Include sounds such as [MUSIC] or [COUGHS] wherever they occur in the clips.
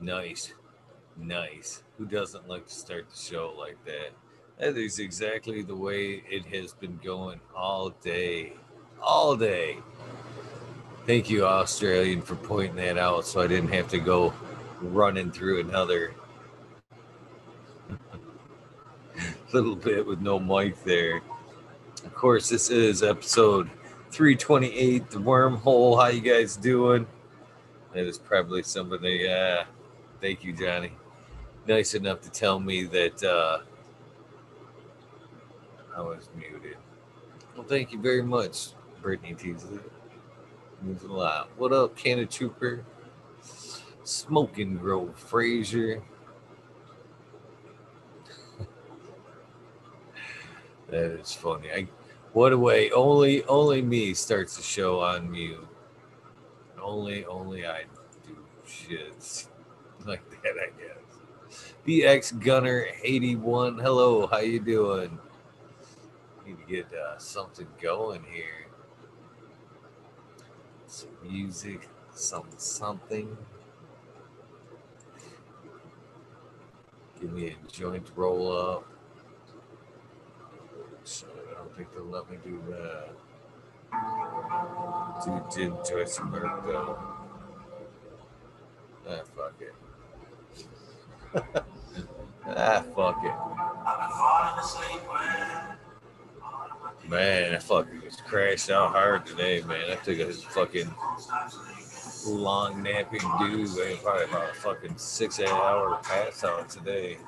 Nice. Nice. Who doesn't like to start the show like that? That is exactly the way it has been going all day. All day. Thank you, Australian, for pointing that out so I didn't have to go running through another [LAUGHS] little bit with no mic there. Of course, this is episode 328, the wormhole. How you guys doing? That is probably somebody. Uh, thank you, Johnny. Nice enough to tell me that uh, I was muted. Well, thank you very much, Brittany Teasley. Means a lot. What up, Canada Trooper? Smoking Grove Fraser. [LAUGHS] that is funny. I what a way. Only only me starts the show on mute. Only only I do that, I guess. BX Gunner 81. Hello, how you doing? Need to get uh, something going here. Some music, some something. Give me a joint roll up. So I don't think they'll let me do that. Dude did some work though. Ah, fuck it. Ah, fuck it. Man, I fucking just crashed out hard today, man. I took a fucking long napping dude, man. Probably about a fucking six, eight hour pass out today.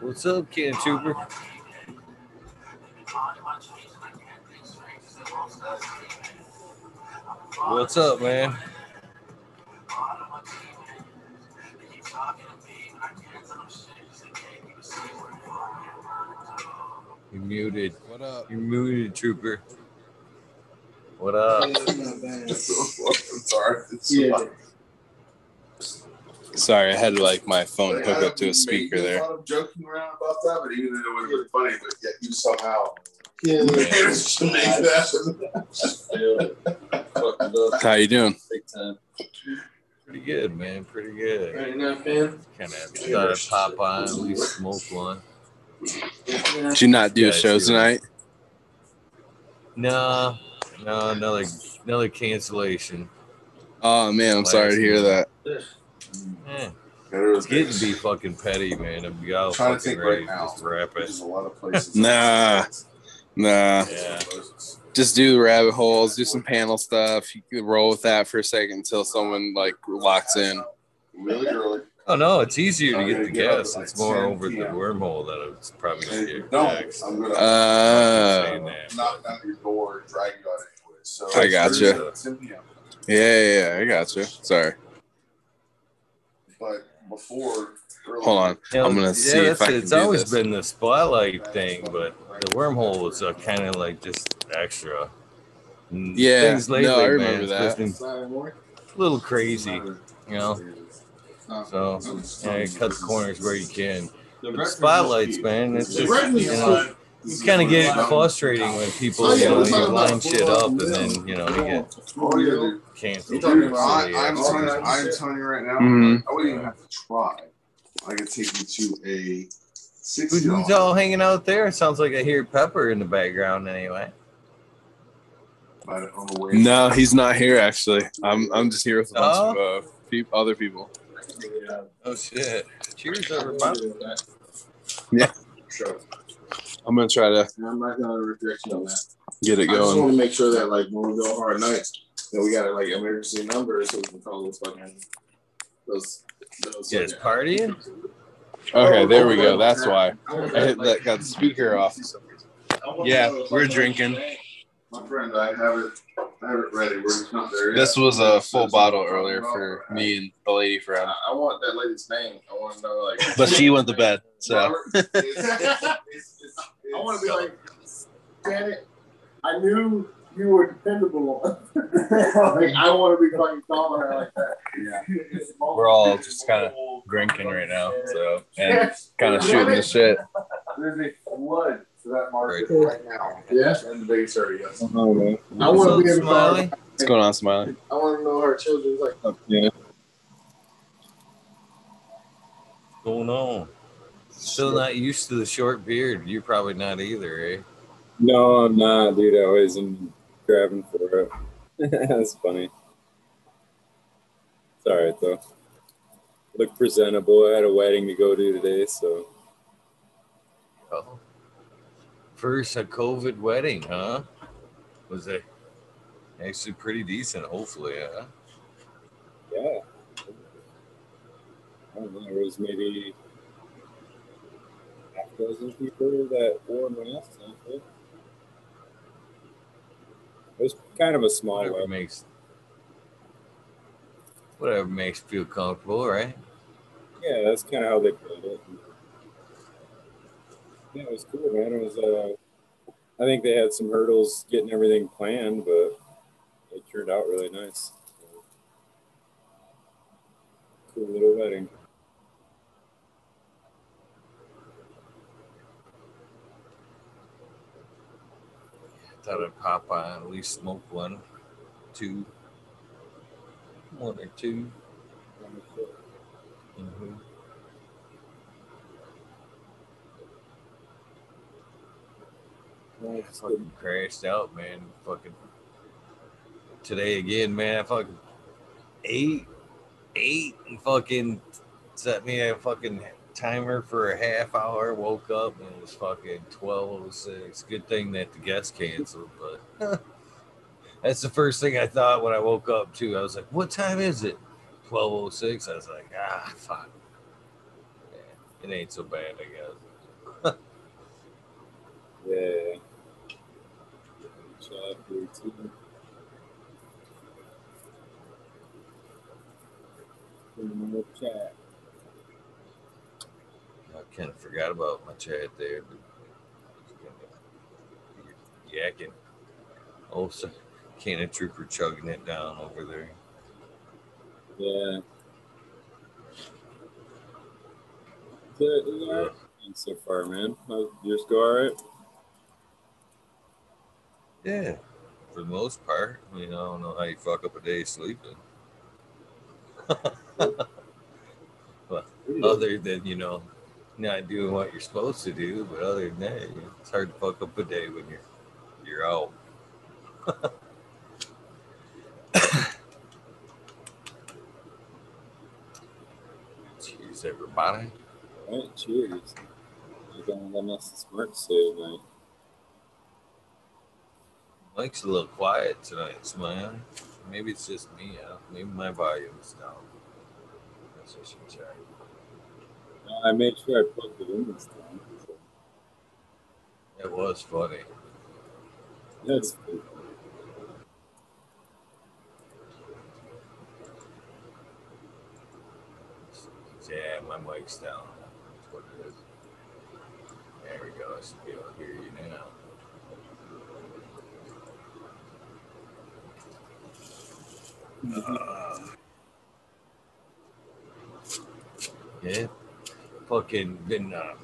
What's up, Ken Trooper? What's up, man? You muted. What up? You muted, Trooper. What up? [LAUGHS] [LAUGHS] I'm sorry. Yeah. Sorry, I had like my phone Like, hook up to a speaker there. fun of joking around about that, but even though it was funny, but yet you somehow Yeah. managed to make that. How you doing? Big time. Pretty good, man. Pretty good. Right now, fam. Kind of thought I'd pop on, at least smoke one. Did you not do Yeah, a show tonight? No, no, another another cancellation. Oh man, I'm sorry to hear that. It it's getting to be fucking petty, man. I'm all Trying to fucking think right now. just wrap it. There's a lot of [LAUGHS] places. Nah. Nah, Yeah. just do the rabbit holes, do some panel stuff. You can roll with that for a second until someone like locks in. Really early. Oh no, it's easier to get the get up guests. It's more over the wormhole that it's probably gonna Hey, get No. I'm gonna Uh, saying knock down your door drag you out anyway. So I gotcha. It's 10 p.m. yeah, yeah, yeah, I got you. Sorry. But before. Hold on. I'm gonna see if I can It's do always this. been the spotlight thing, but the wormhole was uh, kind of like just extra. Yeah, things lately, no, I remember it's that. been Saturday morning. a little crazy, you know. So yeah, you cut the corners where you can. But the spotlights, man, it's just you know, you kind of get frustrating when people, you know, you line shit up and then you know you get yeah, dude. canceled. I, silly I'm, ass telling you. I'm telling you right now, Mhm. I wouldn't even have to try. I could take you to a Who- Who's all hanging out there? Sounds like I hear Pepper in the background anyway. on the way. No, he's not here actually. I'm I'm just here with a bunch Oh. of uh, peop other people. Oh shit! Cheers, everybody. Yeah. Sure. I'm gonna try to I'm not gonna reject you on that. get it going. I just want to make sure that like when we go hard nights, that we got like emergency numbers so we can call those fucking those. those You guys partying? Okay, oh, there we oh, go. Oh. That's why I hit that got the speaker off. Yeah, we're drinking. My friend, I have it. I have it ready. We're just not there yet. This was a full bottle earlier for me and the lady friend, I, I want that lady's name. I want to know like. [LAUGHS] but she went to bed. So [LAUGHS] I want to be like, Janet. I knew you were dependable on. like I want to be fucking calling her like that. Yeah. we're all just kind of drinking right now. So and kind of shooting the shit. There's a flood to that market Right. right now. Yes, in the Vegas area. Yes. Oh, man. I want to What's be up, able Smiley? to. What's going on, Smiley? I want to know her children's like. Yeah. What's going on? Still not used to the short beard. You're probably not either, eh? No, I'm not, dude. I always am grabbing for it. [LAUGHS] That's funny. It's all right, though. Look presentable. I had a wedding to go to today, so Oh. First a COVID wedding, huh? Was it actually pretty decent, hopefully, huh? yeah. I don't know. There was maybe half a dozen people that wore masks. I think. It was kind of a small Whatever makes whatever makes you feel comfortable, right? Yeah, that's kind of how they played it. Yeah, it was cool, man. It was. Uh, I think they had some hurdles getting everything planned, but it turned out really nice. Cool little wedding. Thought I'd pop on at least smoke one, two, one or 2 Mhm. Nice. Fucking crashed out, man. Fucking today again, man. I fucking eight, eight, and fucking set me a fucking timer for a half hour. Woke up and it was fucking twelve oh six. Good thing that the guest canceled, but [LAUGHS] that's the first thing I thought when I woke up too. I was like, "What time is it?" Twelve oh six. I was like, "Ah, fuck." Yeah, it ain't so bad, I guess. [LAUGHS] Yeah. Criminal chat. Kind of forgot about my chat there. Yakking. Oh, so can of trooper chugging it down over there. Yeah. So, yeah, so far, man. Uh, How's yours go all right? Yeah, for the most part. I mean, I don't know how you fuck up a day sleeping. [LAUGHS] well, other than you know, not doing what you're supposed to do, but other than that, it's hard to fuck up a day when you're you're out. Cheers, everybody. All right, cheers. You're gonna let the smart say tonight. Mike's a little quiet tonight, man. Maybe it's just me. Uh, maybe my volume's down. I should check. I made sure I plugged it in this time. It was funny. that's good. Yeah, my mic's down. That's what it is. There we go. I should be able to hear you now. Uh, yeah, fucking been uh,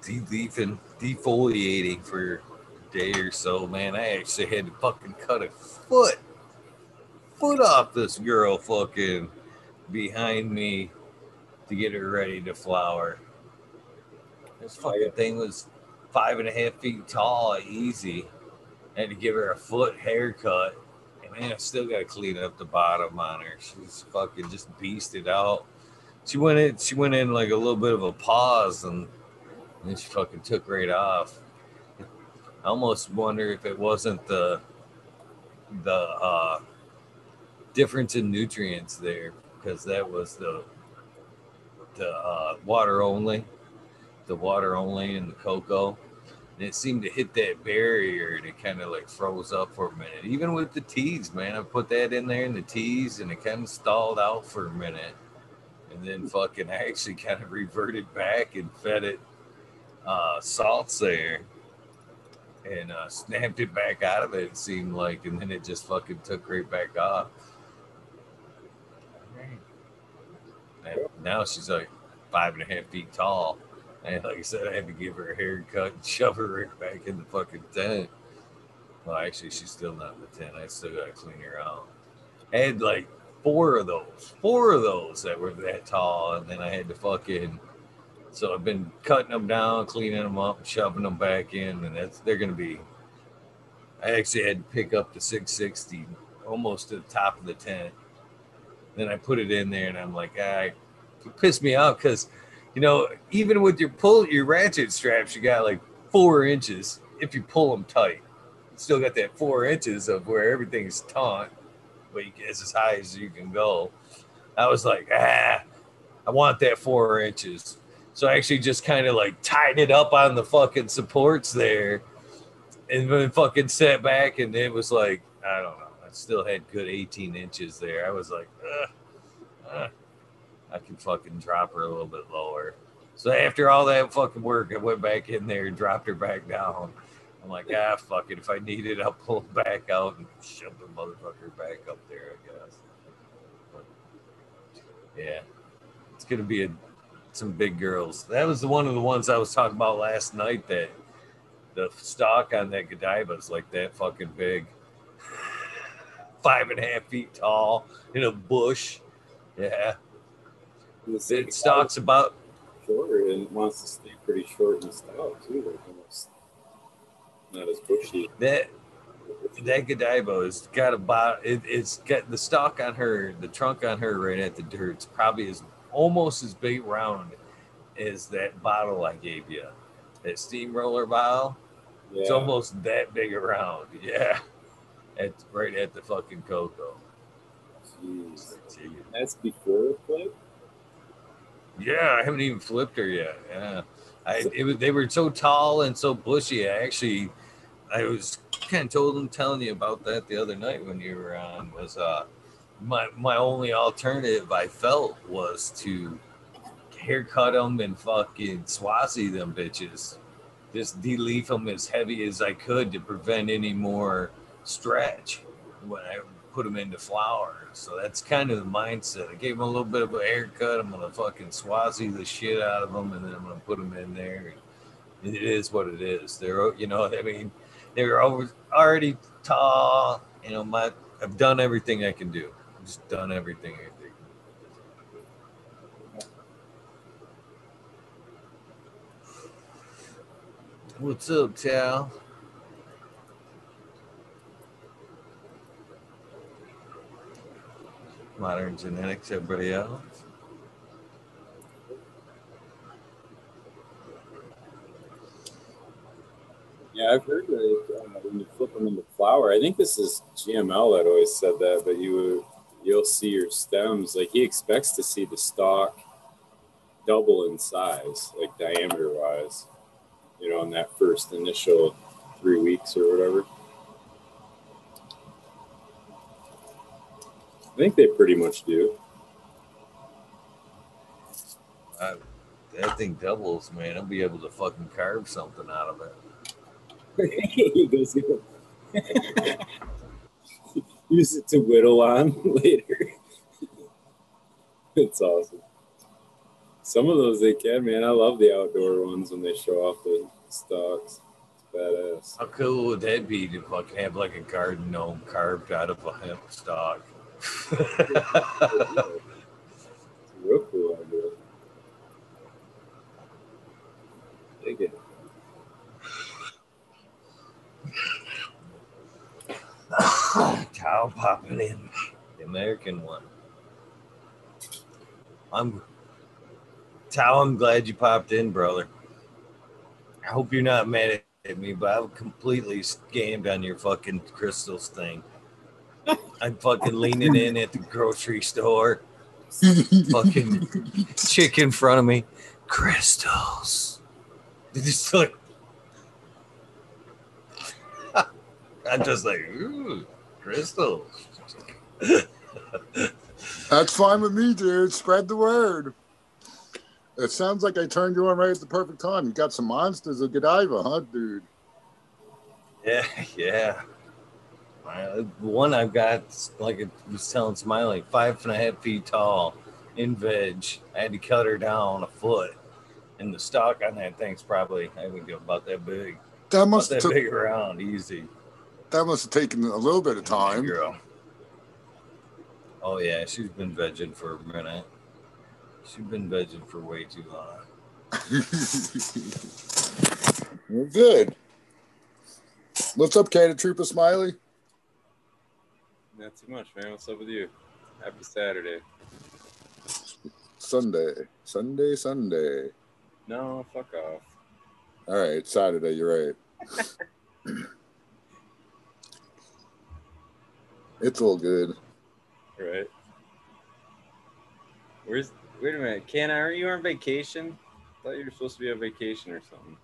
defoliating for a day or so, man. I actually had to fucking cut a foot, foot off this girl fucking behind me to get her ready to flower. This fucking thing was five and a half feet tall, easy. I had to give her a foot haircut. And man, I still gotta clean up the bottom on her. She's fucking just beasted out. She went in she went in like a little bit of a pause and then she fucking took right off. I almost wonder if it wasn't the the uh difference in nutrients there because that was the the uh, water only, the water only and the coco. And it seemed to hit that barrier and it kind of like froze up for a minute. Even with the teas, man, I put that in there in the teas and it kind of stalled out for a minute. And then fucking [LAUGHS] actually kind of reverted back and fed it uh, salts there and uh, snapped it back out of it, it seemed like. And then it just fucking took right back off. And now she's like five and a half feet tall. And like I said, I had to give her a haircut and [LAUGHS] shove her right back in the fucking tent. Well, actually, she's still not in the tent. I still gotta clean her out. Had like four of those, four of those that were that tall, and then I had to fucking. So I've been cutting them down, cleaning them up, shoving them back in, and that's they're gonna be. I actually had to pick up the 660 almost to the top of the tent. Then I put it in there, and I'm like, ah, it pissed me off because, you know, even with your pull, your ratchet straps, you got like four inches if you pull them tight. You still got that four inches of where everything's taut, but get as high as you can go. I was like, ah, I want that four inches. So I actually just kind of like tied it up on the fucking supports there and then fucking sat back and it was like, I don't know. I still had good 18 inches there. I was like, uh, I can fucking drop her a little bit lower. So after all that fucking work, I went back in there and dropped her back down. I'm like, ah, fuck it. If I need it, I'll pull it back out and shove the motherfucker back up there, I guess. But, yeah, it's gonna be a, some big girls. That was the one of the ones I was talking about last night. That the stock on that Godiva is like that fucking big, five and a half feet tall in a bush. Yeah, the stock's about shorter and wants to stay pretty short and stout too, like not as bushy. that. That Godiva has got about it, it's got the stalk on her, the trunk on her right at the dirt. It's probably as almost as big round as that bottle I gave you, that steamroller bottle. Yeah. It's almost that big around. [LAUGHS] Yeah. At right at the fucking coco. Jeez. That's before flip. Yeah, I haven't even flipped her yet. Yeah. I it was they were so tall and so bushy. I actually I was kind of told them telling you about that the other night when you were on was uh my my only alternative I felt was to haircut them and fucking schwazz them bitches. Just de-leaf them as heavy as I could to prevent any more stretch when I put them into flower. So that's kind of the mindset. I gave them a little bit of a haircut. I'm gonna fucking schwazz the shit out of them, and then I'm gonna put them in there. It is what it is. They're, you know, I mean, they're over already tall. You know, my I've done everything I can do. I've just done everything I think. What's up, Tal? Modern genetics, everybody else. Yeah, I've heard that uh, when you flip them into flower, I think this is GML that always said that, but you you'll see your stems like he expects to see the stalk double in size, like diameter wise, you know, in that first initial three weeks or whatever. I think they pretty much do. I, that thing doubles, man. I'll be able to fucking carve something out of it. He goes, [LAUGHS] use it to whittle on later. it's awesome. Some of those they can, man. I love the outdoor ones when they show off the stalks. It's badass. How cool would that be to fucking have like a garden gnome carved out of a hemp stalk? [LAUGHS] It's a real cool idea. Dig it. Cow popping in. The American one. I'm Tao, I'm glad you popped in, brother. I hope you're not mad at me, but I'm completely scammed on your fucking crystals thing. I'm fucking leaning in at the grocery store. fucking chick in front of me. Crystals. Just like [LAUGHS] I'm just like, ooh, crystals. That's fine with me, dude. Spread the word. It sounds like I turned you on right at the perfect time. You got some monsters of Godiva, huh, dude? Yeah, [LAUGHS] yeah. I- one I've got, like I was telling Smiley, five and a half feet tall in veg. I had to cut her down a foot And the stock on that thing's probably I would think about that big. That must that have took, big around, easy. That must have taken a little bit of time. Girl. Oh yeah, she's been vegging for a minute. She's been vegging for way too long. [LAUGHS] We're good. What's up, Canada Trooper Smiley? Not too much, man. What's up with you? Happy Saturday. Sunday, Sunday, Sunday. No, fuck off. All right, Saturday. You're right. [LAUGHS] it's all good. Right. Where's wait a minute, Ken, aren't you on vacation? thought you were supposed to be on vacation or something.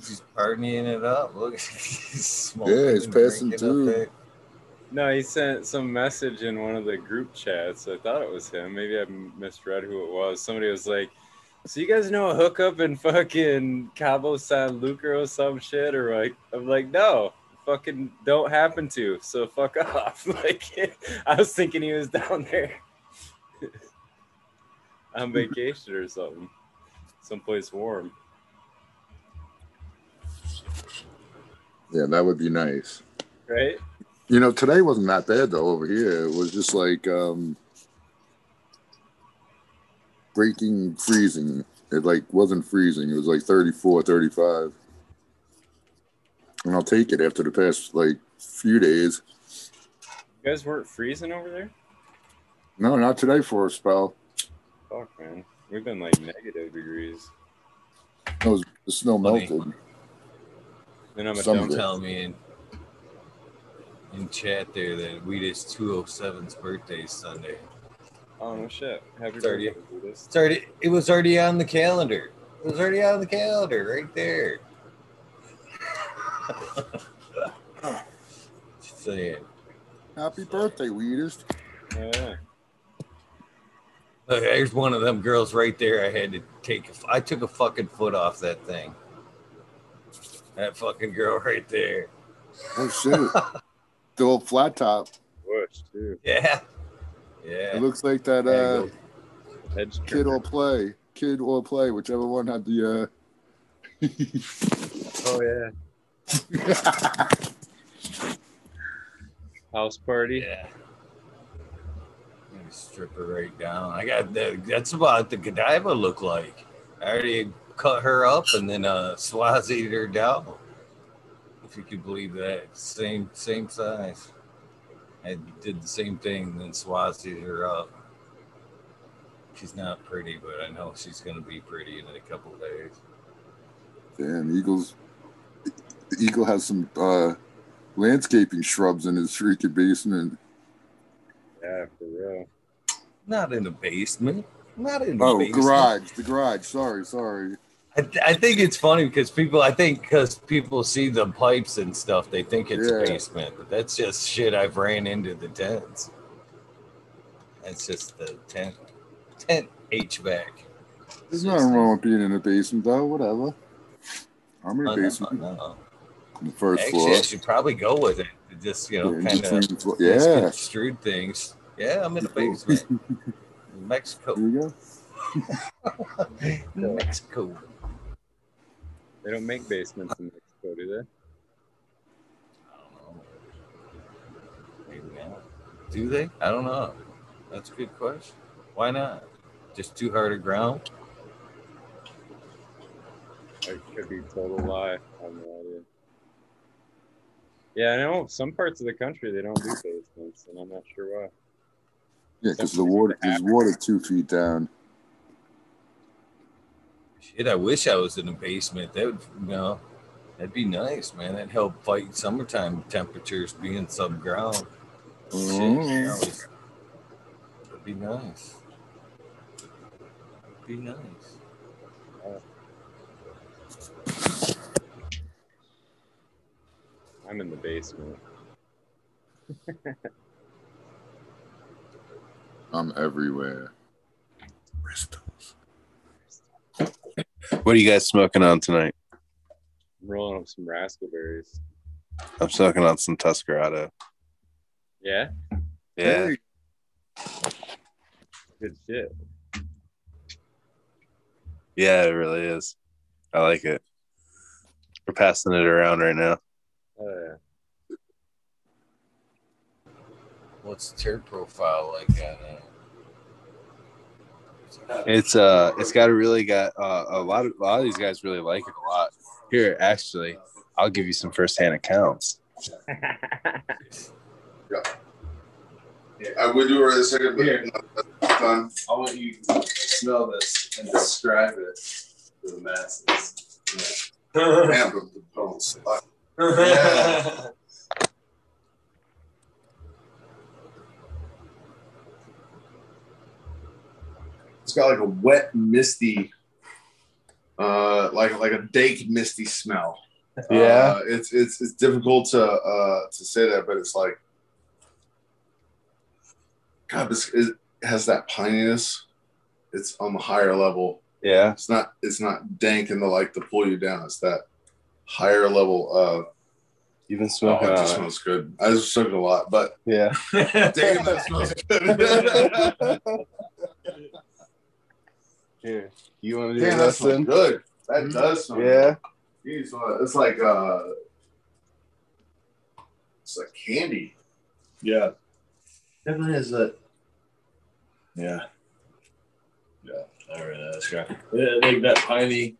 [LAUGHS] She's partying it up. Look, [LAUGHS] he's smoking. Yeah, he's passing through. No, he sent some message in one of the group chats. I thought it was him. Maybe I misread who it was. Somebody was like, "So you guys know a hookup in fucking Cabo San Lucas or some shit?" Or like, I'm like, "No, fucking don't happen to." So fuck [LAUGHS] off. Like, I was thinking he was down there [LAUGHS] on vacation or something, someplace warm. Yeah, that would be nice. Right? You know, today wasn't that bad though over here. It was just like um breaking freezing. It like wasn't freezing. It was like 34, 35. And I'll take it after the past like few days. You guys weren't freezing over there? No, not today for a spell. Fuck, man. We've been like negative degrees. It was the snow Funny. melted. Then I'm a Some dumb good. Tell me in in chat there that Wheatus 207's birthday is Sunday. Oh no shit. Happy Thirty. birthday, Buddhist. It's already it was already on the calendar. It was already on the calendar right there. Just saying. Happy birthday, Weeders. Oh, yeah. Look, there's one of them girls right there. I had to take. I took a fucking foot off that thing. That fucking girl right there. Oh shit. [LAUGHS] the old flat top. Bush too. Yeah. Yeah. It looks like that uh go. Kid trimmer. or play. Kid or play, whichever one had the uh [LAUGHS] Oh yeah. [LAUGHS] House party. Yeah. I'm strip her right down. I got that. That's about the Godiva look like. I already cut her up and then uh Schwazzed her down. If you could believe that. Same same size. I did the same thing, and then Schwazzed her up. She's not pretty, but I know she's gonna be pretty in a couple days. Damn, Eagles. The Eagle has some uh, landscaping shrubs in his freaking basement. Yeah, for real. Not in the basement. Not in the Oh, basement. garage. The garage. Sorry, sorry. I, th- I think it's funny because people, I think because people see the pipes and stuff, they think it's Yeah. basement, but that's just shit I've ran into the tents. That's just the tent, tent HVAC. There's nothing wrong with being in a basement, though. Whatever. I'm in a Oh, no, basement no. on the first Actually, floor. I should probably go with it. Just you know, Yeah, kind of between yeah. misconstrued things. Yeah, I'm in the basement, [LAUGHS] Mexico, There you go. [LAUGHS] Mexico. They don't make basements in Mexico, do they? I don't know. Maybe not. Do they? I don't know. That's a good question. Why not? Just too hard to ground? It could be total lie. I have no idea. Yeah, I know some parts of the country they don't do basements, and I'm not sure why. Yeah, because the water, there's water two feet down. Shit, I wish I was in a basement. That would, you know, that'd be nice, man. That'd help fight summertime temperatures being subground. Shit, Mhm. that was- that'd be nice. That'd be nice. I'm in the basement. [LAUGHS] I'm everywhere. What are you guys smoking on tonight? I'm rolling up some raspberries. I'm smoking on some Tuscarado. Yeah, Yeah. Hey, good shit. Yeah, it really is. I like it. We're passing it around right now. What's the terp profile like on uh, It's uh, it's got a really got uh, a lot of a lot of these guys really like it a lot. Here, actually, I'll give you some firsthand accounts. [LAUGHS] Yeah i would do it right a second, but Here. no, that's done. I want you to smell this and describe it to the masses. Damn, the- the bones. Yeah. [LAUGHS] It's got like a wet, misty, uh, like like a dank, misty smell. Yeah. Uh, it's it's it's difficult to uh to say that, but it's like, God, this it has that pininess. It's on the higher level. Yeah. It's not it's not dank in the like to pull you down. It's that higher level of You've been oh, it just smells good. I just smoked a lot, but Yeah. [LAUGHS] damn, that smells [LAUGHS] good. Here, you want to do damn, a that smells lesson? good. That does smell Yeah. good. Jeez, it's like uh, it's like candy. Yeah. Definitely is that. Yeah. Yeah. All right, really that's right. Yeah, like that piney,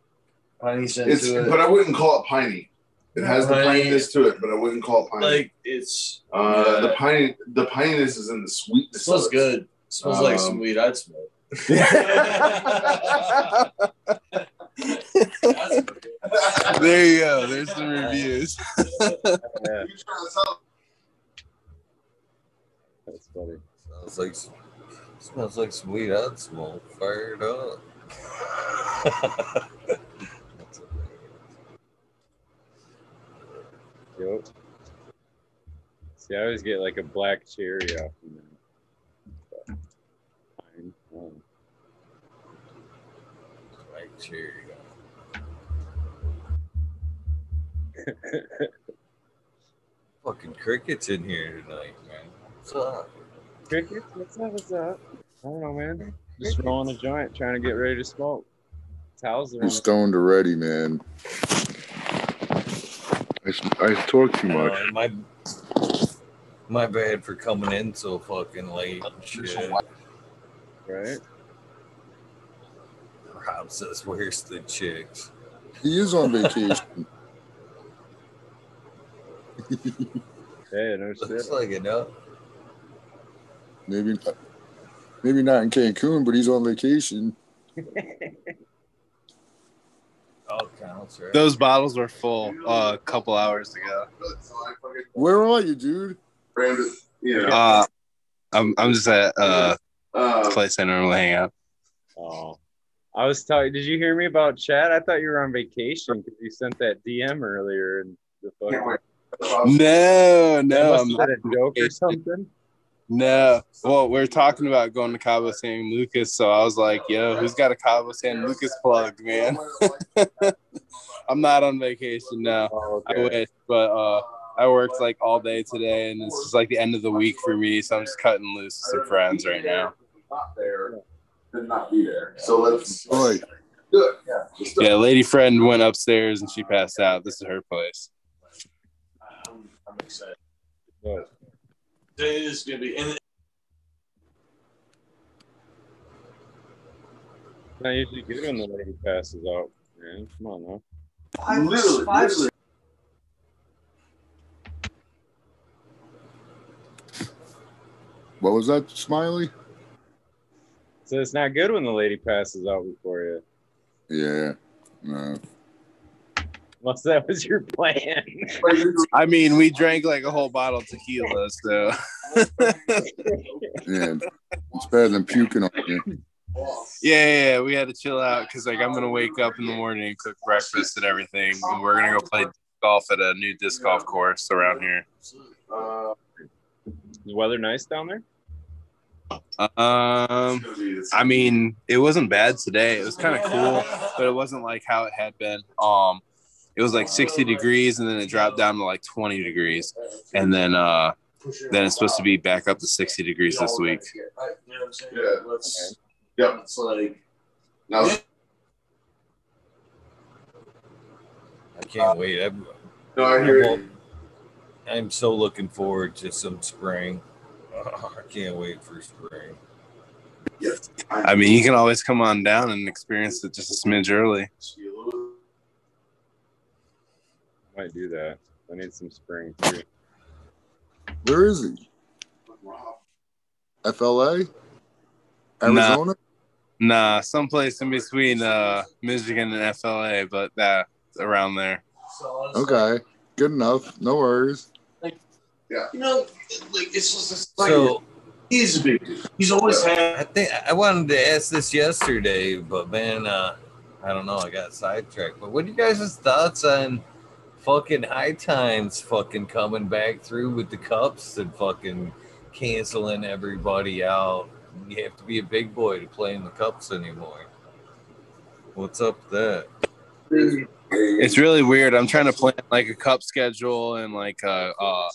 piney scent It's to it. but I wouldn't call it piney. It has the Piney. pininess to it, but I wouldn't call it piney. like it's. uh, yeah. the piney, the pininess is in the It sweetness. smells of it. good. It smells like some Um, weed I'd smoke. [LAUGHS] there you go. There's some reviews. Yeah, You trying to tell- that's funny. Sounds like smells like sweet I'd smoke. Fired up. [LAUGHS] Yep. See, I always get like a black cherry off of them. But, fine. Um, Like cherry. [LAUGHS] Fucking crickets in here tonight, man. What's up? Crickets, what's up? What's up? I don't know, man. Just rolling a joint, trying to get ready to smoke. Towels are I'm stoned already, man. I, s- I talk too much. Uh, my my bad for coming in so fucking late. and Shit. right. Rob says, "Where's the chicks?" He is on vacation. [LAUGHS] Hey, no shit. Looks like it, no? maybe, maybe not in Cancun, but he's on vacation. [LAUGHS] All counts. Those bottles were full uh, a couple hours ago. So I fucking Where are you, dude? rammed it. Uh, I'm I'm just at uh Uh, place I normally hang out. Oh. I was talking. Did you hear me about Chad? I thought you were on vacation because you sent that DM earlier and the can't fucking. wait. No, no, must I'm not. been a joke or something. No. Well, we are talking about going to Cabo San Lucas, so I was like, "Yo, who's got a Cabo San Lucas plug, man?" [LAUGHS] I'm not on vacation now. Oh, I wish, but uh, I worked like all day today, and it's just like the end of the week for me, so I'm just cutting loose with some friends right now. Not there, then not be there. So let's Oi, good. Yeah. Yeah, lady friend went upstairs and she passed out. This is her place. I'm, I'm excited. Good. Is gonna be. And It's not usually good when the lady passes out. Man, come on now. literally, literally. what was that, Smiley? So it's not good when the lady passes out before you. Yeah. No. [LAUGHS] Unless that was your plan. [LAUGHS] I mean, we drank like a whole bottle of tequila, so [LAUGHS] Yeah. It's better than puking on you. yeah, yeah, yeah, we had to chill out because like I'm gonna wake up in the morning and cook breakfast and everything, and we're gonna go play golf at a new disc golf course around here. Uh, the weather nice down there? Um, I mean, it wasn't bad today. It was kind of cool, but it wasn't like how it had been. Um, it was like 60 degrees, and then it dropped down to like 20 degrees, and then uh, then it's supposed to be back up to 60 degrees this week. You know what I'm saying? Yeah. Let's. Yep. It's like. now, I can't wait. I'm, No, I hear Well, you. I'm so looking forward to some spring. Oh, [LAUGHS] I can't wait for spring. I mean, you can always come on down and experience it just a smidge early. Might do that. I need some spring too. Where is he? FLA? Arizona? Nah, someplace in between uh, Michigan and FLA, but that around there. Okay. Good enough. No worries. Yeah, you know, like it's just it's like So he's a big dude. He's always had. I think I wanted to ask this yesterday, but man, uh, I don't know. I got sidetracked. But what are you guys' thoughts on fucking high times fucking coming back through with the cups and fucking canceling everybody out? You have to be a big boy to play in the cups anymore. What's up with that? It's really weird. I'm trying to plan like a cup schedule and like uh, uh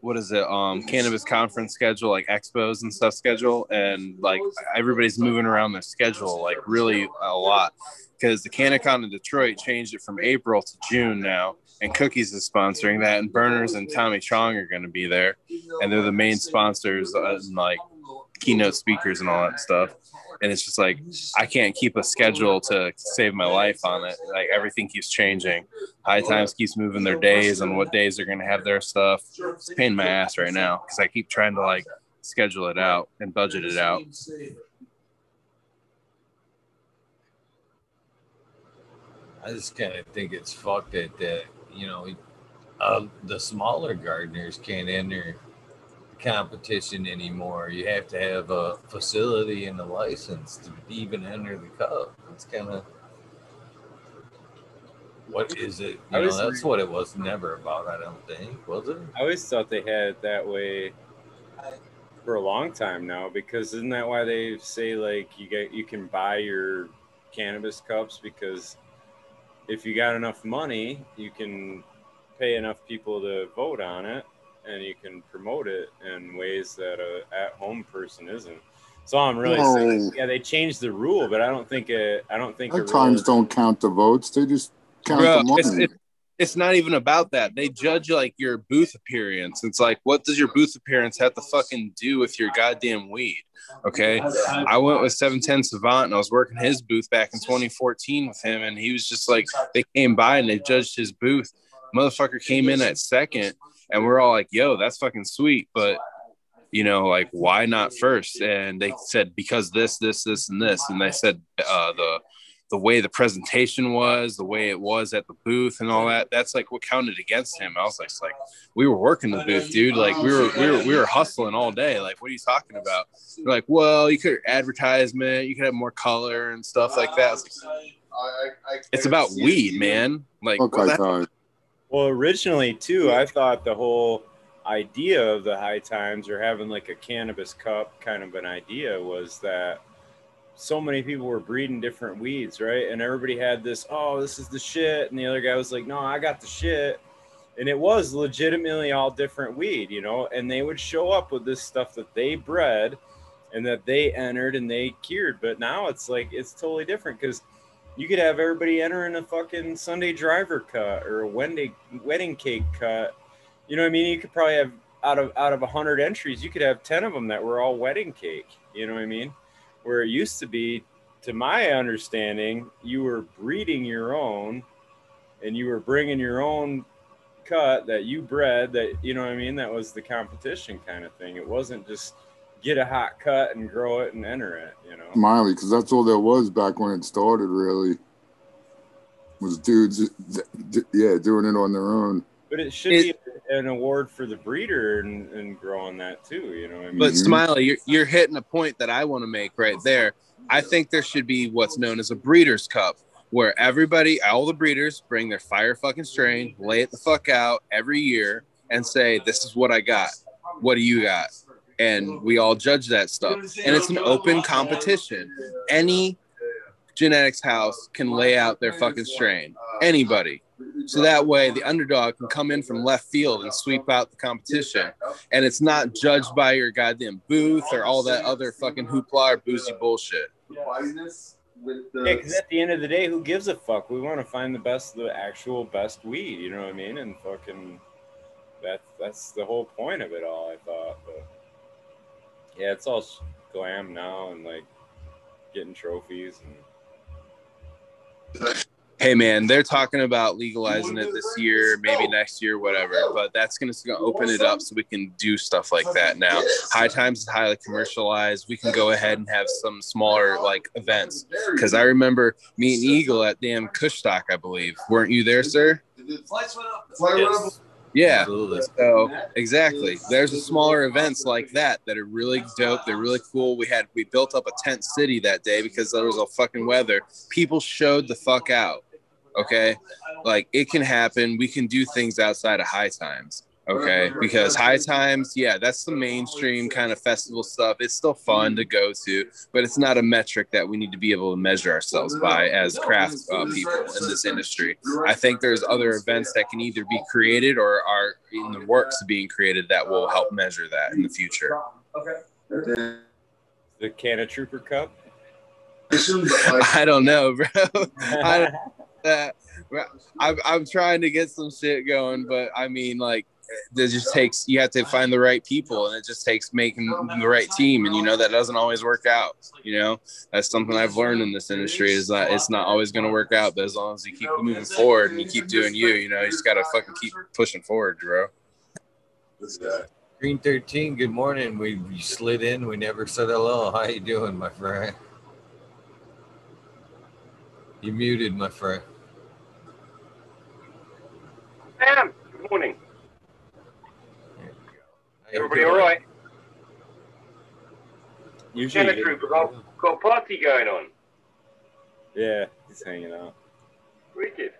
what is it? Um cannabis conference schedule, like expos and stuff schedule, and like everybody's moving around their schedule like really a lot. Because the CannaCon in Detroit changed it from April to June now, and Cookies is sponsoring that, and Burners and Tommy Chong are going to be there, and they're the main sponsors uh, and like keynote speakers and all that stuff. And it's just like I can't keep a schedule to save my life on it. Like everything keeps changing. High Times keeps moving their days and what days they're going to have their stuff. It's in my ass right now because I keep trying to like schedule it out and budget it out. I just kind of think it's fucked that you know uh, the smaller gardeners can't enter the competition anymore. You have to have a facility and a license to even enter the cup. It's kind of what is it? You know, that's what it was never about. I don't think was it. I always thought they had it that way for a long time now because isn't that why they say like you get you can buy your cannabis cups because if you got enough money you can pay enough people to vote on it and you can promote it in ways that a at home person isn't. So I'm really No. saying yeah they changed the rule but I don't think it I don't think High a rule times don't count the votes. They just count Bro, the money. it's, it's, it's not even about that. They judge like your booth appearance. It's like, what does your booth appearance have to fucking do with your goddamn weed? Okay. I went with 710 Savant and I was working his booth back in 2014 with him. And he was just like, they came by and they judged his booth. Motherfucker came in at second and we're all like, yo, that's fucking sweet. But, you know, like, why not first? And they said, because this, this, this, and this. And they said, uh, the, the way the presentation was, the way it was at the booth and all that, that's like what counted against him. I was like, like we were working the booth, dude. Like we were we were we were hustling all day. Like, what are you talking about? They're like, well, you could advertisement, you could have more color and stuff like that. It's, like, it's about weed, man. Like what high. Well, originally too, I thought the whole idea of the high times or having like a cannabis cup kind of an idea was that so many people were breeding different weeds, right? And everybody had this, oh, this is the shit, and the other guy was like, no, I got the shit. And it was legitimately all different weed, you know, and they would show up with this stuff that they bred and that they entered and they cured. But now it's like it's totally different because you could have everybody entering a fucking Sunday driver cut or a wedding wedding cake cut. You know what I mean? You could probably have out of out of hundred entries, you could have ten of them that were all wedding cake. You know what I mean? Where it used to be, to my understanding, you were breeding your own, and you were bringing your own cut that you bred. That you know what I mean? That was the competition kind of thing. It wasn't just get a hot cut and grow it and enter it. You know? Miley, because that's all there was back when it started. Really, was dudes, d- d- yeah, doing it on their own. But it should It- be an award for the breeder and, and growing that too. You know I mean? But. Smiley, you're, you're hitting a point that I want to make right there. I think there should be what's known as a breeder's cup, where everybody, all the breeders, bring their fire fucking strain, lay it the fuck out every year, and say, "This is what I got. What do you got?" And we all judge that stuff, and it's an open competition. Any genetics house can lay out their fucking strain. Anybody. So that way, the underdog can come in from left field and sweep out the competition and it's not judged by your goddamn booth or all that other fucking hoopla or boozy bullshit. Yeah, because at the end of the day, who gives a fuck? We want to find the best, the actual best weed. You know what I mean? And fucking, that's that's the whole point of it all. I thought, but yeah, it's all glam now and like getting trophies and Hey man, they're talking about legalizing it this year, maybe next year, whatever. But that's going to open it up so we can do stuff like that now. High Times is highly commercialized. We can go ahead and have some smaller like events. Because I remember me and Eagle at damn Kushstock, I believe. Weren't you there, sir? Flight went up. Yes. Yeah. Absolutely. So exactly, there's a smaller events like that that are really dope. They're really cool. We had we built up a tent city that day because there was a fucking weather. People showed the fuck out. Okay, like it can happen. We can do things outside of high times. Okay, [LAUGHS] because high times, yeah, that's the mainstream kind of festival stuff. It's still fun to go to, but it's not a metric that we need to be able to measure ourselves by as craft uh, people in this industry. I think there's other events that can either be created or are in the works being created that will help measure that in the future. Okay. the Canna Trooper Cup. [LAUGHS] I don't know, bro. [LAUGHS] I, uh, I'm, I'm trying to get some shit going, but I mean, like, it just takes you have to find the right people, and it just takes making the right team, and you know that doesn't always work out. You know, that's something I've learned in this industry is that it's not always going to work out, but as long as you keep moving forward and you keep doing you, you know, you just gotta fucking keep pushing forward, bro. Green 13, good morning. We, we slid in. We never said hello. How you doing, my friend? You muted, my friend. Sam, good morning. There you go. How you Everybody doing? all right? Usually, Canna Trooper, got, got a party going on. yeah, he's hanging out. Wicked.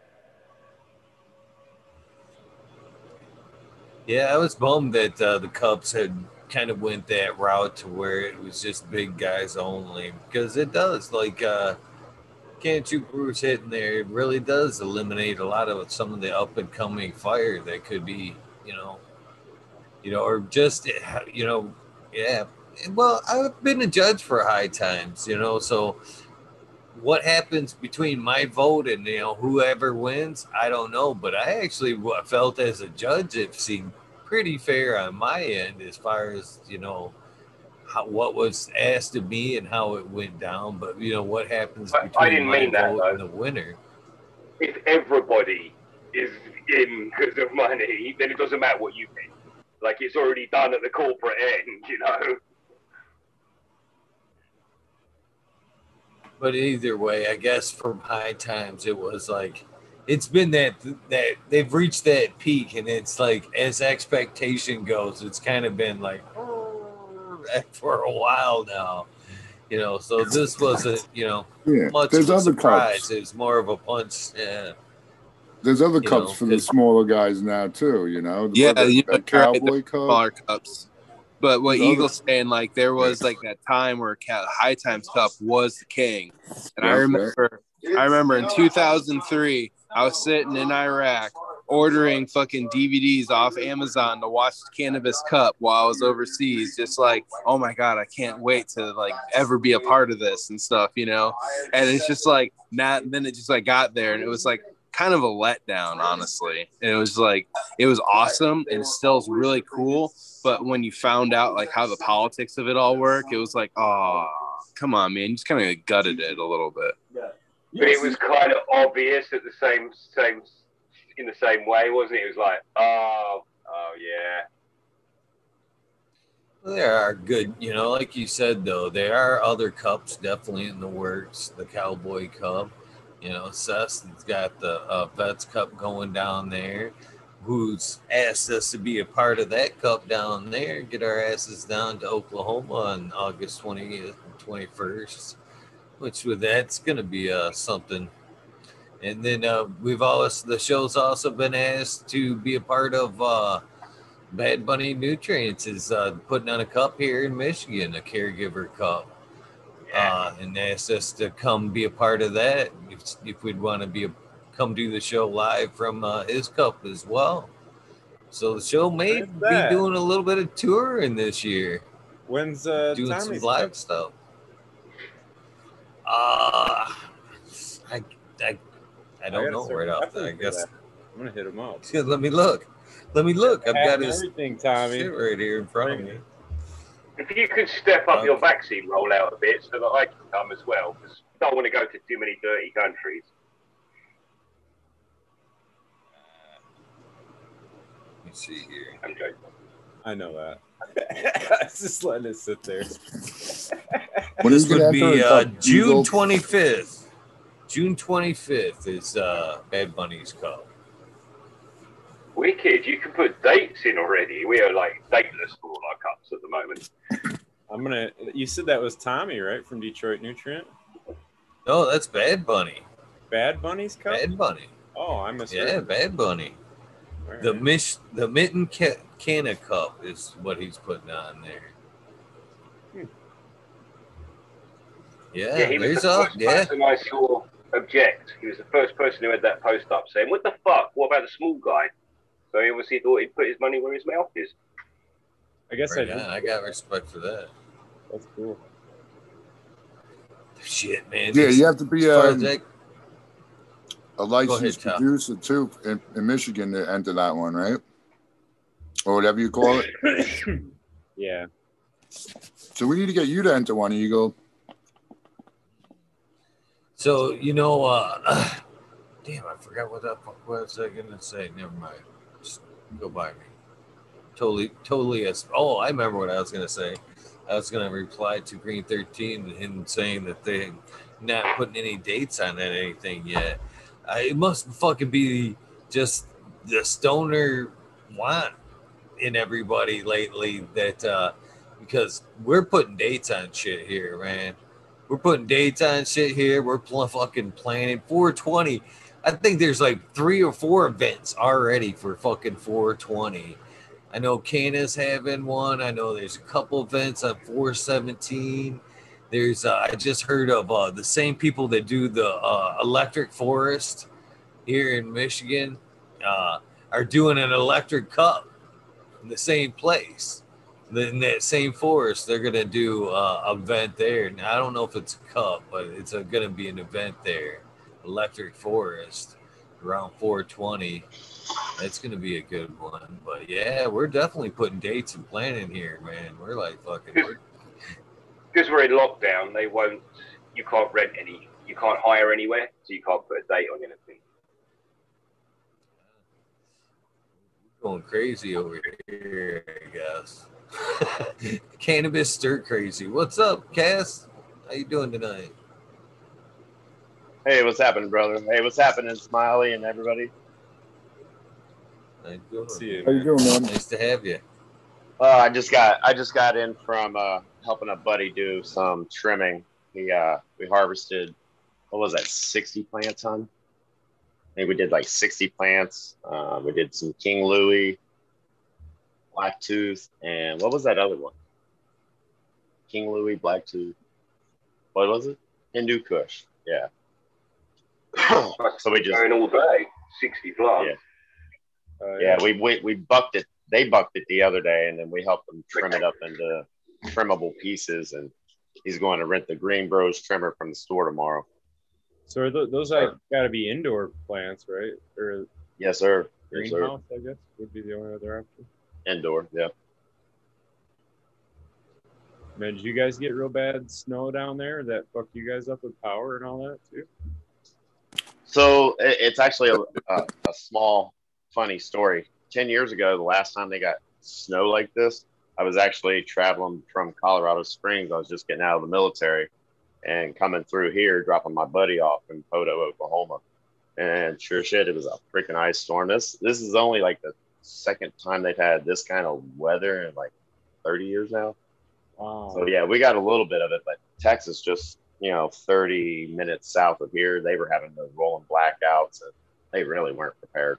Yeah, I was bummed that uh, the Cubs had kind of went that route to where it was just big guys only because it does like uh can't you Bruce hitting there it really does eliminate a lot of some of the up and coming fire that could be you know you know or just you know yeah. Well I've been a judge for high times you know so what happens between my vote and you know whoever wins i don't know but i actually felt as a judge it seemed pretty fair on my end as far as you know how, what was asked of me and how it went down but you know what happens I- I between didn't my mean that, vote and the winner. If everybody is in because of money, then it doesn't matter what you think. Like it's already done at the corporate end, you know. but either way i guess from high times it was like it's been that that they've reached that peak and it's like as expectation goes it's kind of been like [LAUGHS] for a while now you know so this wasn't you know Yeah, much there's of a other surprise cups. it was more of a punch yeah There's other cups know, for the smaller guys now too. You know, Yeah, the, you know, that right, cowboy the cup. smaller cups. But what The other- Eagle's saying, like there was like that time where High Times Cup was the king, and I Yeah, remember, I remember in 2003, I was sitting in Iraq ordering fucking DVDs off Amazon to watch Cannabis Cup while I was overseas. Just like, oh my god, I can't wait to like ever be a part of this and stuff, you know. And it's just like, not. Then it just like got there, and it was like kind of a letdown, honestly. And it was like it was awesome and still is really cool. But when you found out like how the politics of it all work, it was like, oh, come on, man, you just kind of gutted it a little bit. But it was kind of obvious at the same same in the same way, wasn't it? It was like, oh, oh yeah. There are good, you know, like you said though, there are other cups definitely in the works. The Cowboy Cup, you know, Seth's got the uh, Vets Cup going down there. Who's asked us to be a part of that cup down there? Get our asses down to Oklahoma on August twentieth and twenty first, which with that's going to be uh, something. And then uh, we've always the show's also been asked to be a part of. Uh, Bad Bunny Nutrients is uh, putting on a cup here in Michigan, a caregiver cup, uh, and asked us to come be a part of that if, if we'd want to be a, come do the show live from uh, his cup as well. So the show may be doing a little bit of touring this year, When's uh, doing some Tommy's live Cup? stuff. Uh, I, I, I I don't gotta know right off. I guess. that. I'm gonna hit him up. Yeah, [LAUGHS] let me look. Let me look. I've got his everything, Tommy. right here in front of me. If you could step up your vaccine rollout a bit so that I can come as well, because I don't want to go to too many dirty countries. Let me see here. I'm joking. I know that. [LAUGHS] I was just letting it sit there. When this you get would be uh, June 25th. June 25th is uh, Bad Bunny's Cup. Wicked, you can put dates in already. We are like dateless for all our cups at the moment. [LAUGHS] I'm gonna. You said that was Tommy, right, from Detroit Nutrient? No, that's Bad Bunny. Bad Bunny's cup. Bad Bunny. Oh, I misheard. Yeah, Bad Bunny. All right. The Mish, the Mitten Ca- Canna Cup is what he's putting on there. Hmm. Yeah, Yeah, he was there's the up. first Yeah, person I saw object. He was the first person who had that post up saying, "What the fuck? What about the small guy?" So he obviously thought he'd put his money where his mouth is. I guess right I. on. I got respect for that. That's cool. Shit, man. Yeah, you have to be far as um, that- a licensed Tom. producer too in, in Michigan to enter that one, right? Or whatever you call it. [COUGHS] Yeah. So we need to get you to enter one, Eagle. So you know, uh, [SIGHS] damn, I forgot what that fuck was I gonna say. Never mind. Go by me. Totally, totally. As oh, I remember what I was gonna say. I was gonna reply to Green Thirteen and him saying that they not putting any dates on that anything yet. I, it must fucking be just the stoner want in everybody lately that uh because we're putting dates on shit here, man. We're putting dates on shit here. We're pl- fucking planning 420. I think there's like three or four events already for fucking 420. I know Cana's having one. I know there's a couple events on 417. There's uh, I just heard of uh, the same people that do the uh, Electric Forest here in Michigan uh, are doing an electric cup in the same place in that same forest, they're gonna do uh, a event there. I don't know if it's a cup, but it's gonna be an event there. Electric Forest around 420. It's gonna be a good one. But yeah, we're definitely putting dates and planning here, man. We're like fucking. Because we're in lockdown, they won't. You can't rent any. You can't hire anywhere, so you can't put a date on anything. going crazy over here, I guess. [LAUGHS] Cannabis stir crazy. What's up, Cass? How you doing tonight? Hey, what's happening, brother? Hey, what's happening, Smiley and everybody? How you doing? See you. How you doing, man? Nice to have you. Uh, I just got I just got in from uh, helping a buddy do some trimming. He uh, we harvested what was that, sixty plants on? I think we did like sixty plants. Uh, we did some King Louis, Black Tooth, and what was that other one? King Louis, Black Tooth. What was it? Hindu Kush. Yeah. So we just Going all day, sixty plants. Uh, Yeah, we, we we bucked it. They bucked it the other day, and then we helped them trim it up into trimmable pieces. And he's going to rent the GreenBroz trimmer from the store tomorrow. So are th- those are got to be indoor plants, right? Or Yes, sir. Yes, sir. greenhouse, I guess, would be the only other option. Indoor. Yeah. Man, did you guys get real bad snow down there that fucked you guys up with power and all that too? So it, it's actually a, a, a small, funny story. Ten years ago, the last time they got snow like this, I was actually traveling from Colorado Springs. I was just getting out of the military and coming through here, dropping my buddy off in Poteau, Oklahoma. And sure shit, it was a freaking ice storm. This this is only like the second time they've had this kind of weather in like 30 years now. Wow. So yeah, we got a little bit of it, but Texas just you know 30 minutes south of here, they were having the rolling blackouts, and they really weren't prepared.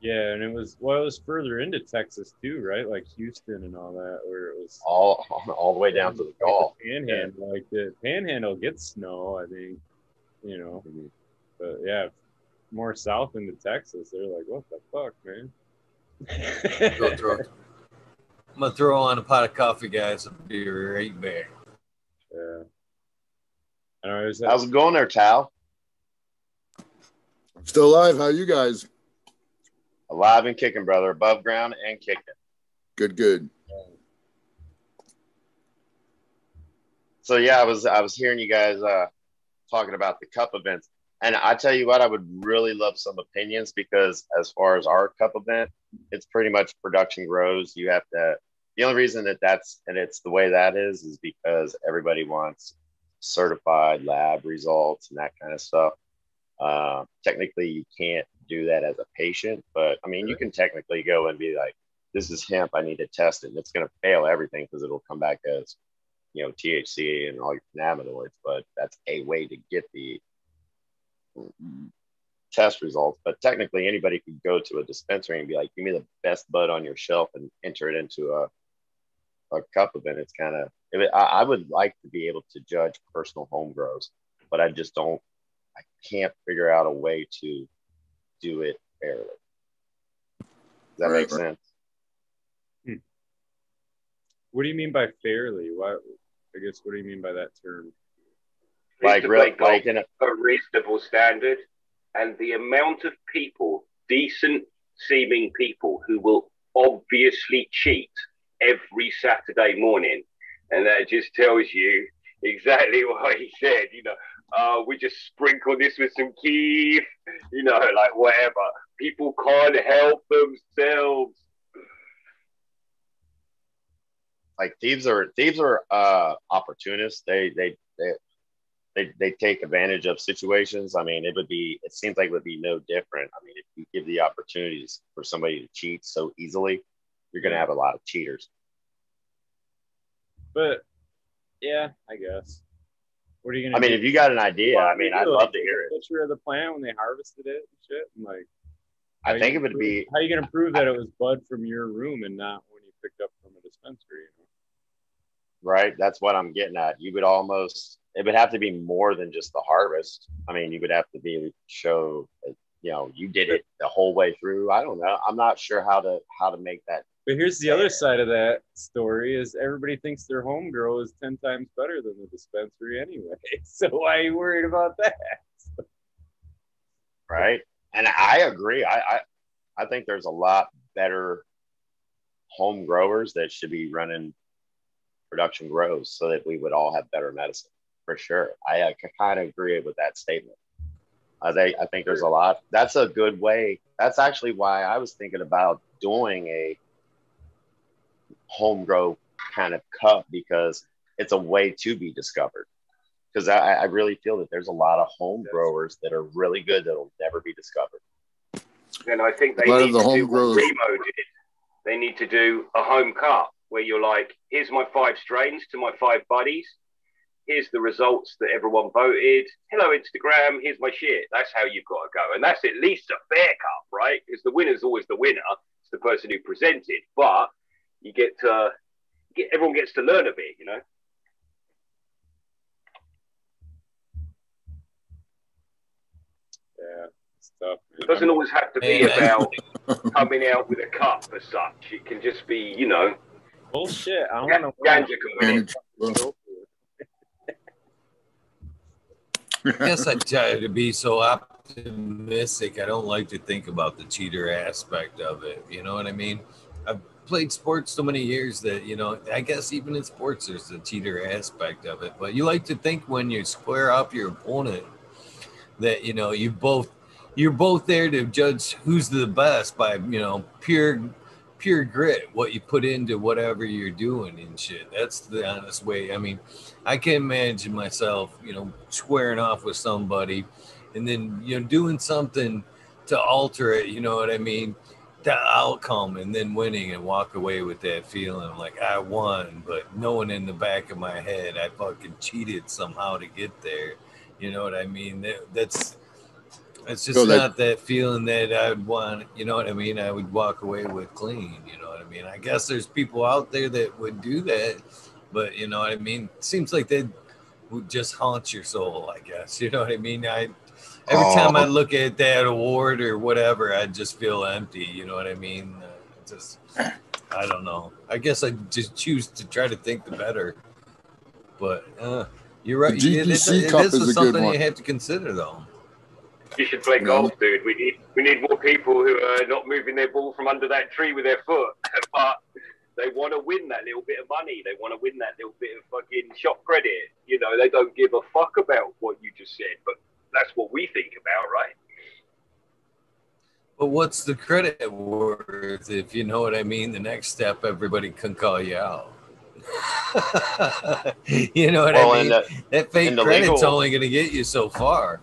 Yeah, and it was well, it was further into Texas too, right? Like Houston and all that, where it was All all the way down to the Gulf. Like the panhandle, like the panhandle gets snow, I think, you know. Mhm. But yeah, more south into Texas, they're like, what the fuck, man? Go throw. I'm gonna throw on a pot of coffee, guys. I'll be right back. yeah. I don't know. How's it going there, Tal? Still alive. How you guys? Alive and kicking, brother. Above ground and kicking. Good, good. So yeah, I was I was hearing you guys uh talking about the cup events. And I tell you what, I would really love some opinions because as far as our cup event, it's pretty much production grows. You have to. The only reason that that's and it's the way that is is because everybody wants certified lab results and that kind of stuff. Uh, technically, you can't do that as a patient, but I mean, you can technically go and be like, "This is hemp. I need to test it." And it's going to fail everything because it'll come back as you know THC and all your cannabinoids. But that's a way to get the test results. But technically, anybody could go to a dispensary and be like, "Give me the best bud on your shelf," and enter it into a a cup event. It's kind of I, I would like to be able to judge personal home grows, but I just don't. I can't figure out a way to do it fairly. Does that Right, make right. sense? Hmm. What do you mean by fairly? What I guess what do you mean by that term? Like, to real, like in a, a reasonable standard, and the amount of people, decent seeming people, who will obviously cheat every Saturday morning, and that just tells you exactly [LAUGHS] what he said. You know, uh, we just sprinkle this with some kief, you know, like whatever. People can't help themselves. like thieves are thieves are uh opportunists they they they they, they take advantage of situations i mean it would be it seems like it would be no different i mean if you give the opportunities for somebody to cheat so easily you're going to have a lot of cheaters But yeah, I guess. What are you gonna? I mean do? if you got an idea Well, i mean i'd love to hear it Picture of the plant when they harvested it and shit. And like, i think it would be prove- How you gonna prove that it was bud from your room and not when you picked up from a dispensary? You know? right that's what i'm getting at you would almost it would have to be more than just the harvest i mean you would have to be show uh, you know you did it the whole way through i don't know i'm not sure how to how to make that But here's the other side of that story: is everybody thinks their home grow is ten times better than the dispensary anyway. [LAUGHS] So why are you worried about that? right? And I agree. I, I I think there's a lot better home growers that should be running production grows so that we would all have better medicine for sure. I, I kind of agree with that statement. I think I think there's a lot. That's a good way. That's actually why I was thinking about doing a home grow kind of cup because it's a way to be discovered. Because I, I really feel that there's a lot of home growers that are really good that'll never be discovered. And I think they A lot of need the to do home what Remo did. They need to do a home cup where you're like, here's my five strains to my five buddies. Here's the results that everyone voted. Hello, Instagram. Here's my shit. That's how you've got to go. And that's at least a fair cup, right? Because the winner's always the winner. It's the person who presented. But you get to, get, everyone gets to learn a bit, you know? Yeah, it's. It doesn't always have to be Man. about [LAUGHS] coming out with a cup as such. It can just be, you know, Bullshit. I Ga- want to Ganja can win it. I guess [LAUGHS] I try to be so optimistic. I don't like to think about the cheater aspect of it. You know what I mean? Played sports so many years that, you know, I guess even in sports, there's the cheater aspect of it. But you like to think when you square up your opponent that, you know, you both, you're both there to judge who's the best by, you know, pure, pure grit, what you put into whatever you're doing and shit. That's the honest way. I mean, I can imagine myself, you know, squaring off with somebody and then, you know, doing something to alter it, you know what I mean? The outcome and then winning and walk away with that feeling like I won, but knowing in the back of my head I fucking cheated somehow to get there. You know what I mean? That, that's it's just So that- not that feeling that I'd want, you know what I mean? I would walk away with clean, you know what I mean? I guess there's people out there that would do that, but you know what I mean? Seems like they would just haunt your soul, I guess. You know what I mean? I every time I Oh. look at that award or whatever, I just feel empty, you know what I mean? Uh, just I don't know. I guess I just choose to try to think the better. But uh You're right. The It- it- GPC it Cup is is a good something one. you have to consider, though. You should play golf, dude. We need we need more people who are not moving their ball from under that tree with their foot, [LAUGHS] but they want to win that little bit of money. They want to win that little bit of fucking shop credit. You know, they don't give a fuck about what you just said, but that's what we think about, right? But what's the credit worth if you know what I mean? The next step, everybody can call you out. [LAUGHS] you know what Well, I mean? the, that fake credit's legal- only going to get you so far,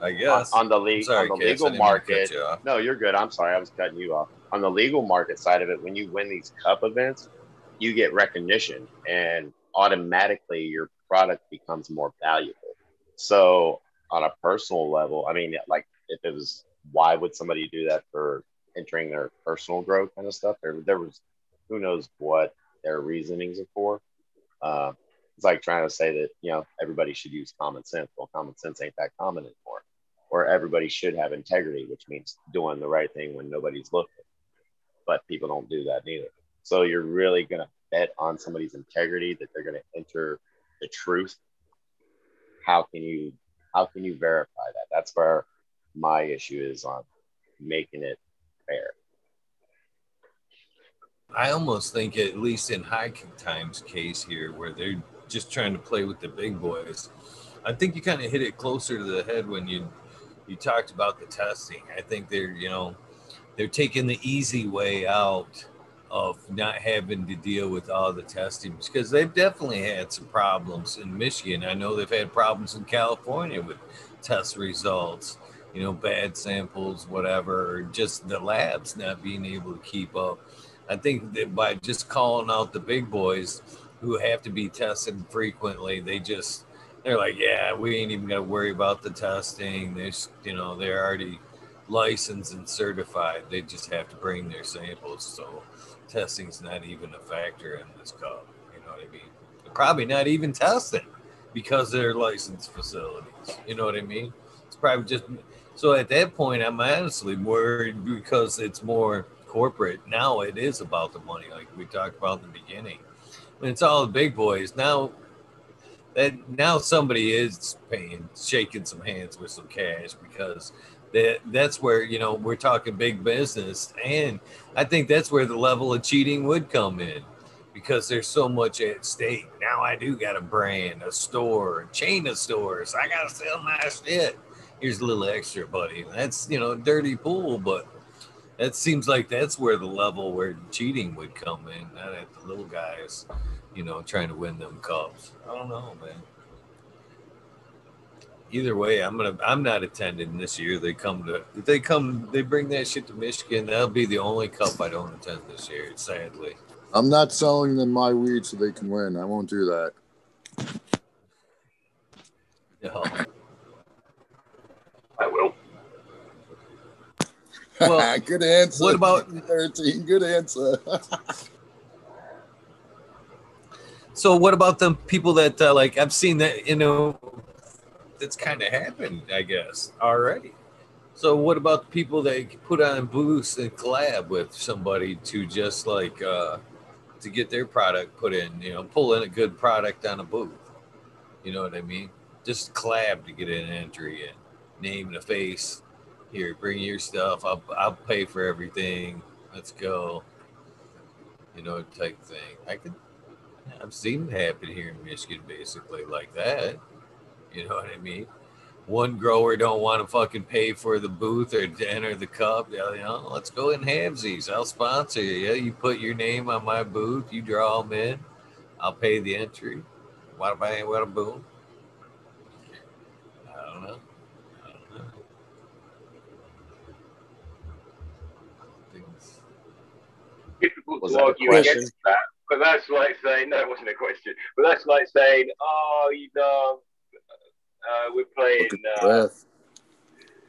I guess. on the league Sorry, on the Cass, legal didn't mean to cut market. you. No, you're good. I'm sorry, I was cutting you off. On the legal market side of it, when you win these cup events, you get recognition, and automatically your product becomes more valuable. So, on a personal level, I mean, like if it was, why would somebody do that for entering their personal growth kind of stuff? There, there was, who knows what their reasonings are for. Uh, it's like trying to say that you know everybody should use common sense. Well, common sense ain't that common anymore. Or everybody should have integrity, which means doing the right thing when nobody's looking. But people don't do that neither. So you're really gonna bet on somebody's integrity that they're gonna enter the truth. How can you how can you verify that? That's where my issue is on making it fair. I almost think, at least in High Times case here, where they're just trying to play with the big boys, I think you kind of hit it closer to the head when you you talked about the testing. I think they're you know they're taking the easy way out of not having to deal with all the testing because they've definitely had some problems in Michigan. I know they've had problems in California with test results, you know, bad samples, whatever, just the labs not being able to keep up. I think that by just calling out the big boys who have to be tested frequently, they just they're like, yeah, we ain't even gonna worry about the testing. There's, you know, they're already licensed and certified. They just have to bring their samples. So testing's not even a factor in this cup. You know what I mean? They're probably not even testing because they're licensed facilities. You know what I mean? It's probably just so at that point I'm honestly worried because it's more corporate. Now it is about the money, like we talked about in the beginning. When it's all the big boys, now that now somebody is paying, shaking some hands with some cash because that that's where you know we're talking big business, and I think that's where the level of cheating would come in because there's so much at stake. Now I do got a brand, a store, a chain of stores. I gotta sell my shit. Here's a little extra, buddy. That's you know dirty pool, but that seems like that's where the level where cheating would come in, not at the little guys, you know, trying to win them cups. I don't know, man. Either way, I'm gonna I'm not attending this year. They come to if they come they bring that shit to Michigan. That'll be the only cup I don't attend this year, sadly. I'm not selling them my weed so they can win. I won't do that. No. I will. Well, [LAUGHS] good answer. what about- 13? Good answer. [LAUGHS] So what about the people that uh, like I've seen that you know that's kind of happened, I guess already. So what about the people that put on booths and collab with somebody to just like uh, to get their product put in, you know, pull in a good product on a booth. You know what I mean? Just collab to get an entry in, name and a face. Here, bring your stuff. I'll I'll pay for everything. Let's go. You know, type thing. I could I've seen it happen here in Michigan, basically like that. You know what I mean? One grower don't want to fucking pay for the booth or to enter the cup. You oh, know, let's go in halvesies. I'll sponsor you. Yeah, you put your name on my booth. You draw them in. I'll pay the entry. What bang? What a boom. I don't know. I don't know. Things- difficult Was to argue against that. But that's like saying, no, it wasn't a question. But that's like saying, oh, you know, uh, we're playing. Uh,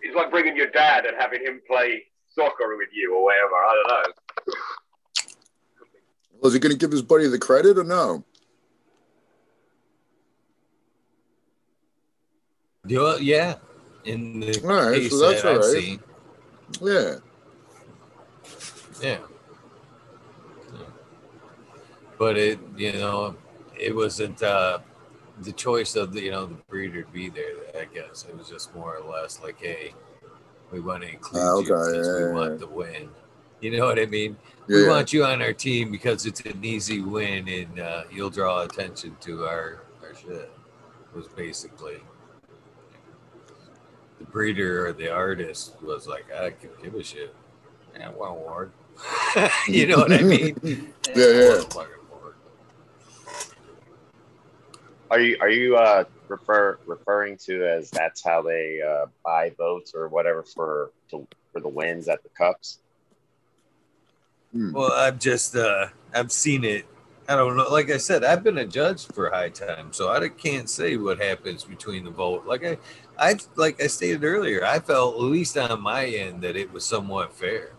it's like bringing your dad and having him play soccer with you or whatever. I don't know. Was he going to give his buddy the credit or no? Yeah, yeah. In the All right, case so that's that I've all right. seen, Yeah. yeah. Yeah. But it, you know, it wasn't. uh the choice of the you know the breeder to be there. I guess it was just more or less like, hey, we want to include Ah, you okay, because yeah, we yeah, want yeah. the win. You know what I mean? We want you on our team because it's an easy win and uh, you'll draw attention to our our shit. Was basically the breeder or the artist was like, I could give a shit. Yeah, one award. you know what I mean? [LAUGHS] Yeah, yeah. One fucking award. Are you are you uh refer referring to as that's how they uh, buy votes or whatever for to, for the wins at the cups? Hmm. Well, I've just uh I've seen it. I don't know. Like I said, I've been a judge for high time, so I can't say what happens between the vote. Like I, I like I stated earlier, I felt at least on my end that it was somewhat fair.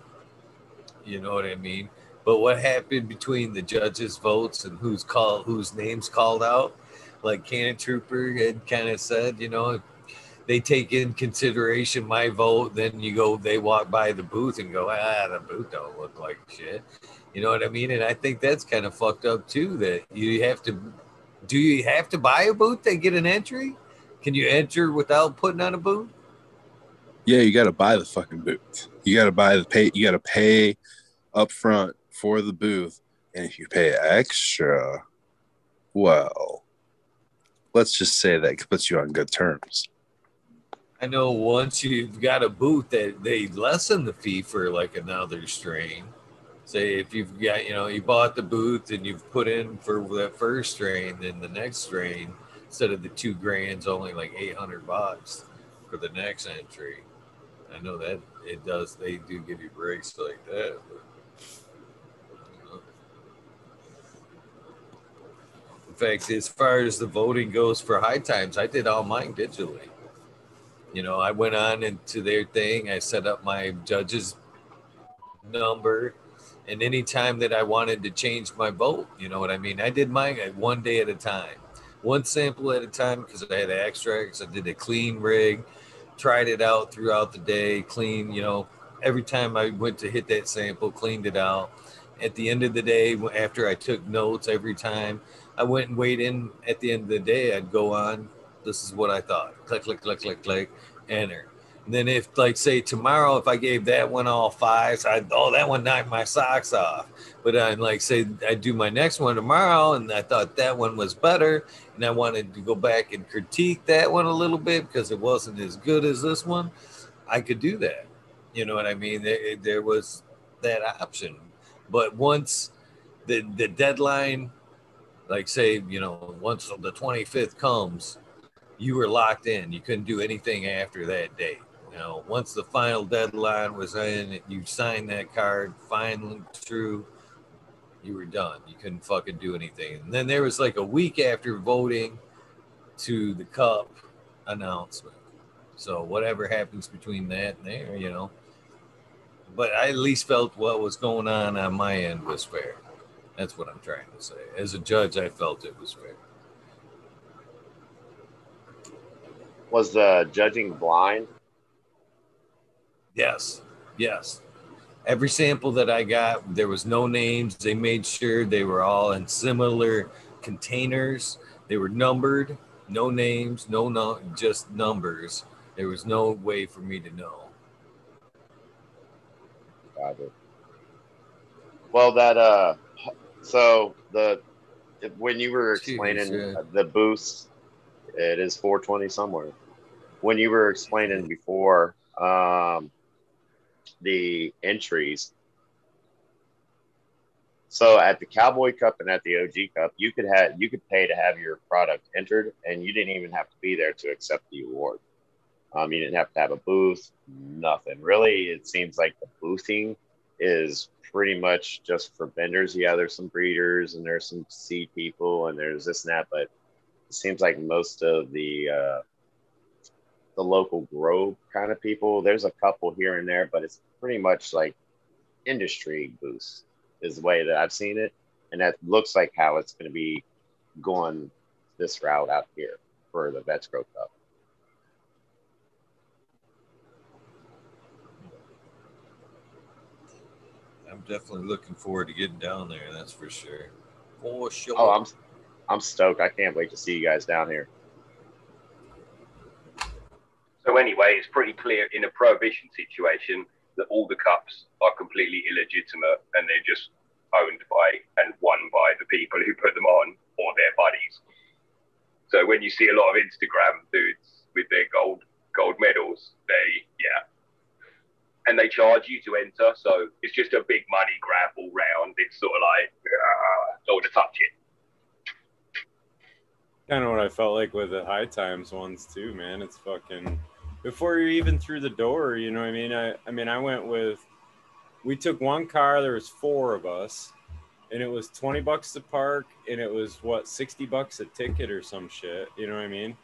You know what I mean? But what happened between the judges' votes and who's called, whose names called out, like Canna Trooper had kind of said, you know, they take in consideration my vote. Then you go, they walk by the booth and go, ah, the booth don't look like shit. You know what I mean? And I think that's kind of fucked up too. That you have to, do you have to buy a booth to get an entry? Can you enter without putting on a booth? Yeah, you got to buy the fucking booth. You got to buy the pay. You got to pay up front for the booth, and if you pay extra, well, let's just say that puts you on good terms. I know once you've got a booth that they lessen the fee for like another strain. Say if you've got, you know, you bought the booth and you've put in for that first strain, then the next strain, instead of the two grand's only like 800 bucks for the next entry. I know that it does, they do give you breaks like that. But, you know. As far as the voting goes for high times, I did all mine digitally. You know i went on into their thing. I set up my judge's number. And anytime that i wanted to change my vote you know what i mean? I did mine one day at a time. One sample at a time because i had extracts i did a clean rig tried it out throughout the day clean you know. Every time i went to hit that sample cleaned it out. At the end of the day after i took notes every time i went and weighed in at the end of the day i'd go on this is what I thought. Click, click, click, click, click, enter. And then if like say tomorrow, if I gave that one all fives, I oh that one knocked my socks off. But I'm like say I do my next one tomorrow, and I thought that one was better, and I wanted to go back and critique that one a little bit because it wasn't as good as this one. I could do that. You know what I mean? There, there was that option. But once the the deadline, like say you know once the 25th comes you were locked in. You couldn't do anything after that date. You know, once the final deadline was in, you signed that card, finally true, you were done. You couldn't fucking do anything. And then there was like a week after voting to the cup announcement. So whatever happens between that and there, you know. But I at least felt what was going on on my end was fair. That's what I'm trying to say. As a judge, I felt it was fair. Was the judging blind? Yes, yes. Every sample that I got, there was no names. They made sure they were all in similar containers. They were numbered, no names, no no, just numbers. There was no way for me to know. Got it. Well, that uh, so the when you were explaining Jeez, yeah. the boost, it is 420 somewhere. When you were explaining before um, the entries, so at the Cowboy Cup and at the OG Cup, you could have you could pay to have your product entered, and you didn't even have to be there to accept the award. Um, you didn't have to have a booth, nothing. Really, it seems like the boothing is pretty much just for vendors. Yeah, there's some breeders and there's some seed people and there's this and that, but it seems like most of the uh, the local grow kind of people. There's a couple here and there, but it's pretty much like industry boost is the way that I've seen it, and that looks like how it's going to be going this route out here for the Vets Grow Cup. I'm definitely looking forward to getting down there. That's for sure. For oh, sure. Oh, I'm I'm stoked. I can't wait to see you guys down here. So anyway, it's pretty clear in a prohibition situation that all the cups are completely illegitimate and they're just owned by and won by the people who put them on or their buddies. So when you see a lot of Instagram dudes with their gold gold medals, they yeah, and they charge you to enter. So it's just a big money grab all round. It's sort of like uh, don't want to touch it. Kind of what I felt like with the high times ones too, man. It's fucking before you're even through the door. You know what I mean? I I mean I went with. We took one car. There was four of us, and it was twenty bucks to park, and it was what sixty bucks a ticket or some shit. You know what I mean?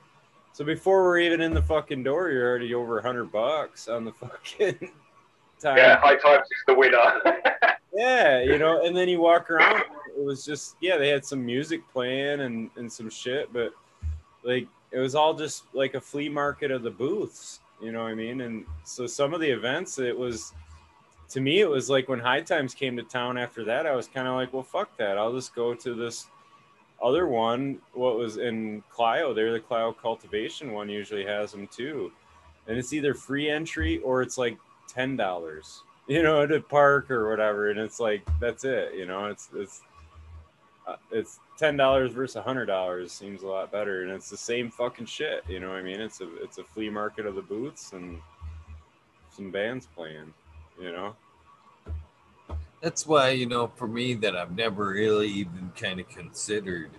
So before we're even in the fucking door, you're already over hundred bucks on the [LAUGHS] fucking time. Yeah, high times is the winner. [LAUGHS] Yeah, you know, and then you walk around. It was just yeah, they had some music playing and and some shit, but like it was all just like a flea market of the booths. You know what I mean? And so some of the events, it was to me, it was like when High Times came to town. After that, I was kind of like, well, fuck that. I'll just go to this other one. What was in Clio? There, the Clio Cultivation one usually has them too, and it's either free entry or it's like ten dollars you know, to park or whatever, and it's like that's it. You know, it's it's uh, it's ten dollars versus a hundred dollars seems a lot better, and it's the same fucking shit. You know I mean? It's a it's a flea market of the booths and some bands playing. You know, That's why, you know, for me, that I've never really even kind of considered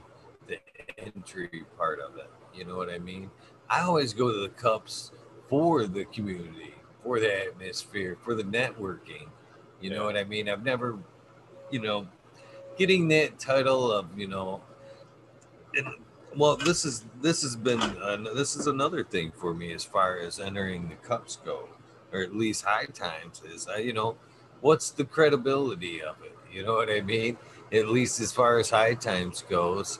the entry part of it. You know what I mean? I always go to the cups for the community, for the atmosphere, for the networking. You know what I mean? I've never, you know, getting that title of, you know, and well, this is this has been uh, this is another thing for me as far as entering the cups go, or at least high times is, I, you know, what's the credibility of it? You know what I mean? At least as far as high times goes,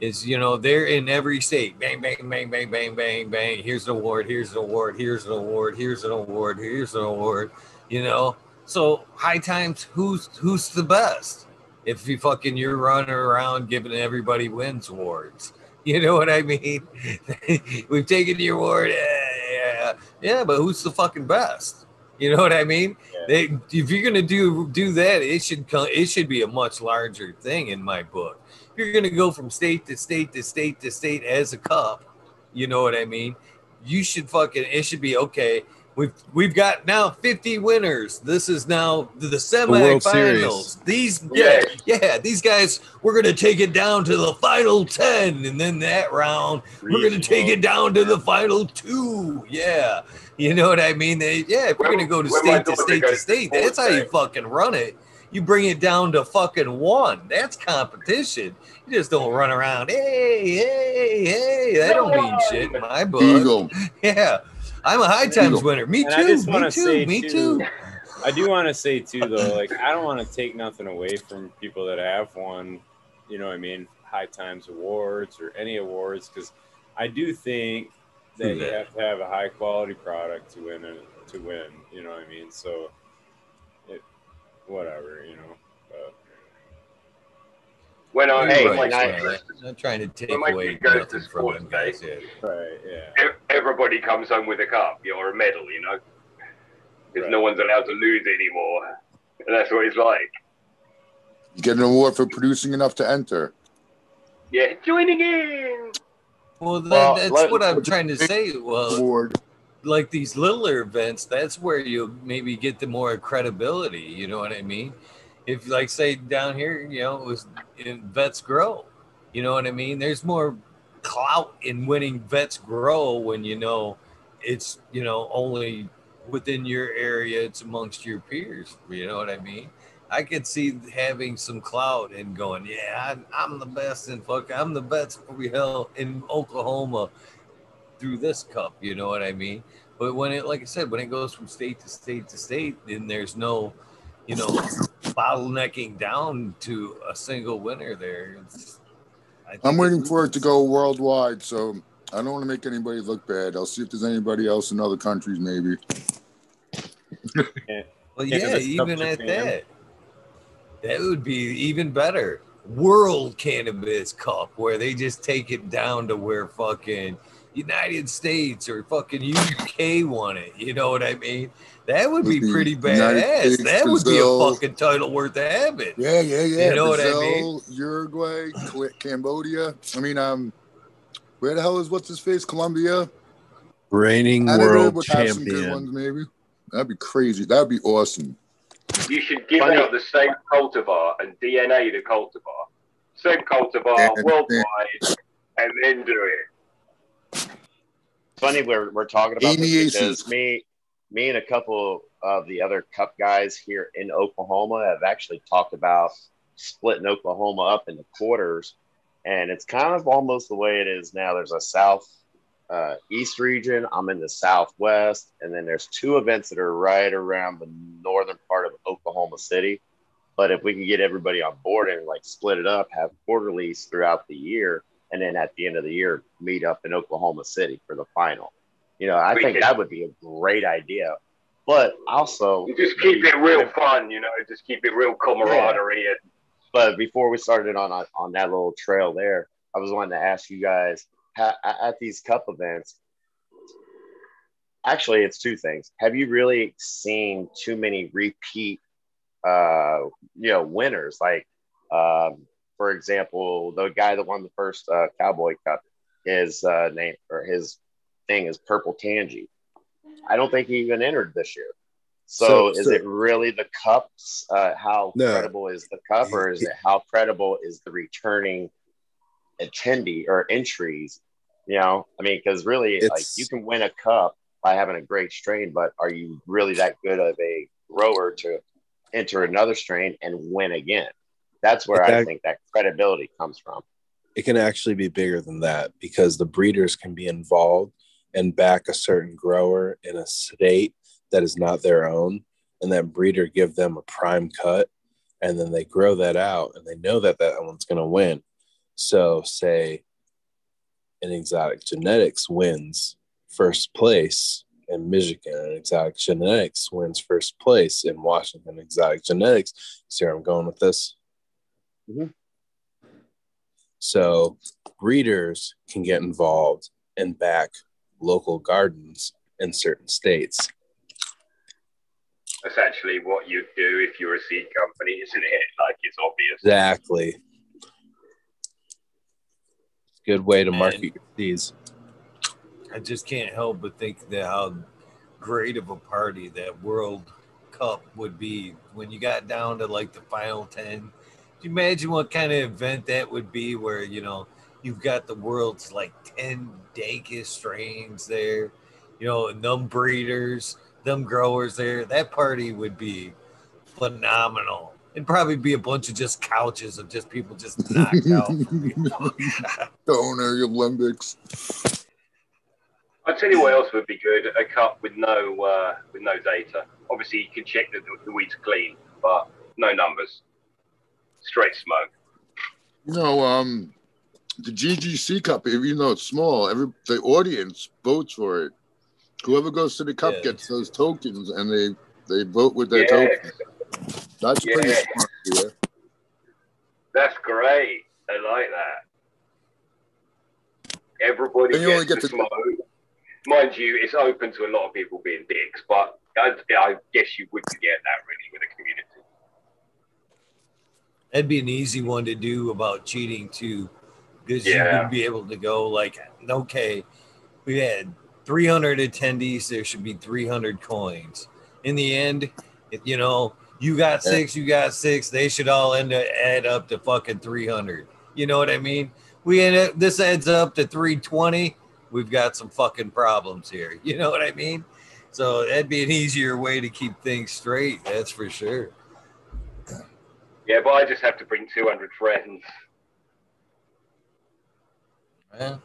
is you know they're in every state. Bang, bang, bang, bang, bang, bang, bang. Here's an award. Here's an award. Here's an award. Here's an award. Here's an award. You know. So high times. Who's who's the best? If you fucking you're running around giving everybody wins awards. [LAUGHS] You know what I mean? [LAUGHS] We've taken your award. Yeah, yeah, yeah. But who's the fucking best? You know what I mean? They, if you're gonna do do that, it should come. It should be a much larger thing in my book. If you're gonna go from state to state to state to state as a cup, you know what I mean? You should fucking. It should be okay. We've we've got now 50 winners. This is now the, the World semifinals. These yeah, yeah, these guys. We're gonna take it down to the final 10, and then that round we're gonna take it down to the final two. Yeah, you know what I mean? They, yeah, if we're gonna go to state to state to state, that's how you fucking run it. You bring it down to fucking one. That's competition. You just don't run around. Hey, hey, hey. That don't mean shit in my book. Eagle. [LAUGHS] Yeah, I'm a high times Eagle. winner. Me And too. Me too. Me too, too. I do want to say too, though, like I don't want to take nothing away from people that have won, you know, what I mean, high times awards or any awards, because I do think that you have to have a high quality product to win it, to win. You know what I mean? So, it, whatever, you know. But when uh, I, Hey, You're when right, my- I- Smiler. I'm not trying to take away goes to nothing from sports them guys. day, Yeah. right, yeah, everybody comes home with a cup you know, or a medal, you know, because Right. no one's allowed to lose anymore, and that's what it's like. You get an award for producing enough to enter. Yeah, joining in. Well, that, Well, that's let- what I'm trying to say. Well, Award. Like these littler events, that's where you maybe get the more credibility. You know what I mean? If like say down here, you know, it was in Vets Grow. You know what I mean? There's more clout in winning Vets Grow when you know it's you know only within your area. It's amongst your peers. You know what I mean? I could see having some clout and going, yeah, I'm, I'm the best in fuck. I'm the best for hell in Oklahoma through this cup. You know what I mean? But when it, like I said, when it goes from state to state to state, then there's no, you know, bottlenecking down to a single winner there. It's, I think I'm waiting for it to go worldwide, so I don't want to make anybody look bad. I'll see if there's anybody else in other countries, maybe. Well, Yeah, yeah, even at Japan. that, that would be even better. World Cannabis Cup where they just take it down to where fucking United States or fucking UK won it. You know what I mean? That would be pretty badass. States, That would be a fucking title worth having. Yeah, yeah, yeah. You know what I Brazil, mean? Uruguay, Cambodia. I mean, um, where the hell is what's his face? Colombia. Reigning Canada world would have some good champion. ones, maybe. That'd be crazy. That'd be awesome. You should give Funny. out the same cultivar and DNA the cultivar. Same cultivar Yeah. worldwide and then do it. Funny we're, we're talking about this because me me and a couple of the other cup guys here in Oklahoma have actually talked about splitting Oklahoma up into quarters. And it's kind of almost the way it is now. There's a south uh, east region. I'm in the southwest. And then there's two events that are right around the northern part of Oklahoma City. But if we can get everybody on board and like split it up have quarterlies throughout the year and then at the end of the year meet up in Oklahoma City for the final. You know, I We think can- that would be a great idea. But also, You just keep it real fun, you know, just keep it real camaraderie. And but before we started on on that little trail there, I was wanting to ask you guys at these cup events. Actually, it's two things. Have you really seen too many repeat, uh, you know, winners? Like, um, for example, the guy that won the first uh, Cowboy Cup, his uh, name or his thing is Purple Tangy. I don't think he even entered this year. So, So- is so- it really the cups? Uh, how No. credible is the cup, or is it how credible is the returning attendee or entries? You know, I mean, because really, like you can win a cup by having a great strain, but are you really that good of a grower to enter another strain and win again? That's where I That- think that credibility comes from. it can actually be bigger than that because the breeders can be involved and back a certain grower in a state that is not their own and that breeder give them a prime cut and then they grow that out and they know that that one's going to win so say an exotic genetics wins first place in michigan and exotic genetics wins first place in washington exotic genetics see where i'm going with this Mhm. so breeders can get involved and back local gardens in certain states. Essentially, what you'd do if you're a seed company, isn't it? Like it's obvious. Exactly. Good way to Man. market your seeds. I just can't help but think that how great of a party that World Cup would be when you got down to like the final 10. Can you imagine what kind of event that would be where, you know, you've got the world's like 10 dankest strains there, you know, and them breeders, them growers there. That party would be phenomenal. It'd probably be a bunch of just couches of just people just knocked out. Donor Olympics. I'll tell you what else would be good: a cup with no uh, with no data. Obviously, you can check that the, the weed's clean, but no numbers. Straight smoke. You know, um, the GGC Cup, even though it's small, every the audience votes for it. Whoever goes to the cup Yeah. gets those tokens, and they they vote with their Yeah. tokens. That's pretty smart. Yeah. That's great. I like that. Everybody And you only gets get to to- smoke. Mind you, it's open to a lot of people being dicks, but I, I guess you wouldn't get that really with a community. That'd be an easy one to do about cheating too, because you would be able to go like, okay, we had 300 attendees, there should be 300 coins. In the end, if, you know, you got six, you got six, they should all end up add up to fucking 300. You know what I mean? We end up, this adds up to 320. We've got some fucking problems here. [LAUGHS] You know what I mean? So that'd be an easier way to keep things straight. That's for sure. Yeah, but I just have to bring 200 friends. Well,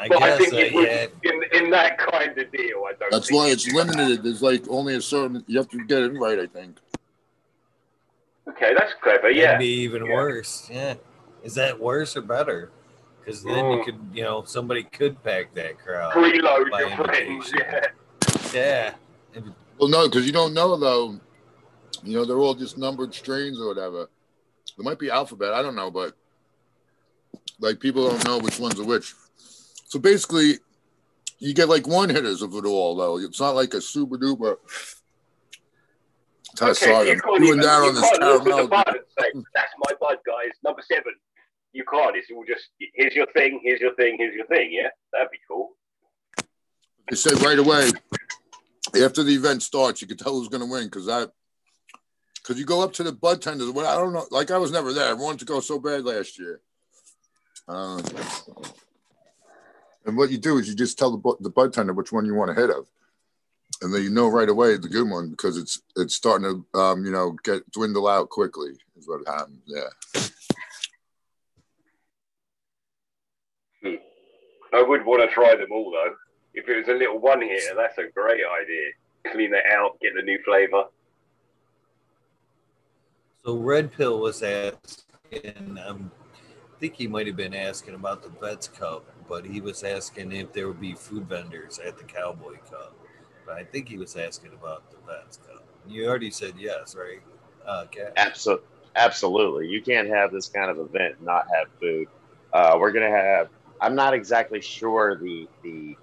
I But I guess think uh, yeah, in, in that kind of deal, I don't That's think why it's do that. limited. There's like only a certain. You have to get it right. I think. Okay, that's clever. That'd Yeah. be even Yeah. worse. Yeah. Is that worse or better? Because then you Mm. could, you know, somebody could pack that crowd. Preload by your friends. invitation. Yeah. Yeah. Well, no, because you don't know though. You know, they're all just numbered strains or whatever. There might be alphabet. I don't know, but like people don't know which ones are which. So basically, you get like one hitters of it all, though. It's not like a super duper. That's Okay, sorry, you can't doing even, down you on this can't look at the caramel. say, that's my bud, guys. Number seven. You can't. It's all just, here's your thing, here's your thing, here's your thing. Yeah, that'd be cool. They said right away after the event starts, you can tell who's going to win because I, because you go up to the bud tenders. Well, I don't know. Like I was never there. I wanted to go so bad last year. Um, and what you do is you just tell the the bud tender which one you want ahead of, and then you know right away the good one because it's it's starting to um, you know get dwindle out quickly. Is what happens. Yeah. I would want to try them all though. If it was a little one here, that's a great idea. Clean it out, get the new flavor. So Red Pill was asking, um, I think he might have been asking about the Vets Cup, but he was asking if there would be food vendors at the Cowboy Cup. But I think he was asking about the Vets Cup. You already said yes, right? Uh? Absolutely, absolutely. You can't have this kind of event and not have food. Uh, we're gonna have. I'm not exactly sure the the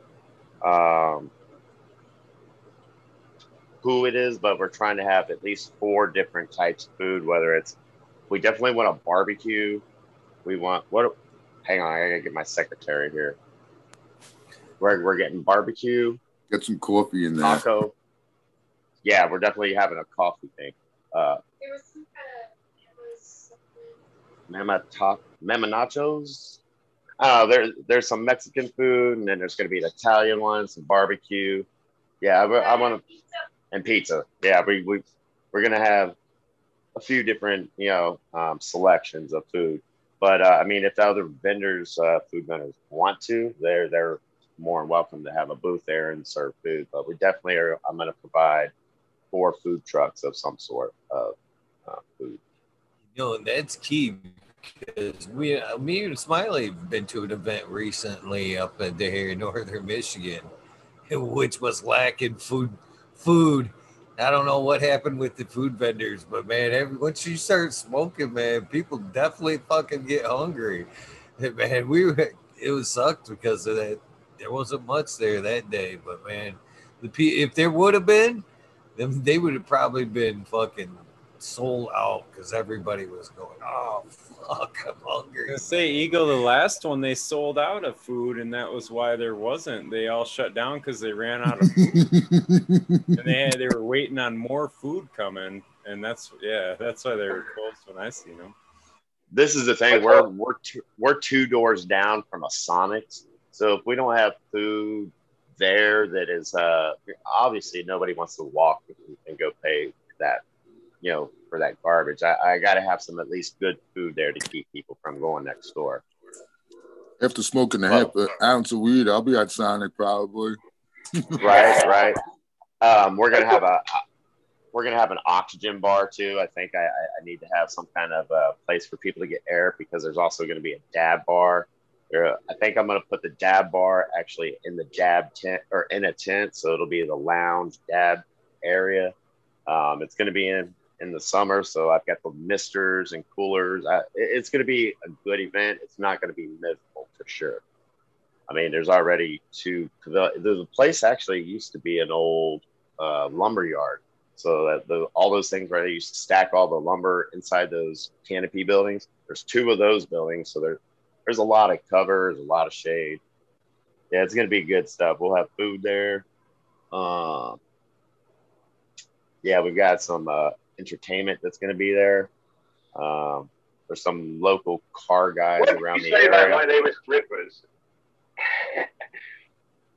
um, who it is, but we're trying to have at least four different types of food. Whether it's, we definitely want a barbecue. We want what? Hang on, I gotta get my secretary here. We're we're getting barbecue, Get some coffee in there. taco. Yeah, we're definitely having a coffee thing. Uh, There was some kind of it was Mama top Mama nachos. Oh, there, there's some Mexican food, and then there's going to be an Italian one, some barbecue. Yeah, I, I want to, pizza. And pizza. Yeah, we we we're to have a few different, you know, um, selections of food. But uh, I mean, if the other vendors, uh, food vendors, want to, they're they're more than welcome to have a booth there and serve food. But we definitely are. I'm going to provide four food trucks of some sort of uh, food. You know, that's key because we, uh, me and Smiley have been to an event recently up in there in northern Michigan, [LAUGHS] which was lacking food. Food. I don't know what happened with the food vendors, but man, every, once you start smoking, man, people definitely fucking get hungry. And, Man, we were, it was sucked because of that. There wasn't much there that day, but man, the if there would have been, then they would have probably been fucking sold out because everybody was going, oh fuck, I'm hungry. gonna say Eagle, the last one they sold out of food, and that was why there wasn't. They all shut down because they ran out of food, [LAUGHS] and they had, they were waiting on more food coming, and that's yeah, that's why they were closed when I seen them. this is the thing we're we're two, we're two doors down from a Sonics, so if we don't have food there, that is uh obviously nobody wants to walk and go pay that you know for that garbage. I, I got to have some at least good food there to keep people from going next door. After smoking a half an ounce of weed, I'll be at Sonic probably. [LAUGHS] Right, right. Um, we're gonna have a we're gonna have an oxygen bar too. I think I, I need to have some kind of a place for people to get air because there's also going to be a dab bar. I think I'm going to put the dab bar actually in the dab tent or in a tent, so it'll be the lounge dab area. Um, it's going to be in in the summer, so I've got the misters and coolers. I, it's going to be a good event. It's not going to be miserable for sure. I mean, there's already two. The, the place actually used to be an old uh, lumber yard. So that the, all those things where they used to stack all the lumber inside those canopy buildings. There's two of those buildings, so there, there's a lot of cover, there's a lot of shade. Yeah, it's gonna be good stuff. We'll have food there. Um, yeah, we've got some uh, entertainment that's gonna be there. Um, there's some local car guys What around you the say that area. like they were strippers?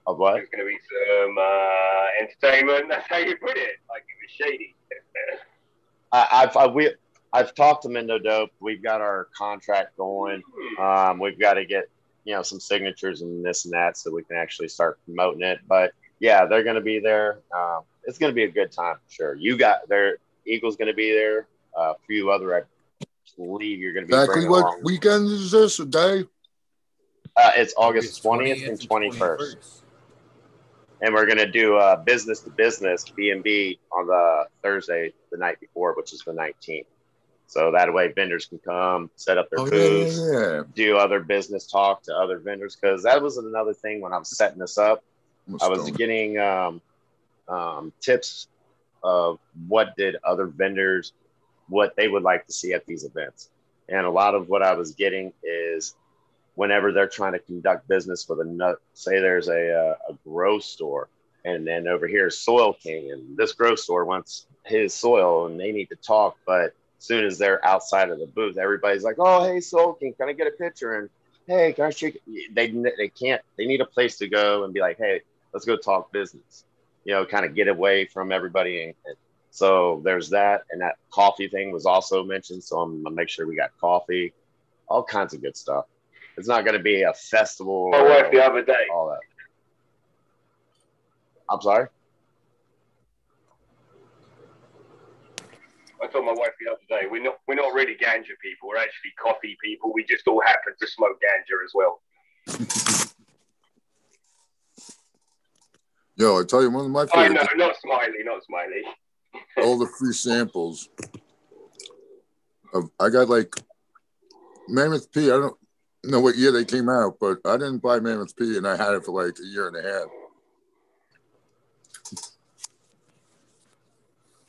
Of what? There's going to be some uh, entertainment. That's how you put it. Like it was shady. [LAUGHS] I, I've I, we I've talked to Mendo Dope. We've got our contract going. Um, we've got to get you know some signatures and this and that so we can actually start promoting it. But yeah, they're going to be there. Um, it's going to be a good time for sure. You got there. Eagles going to be there. a few other, I believe you're going to be Exactly what along. weekend is this? A day? Uh, it's August 20th and 21st. and we're gonna do uh, business to business B and B on the Thursday, the night before, which is the 19th. So that way vendors can come, set up their Oh, booths, yeah, yeah. do other business talk to other vendors. Because that was another thing when I was setting this up. What's I was going- getting um, um, tips of what did other vendors, what they would like to see at these events. And a lot of what I was getting is whenever they're trying to conduct business with a nut, say there's a, uh, a grow store, and then over here is Soil King, and this grow store wants his soil, and they need to talk. But as soon as they're outside of the booth, everybody's like, "Oh, hey, Soil King, can I get a picture?" And hey, can I shake? They they can't. They need a place to go and be like, "Hey, let's go talk business." You know, kind of get away from everybody. And, and so there's that, and that coffee thing was also mentioned. So I'm gonna make sure we got coffee, all kinds of good stuff. It's not going to be a festival. My wife the other day. All that. I'm sorry. I told my wife the other day, we're not we're not really ganja people. We're actually coffee people. We just all happen to smoke ganja as well. [LAUGHS] Yo, I tell you, one of my oh, I favorite know, not smiley, not smiley. [LAUGHS] all the free samples of I got like Mammoth P. I don't know what year they came out, but I didn't buy Mammoth P and I had it for like a year and a half.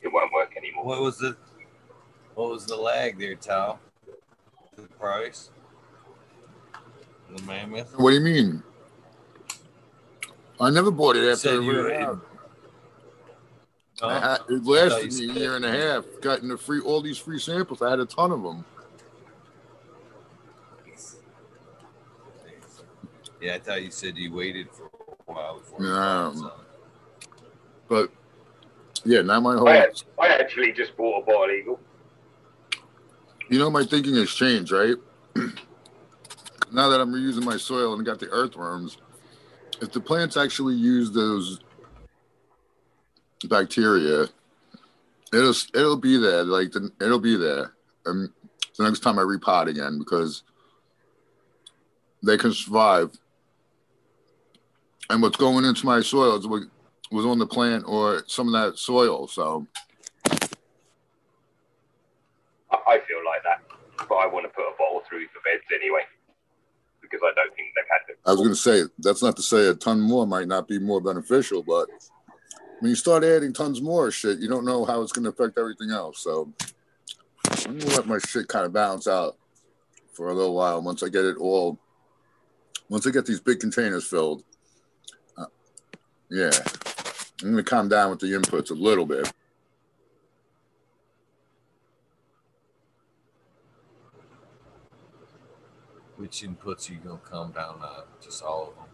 It won't work anymore. What was the what was the lag there, Tal? The price? The mammoth? What do you mean? I never bought it after Said it you out. Oh, I had, it I thought you lasted me a year and a half. Gotten the free all these free samples. I had a ton of them. Yeah, I thought you said you waited for a while before. you No. Um, but yeah, now my whole I, had- I actually just bought a bottle eagle. You know, my thinking has changed, right? [CLEARS THROAT] now that I'm reusing my soil and got the earthworms, if the plants actually use those bacteria, it'll it'll be there. Like the, it'll be there. Um, the next time I repot again because they can survive. And what's going into my soil is what was on the plant or some of that soil. So I feel like that, but I want to put a bottle through the beds anyway because I don't think they've had them. I was going to say that's not to say a ton more might not be more beneficial, but when you start adding tons more shit, you don't know how it's going to affect everything else. So I'm going to let my shit kind of balance out for a little while once I get it all. Once I get these big containers filled, uh, yeah, I'm going to calm down with the inputs a little bit. Which inputs are you gonna calm down on? Just all of them.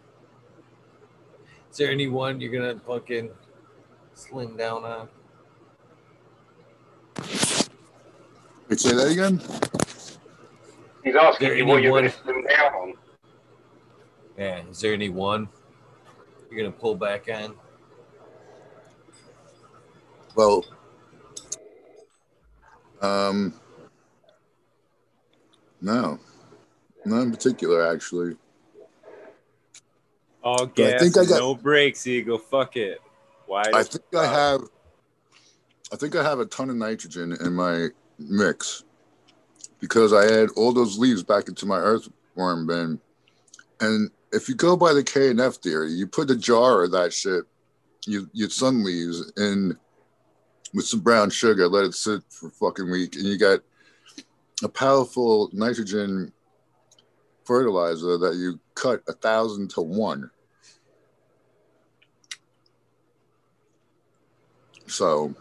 Is there any one you're gonna fucking slim down on? Wait, say that again? He's asking you what you're anyone- going to slim down on. Yeah. Is there any one you're gonna pull back on? Well, um, no, not in particular, actually. All But I gas, think I got- no brakes, Eagle. Fuck it. Why? I think I have. I think I have a ton of nitrogen in my mix because I add all those leaves back into my earthworm bin, and if you go by the KNF theory, you put a jar of that shit, you you sun leaves in with some brown sugar, let it sit for a fucking week, and you got a powerful nitrogen fertilizer that you cut a thousand to one. So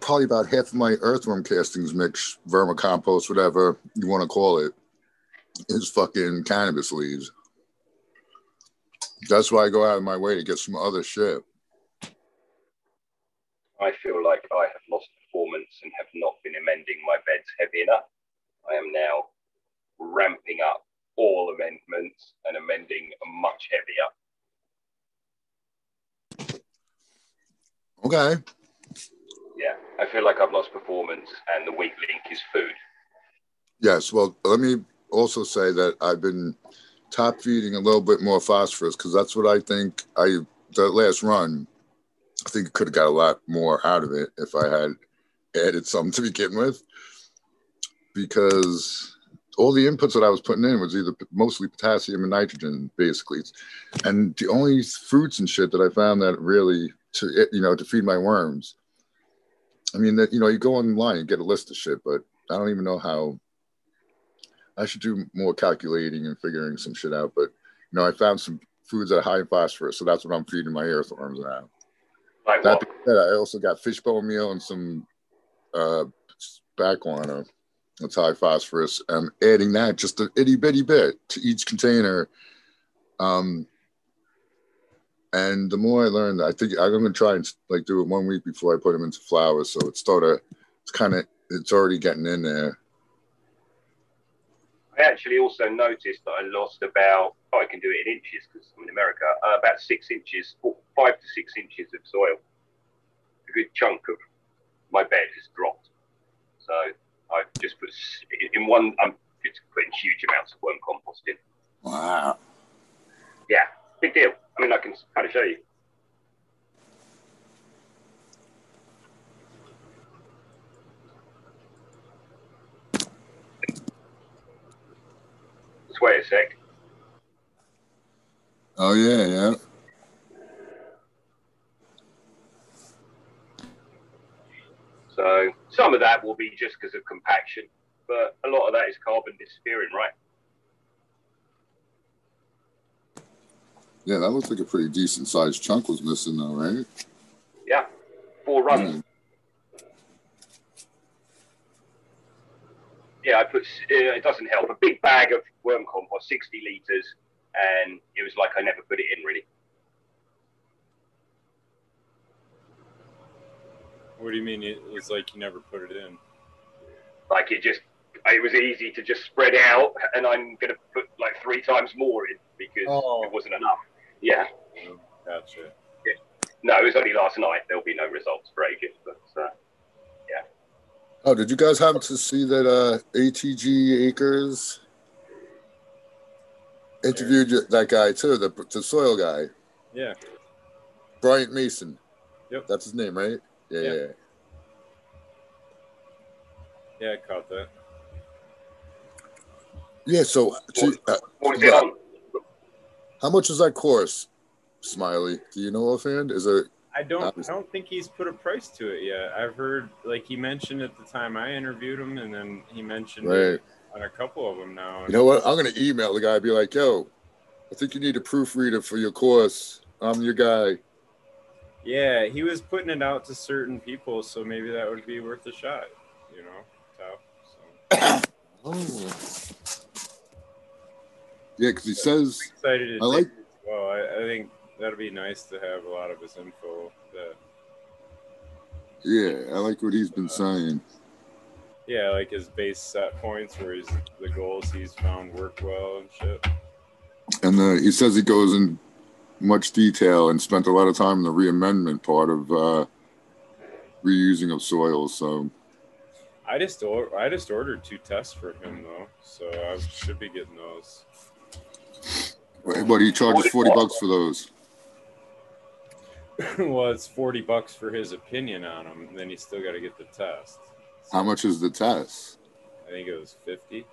probably about half of my earthworm castings mix, vermicompost, whatever you want to call it, is fucking cannabis leaves. That's why I go out of my way to get some other shit. I feel like I have lost performance and have not been amending my beds heavy enough. I am now ramping up all amendments and amending much heavier. Okay. Yeah, I feel like I've lost performance, and the weak link is food. Yes. Well, let me also say that I've been top feeding a little bit more phosphorus because that's what I think I the last run. I think could have got a lot more out of it if I had added some to begin with because all the inputs that I was putting in was either mostly potassium and nitrogen, basically. And the only fruits and shit that I found that really to you know to feed my worms. I mean that you know you go online and get a list of shit, but I don't even know how. I should do more calculating and figuring some shit out. But you know, I found some foods that are high in phosphorus, so that's what I'm feeding my earthworms now. Like That said, I also got fishbone meal and some uh, backwater. That's high phosphorus. I'm adding that just a itty bitty bit to each container. Um, and the more I learned, I think I'm gonna try and like do it one week before I put them into flowers. So it's sort of, it's kind of, it's already getting in there. I actually also noticed that I lost about, oh, I can do it in inches because I'm in America, uh, about six inches, four, five to six inches of soil. A good chunk of my bed has dropped. So I've just put, in one, I'm just putting huge amounts of worm compost in. Wow. Yeah, big deal. I mean, I can kind of show you. Just wait a sec. Oh yeah, yeah. So some of that will be just because of compaction, but a lot of that is carbon disappearing, right? Yeah, that looks like a pretty decent sized chunk was missing though, right? Yeah, four runs. Mm. Yeah, I put. Uh, it doesn't help. A big bag of worm compost, sixty liters, and it was like I never put it in really. What do you mean? It was like you never put it in. Like it just, it was easy to just spread out, and I'm gonna put like three times more in because Oh. it wasn't enough. Yeah. Gotcha. No, it was only last night. There'll be no results for ages, but uh, Oh, did you guys happen to see that uh, ATG Acres interviewed you- that guy too, the, the soil guy, Yeah. Bryant Mason? Yep. That's his name, right? Yeah, Yeah. yeah. Yeah, I caught that. Yeah, so, so, uh, what was it on? how much is that course, Smiley? Do you know offhand? Is it? I don't. I don't think he's put a price to it yet. I've heard like he mentioned at the time I interviewed him, and then he mentioned Right. it on a couple of them now. You know what? I'm gonna email the guy. Be like, yo, I think you need a proofreader for your course. I'm your guy. Yeah, he was putting it out to certain people, so maybe that would be worth a shot. You know. So Yeah, because he says excited I like- well. I, I think that'd be nice to have a lot of his info. That Yeah, I like what he's been saying. yeah, like his base set points where he's the goals he's found work well and shit. And uh, he says he goes in much detail and spent a lot of time in the reamendment part of uh, reusing of soil. So I just or, I just ordered two tests for him though, so I should be getting those. but he charges 40 bucks for those. [LAUGHS] well, it's forty bucks for his opinion on them, and then you still got to get the test. How much is the test? I think it was fifty.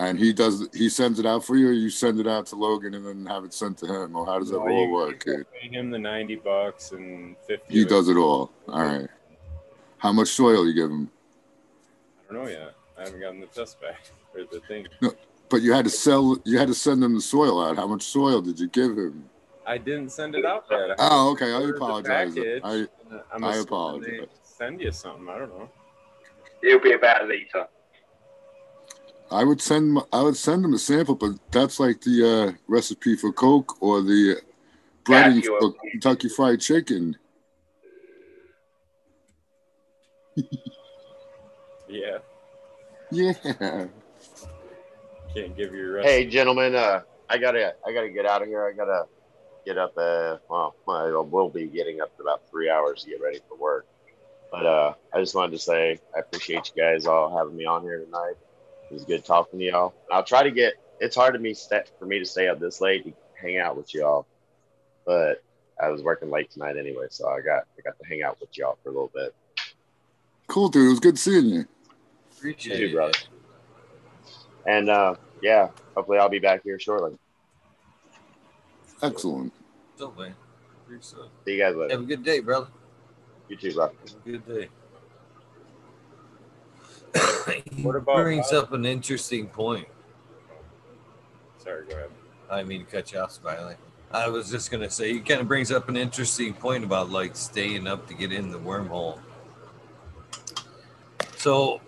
And he does he sends it out for you or you send it out to Logan and then have it sent to him? Or how does that No, all you- work? you Pay him the ninety bucks and fifty. He does it all. All right. How much soil you give him? I don't know yet. I haven't gotten the test back [LAUGHS] or the thing. no, But you had to sell you had to send him the soil out. How much soil did you give him? I didn't send it out yet. Oh, okay. I ordered the apologize. package, I I'm I apologize. Send you something. I don't know. It'll be about a liter. I would send I would send him a sample, but that's like the uh, recipe for Coke or the breading you for Kentucky Fried Chicken. Yeah, Yeah. can't give you your Hey, gentlemen, uh, I gotta, I gotta get out of here. I gotta get up. Uh, well, I will be getting up in about three hours to get ready for work. But uh, I just wanted to say I appreciate you guys all having me on here tonight. It was good talking to y'all. I'll try to get. It's hard to me sta for me to stay up this late to hang out with y'all, but I was working late tonight anyway, so I got I got to hang out with y'all for a little bit. Cool, dude. It was good seeing you. Appreciate You brother. And uh, yeah, hopefully I'll be back here shortly. Excellent. So, man. Appreciate it. See you guys later. Have a good day, brother. You too, bro. Have a good day. He What about- brings up an interesting point. Sorry, go ahead. I didn't mean to cut you off, Smiley. I was just gonna say he kind of brings up an interesting point about like staying up to get in the wormhole. So,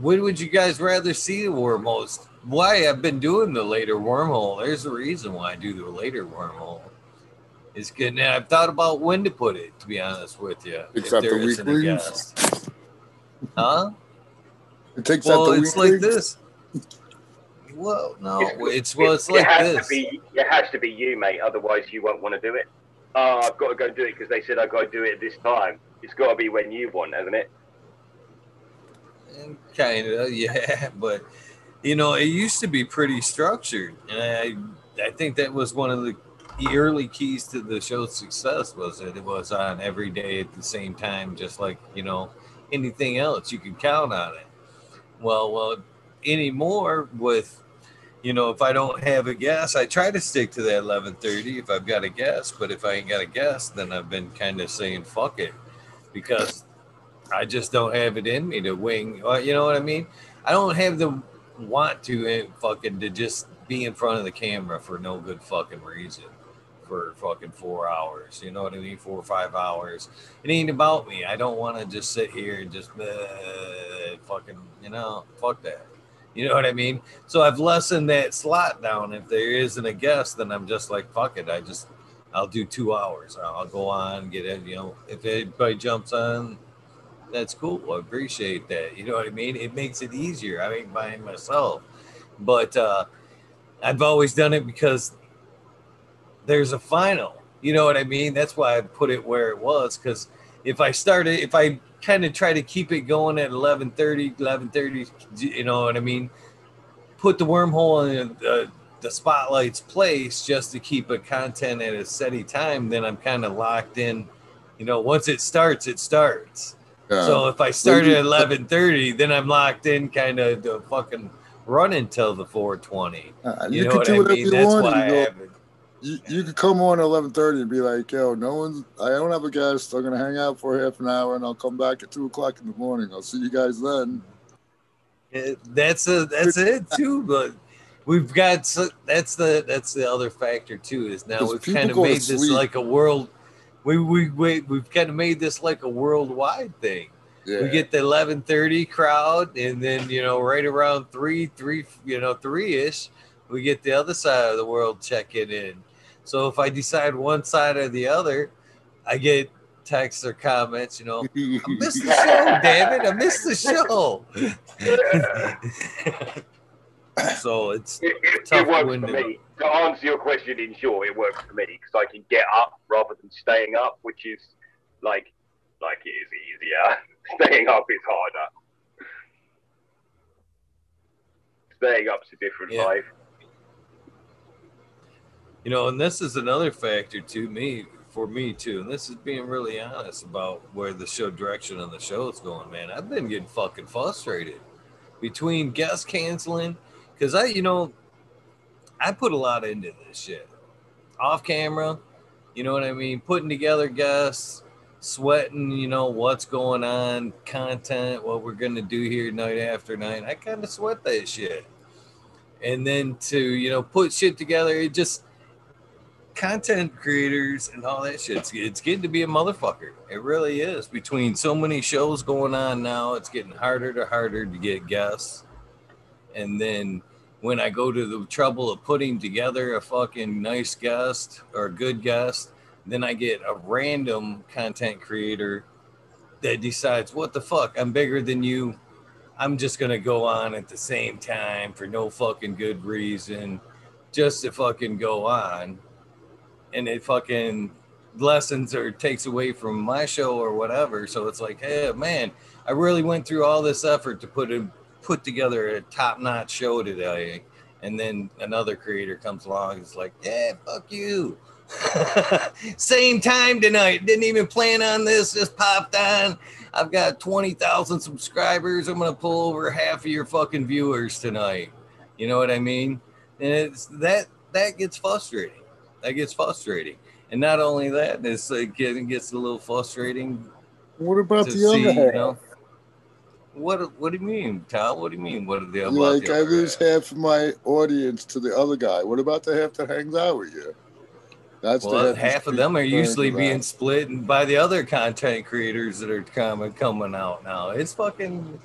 when would you guys rather see the wormholes? Why I've been doing the later wormhole? There's a reason why I do the later wormhole. It's good. And I've thought about when to put it. To be honest with you, if Except there the isn't a weeklies? guest. Huh? It takes Well, out the it's like weekly? this. Well, no, It's- it's well, it's it, like has this. To be, it has to be you, mate. Otherwise, you won't want to do it. Oh, I've got to go do it because they said I've got to do it at this time. It's got to be when you want, hasn't it? Kind of, yeah, [LAUGHS] but you know, it used to be pretty structured, and I, I think that was one of the early keys to the show's success was that it was on every day at the same time, just like you know anything else. You could count on it. Well, well, anymore with you know, if I don't have a guess, I try to stick to that eleven thirty if I've got a guess. But if I ain't got a guess, then I've been kind of saying fuck it because I just don't have it in me to wing. uh, You know what I mean? I don't have the want to uh, fucking to just be in front of the camera for no good fucking reason for fucking four hours. You know what I mean? Four or five hours. It ain't about me. I don't want to just sit here and just uh, fucking, you know, fuck that. You know what I mean? So I've lessened that slot down. If there isn't a guest, then I'm just like, fuck it. I just, I'll do two hours. I'll go on, get it. You know, if anybody jumps on, that's cool. I appreciate that. You know what I mean? It makes it easier. I ain't buying myself, but uh, I've always done it because there's a final. You know what I mean? That's why I put it where it was. Because if I started, if I kind of try to keep it going at 11:30, 11:30, you know what I mean? Put the wormhole in the, the spotlight's place just to keep a content at a steady time. Then I'm kind of locked in. You know, once it starts, it starts. Yeah. So if I start at eleven thirty, then I'm locked in, kind of to fucking run until the four twenty. Uh, You, you know what I mean? That's why I you know. You, you could come on at eleven thirty and be like, "Yo, no one's. I don't have a guest. I'm gonna hang out for half an hour, and I'll come back at two o'clock in the morning. I'll see you guys then." It- that's a that's it too. But we've got so that's the that's the other factor too. Is now we've kind of made this sleep. like a world. We we we we've kind of made this like a worldwide thing. Yeah. We get the eleven thirty crowd, and then you know right around three three you know three ish, we get the other side of the world checking in. So if I decide one side or the other, I get texts or comments. You know, I missed [LAUGHS] the show, damn it! I missed the show. so it's It, it, Tough it works window. for me. To answer your question in short, it works for me because I can get up rather than staying up, which is like like it is easier. [LAUGHS] staying up is harder. Staying up's a different Yeah. life. You know, and this is another factor to me for me too. And this is being really honest about where the show direction of the show is going, man. I've been getting fucking frustrated between guest canceling because I, you know, I put a lot into this shit off camera. You know what I mean? Putting together guests, sweating, you know, what's going on, content, what we're going to do here night after night. I kind of sweat that shit. And then to, you know, put shit together, it just, content creators and all that shit. It's, it's getting to be a motherfucker. It really is. Between so many shows going on now, it's getting harder to harder to get guests. And then when I go to the trouble of putting together a fucking nice guest or a good guest, then I get a random content creator that decides, what the fuck, I'm bigger than you. I'm just gonna go on at the same time for no fucking good reason, just to fucking go on and it fucking lessens or takes away from my show or whatever. So it's like, hey man, I really went through all this effort to put put together a top notch show today. And then another creator comes along, and it's like, yeah, fuck you. [LAUGHS] Same time tonight. Didn't even plan on this. Just popped on. I've got 20,000 subscribers. I'm going to pull over half of your fucking viewers tonight. You know what I mean? And it's that that gets frustrating. That gets frustrating. And not only that, it's like getting gets a little frustrating. What about the other half? you know, what what do you mean, Tom? What do you mean? What are the about like the I lose half of my audience to the other guy. What about the half that hangs out with you? That's well, the half of them are usually being split by the other content creators that are coming coming out now. It's fucking,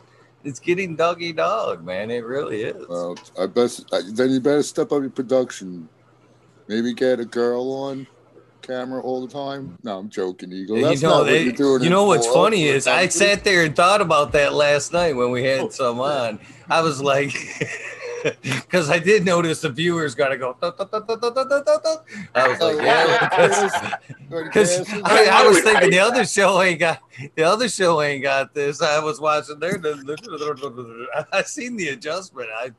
it's getting doggy dog, man. It really is. Well, I best then you better step up your production. Maybe get a girl on camera all the time. No, I'm joking, Eagle. That's you know, not what you're doing. you know what's funny is I sat there and thought about that last night when we had some on. I was like, [LAUGHS] because I did notice the viewers got to go. I was like, yeah, because [LAUGHS] I, I was thinking the other show ain't got the other show ain't got this. I was watching there. [LAUGHS] I seen the adjustment. I,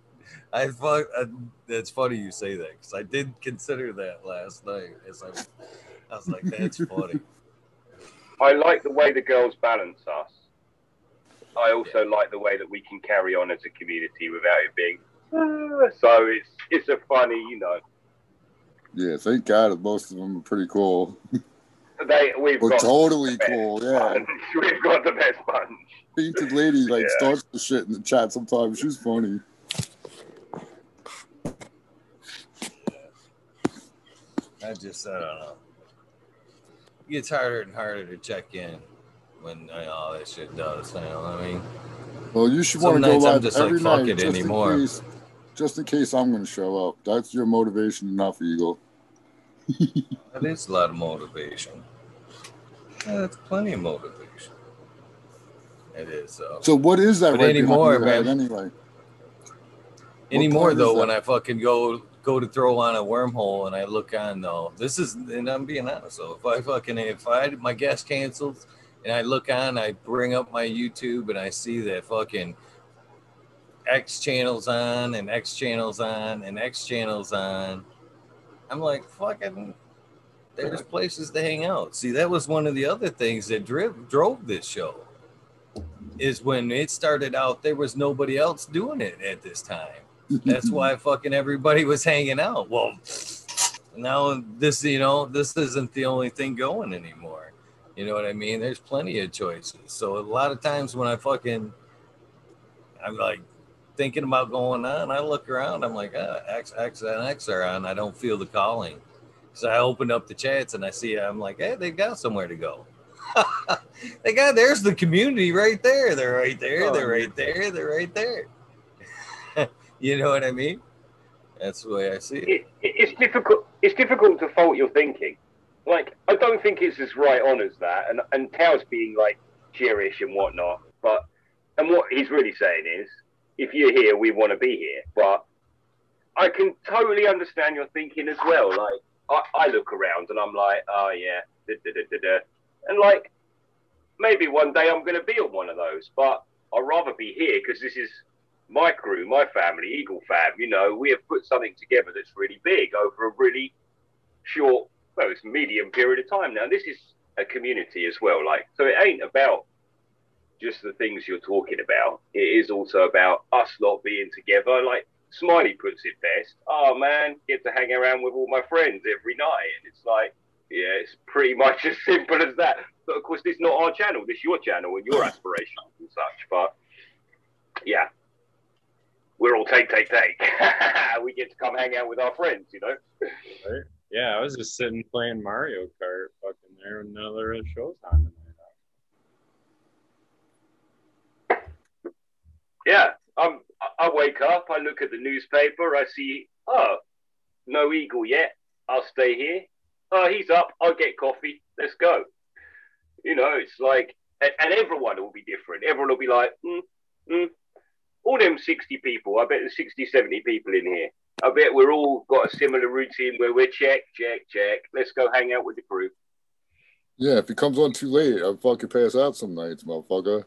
I thought uh, that's funny you say that because I did consider that last night. As I, I was like, that's [LAUGHS] funny. I like the way the girls balance us. I also like the way that we can carry on as a community without it being. "Ah," So it's it's a funny, you know. Yeah, thank God most of them are pretty cool. [LAUGHS] They we've Or got totally cool, yeah. [LAUGHS] we've got the best bunch. Painted lady like Yeah. starts the shit in the chat sometimes. She's funny. I just I don't know. It gets harder and harder to check in when uh, all that shit does. You know what I mean? Well, you should want to go live just like, every fuck night it just anymore. in case. Just in case I'm going to show up. That's your motivation enough, Eagle. [LAUGHS] That is a lot of motivation. Yeah, that's plenty of motivation. It is. So, So what is that But right anymore, behind your head man. anyway? anymore though, when I fucking go go to throw on a wormhole and I look on though, this is and I'm being honest. So if I fucking if I my guest cancels and I look on, I bring up my YouTube and I see that fucking X channels on and X channels on and X channels on. I'm like fucking. There's places to hang out. See, that was one of the other things that drove drove this show. Is when it started out, there was nobody else doing it at this time. That's why fucking everybody was hanging out. Well, now this, you know, this isn't the only thing going anymore. You know what I mean? There's plenty of choices. So a lot of times when I fucking, I'm like thinking about going on, I look around, I'm like, ah, X, X, and X are on. I don't feel the calling. So I opened up the chats and I see, I'm like, hey, they've got somewhere to go. [LAUGHS] they got, there's the community right there. They're right there. They're right there. They're right there. [LAUGHS] you know what I mean? That's the way I see it. it, it's difficult. It's difficult to fault your thinking. Like I don't think it's as right on as that. And and Tao's being like cheerish and whatnot. But and what he's really saying is, if you're here, we want to be here. But I can totally understand your thinking as well. Like I, I look around and I'm like, oh yeah, da, da, da, and like maybe one day I'm going to be on one of those. But I'd rather be here because this is my crew, my family, Eagle fam, you know, we have put something together that's really big over a really short, well, it's medium period of time now. This is a community as well. Like, so it ain't about just the things you're talking about. It is also about us not being together. Like Smiley puts it best. Oh man, get to hang around with all my friends every night. And it's like, yeah, it's pretty [LAUGHS] much as simple as that. But of course, this is not our channel. This is your channel and your [LAUGHS] aspirations and such. But yeah, we're all take, take, take. [LAUGHS] we get to come hang out with our friends, you know. Right? Yeah, I was just sitting playing Mario Kart fucking there when none of the real shows on tonight. Yeah, um, I- I wake up, I look at the newspaper, I see, oh, no eagle yet. I'll stay here. Oh, he's up. I'll get coffee. Let's go. You know, it's like, and, and everyone will be different. Everyone will be like, mm, mm. All them 60 people, I bet there's 60, 70 people in here. I bet we're all got a similar routine where we're check, check, check. Let's go hang out with the crew. Yeah, if he comes on too late, I'll fucking pass out some nights, motherfucker.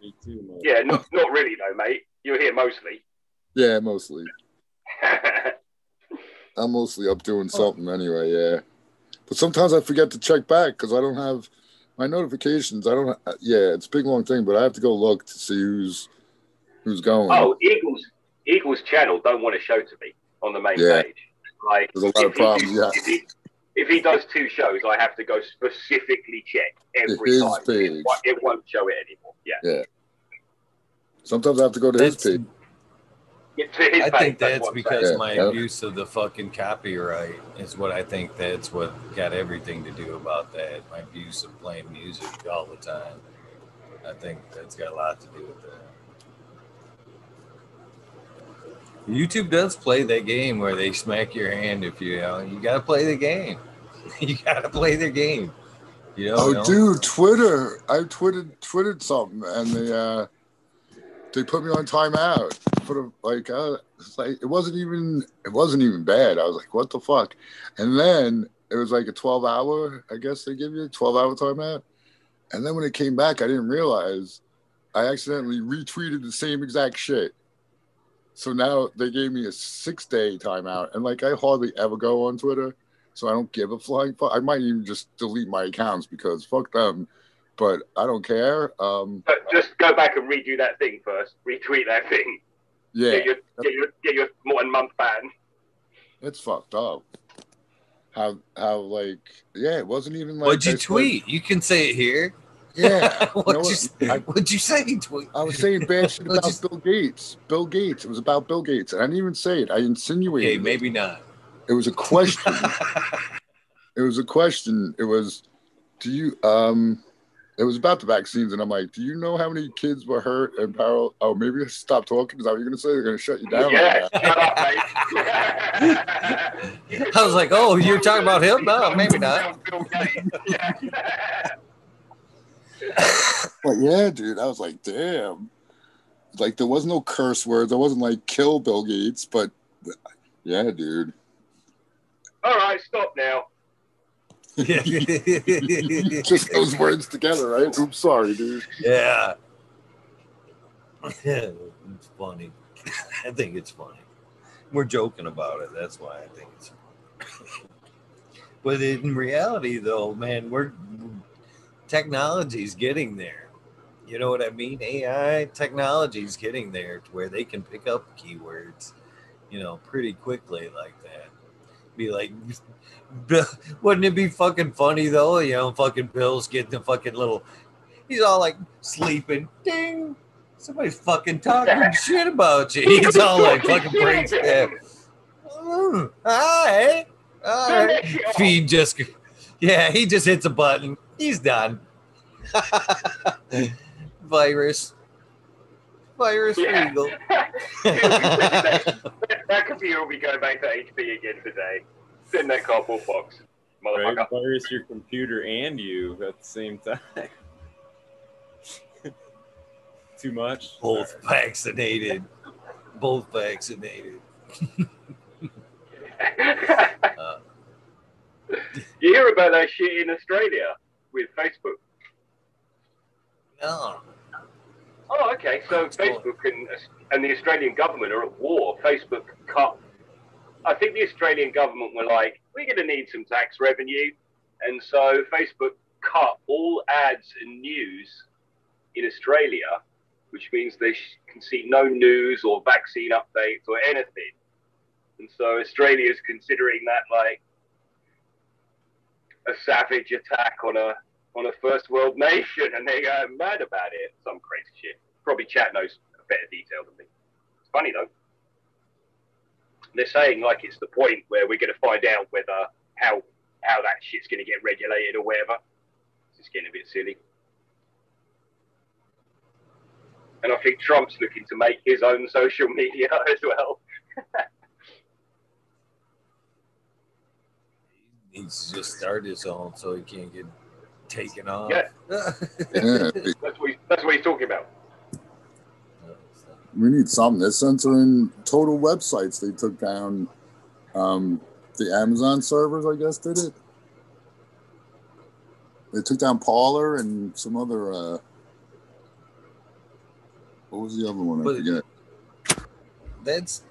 Me too, man. Yeah, not, not really though, mate. You're here mostly. Yeah, mostly. [LAUGHS] I'm mostly up doing oh. something anyway, yeah. But sometimes I forget to check back because I don't have my notifications. I don't. Yeah, it's a big long thing, but I have to go look to see who's who's going. Oh, Eagles Eagles channel don't want to show to me on the main Yeah. page. Like There's a lot of if he- problems, yeah. If he, if he does two shows, I have to go specifically check every His time. page. It, won't- it won't show it anymore. Yeah. Yeah. Sometimes I have to go to his That's- page. To his I page, think that's that's because saying. my Yeah. abuse of the fucking copyright is what I think that's what got everything to do about that. My abuse of playing music all the time. I think that's got a lot to do with that. YouTube does play that game where they smack your hand if you, you know, you gotta play the game. [LAUGHS] you gotta play the game. You know, Oh, you know? dude, Twitter! I tweeted tweeted something, and they uh, they put me on timeout. Put a, like, uh, it's like it wasn't even it wasn't even bad. I was like, what the fuck? And then it was like a twelve hour. I guess they give you a twelve hour timeout. And then when it came back, I didn't realize I accidentally retweeted the same exact shit. So now they gave me a six day timeout, and like I hardly ever go on Twitter, so I don't give a flying fuck. I might even just delete my accounts because fuck them. But I don't care. Um, But just go back and redo that thing first. Retweet that thing. yeah, Get your get your get your one month ban. it's fucked up. How how like yeah, it wasn't even like What'd you I said- tweet? You can say it here. Yeah, [LAUGHS] you know What'd, you, what? say- I- what'd you say? Tweet. I was saying bad shit [LAUGHS] about you- Bill Gates. Bill Gates. It was about Bill Gates. And I didn't even say it. I insinuated. Okay, it. maybe not. It was a question. [LAUGHS] it was a question. It was, do you um it was about the vaccines, and I'm like, do you know how many kids were hurt and parallel? Oh, maybe I stop talking. Is that what you're gonna say? They're gonna shut you down. Yeah, Right shut up, mate. I was like, oh, you're talking about him? No, maybe not. Bill Yeah. But yeah, dude, I was like, damn. Like there was no curse words. I wasn't like kill Bill Gates, but yeah, dude. All right, stop now. [LAUGHS] Just those words together, right? Oops, sorry, dude. yeah. [LAUGHS] it's funny. I think it's funny. We're joking about it. That's why I think it's funny. [LAUGHS] But in reality, though, man, we're technology's getting there. You know what I mean? AI technology's getting there to where they can pick up keywords, you know, pretty quickly like that. Be like, [LAUGHS] wouldn't it be fucking funny though? You know, fucking Bill's getting the fucking little. He's all like sleeping. Ding. Somebody's fucking talking [LAUGHS] shit about you. He's all like fucking brain stab. [LAUGHS] Mm, hi. All right. Feed just. Yeah, he just hits a button. He's done. Virus. Virus Yeah. Regal. [LAUGHS] that, that computer will be going back to HP again today. Send that cardboard box, Right? motherfucker. Virus your computer and you at the same time. [LAUGHS] Too much. Both vaccinated. Both vaccinated. Uh, [LAUGHS] you hear about that shit in Australia with Facebook? no. Oh, okay. So going- Facebook and and the Australian government are at war. Facebook cut. I think the Australian government were like, we're going to need some tax revenue, and so Facebook cut all ads and news in Australia, which means they sh- can see no news or vaccine updates or anything. And so Australia is considering that like a savage attack on a on a first world nation, and they are mad about it. Some crazy shit. Probably chat knows a better detail than me. It's funny though. They're saying like it's the point where we're going to find out whether how how that shit's going to get regulated or whatever. It's getting a bit silly. And I think Trump's looking to make his own social [LAUGHS] media as well. [LAUGHS] He needs to just start his own so he can't get taken off. Yeah. Yeah, [LAUGHS] That's what, he, that's what he's talking about. we need something. They're censoring total websites. They took down um, the Amazon servers, I guess, did it. They took down Parler and some other. Uh, what was the other one? I But- forget. That's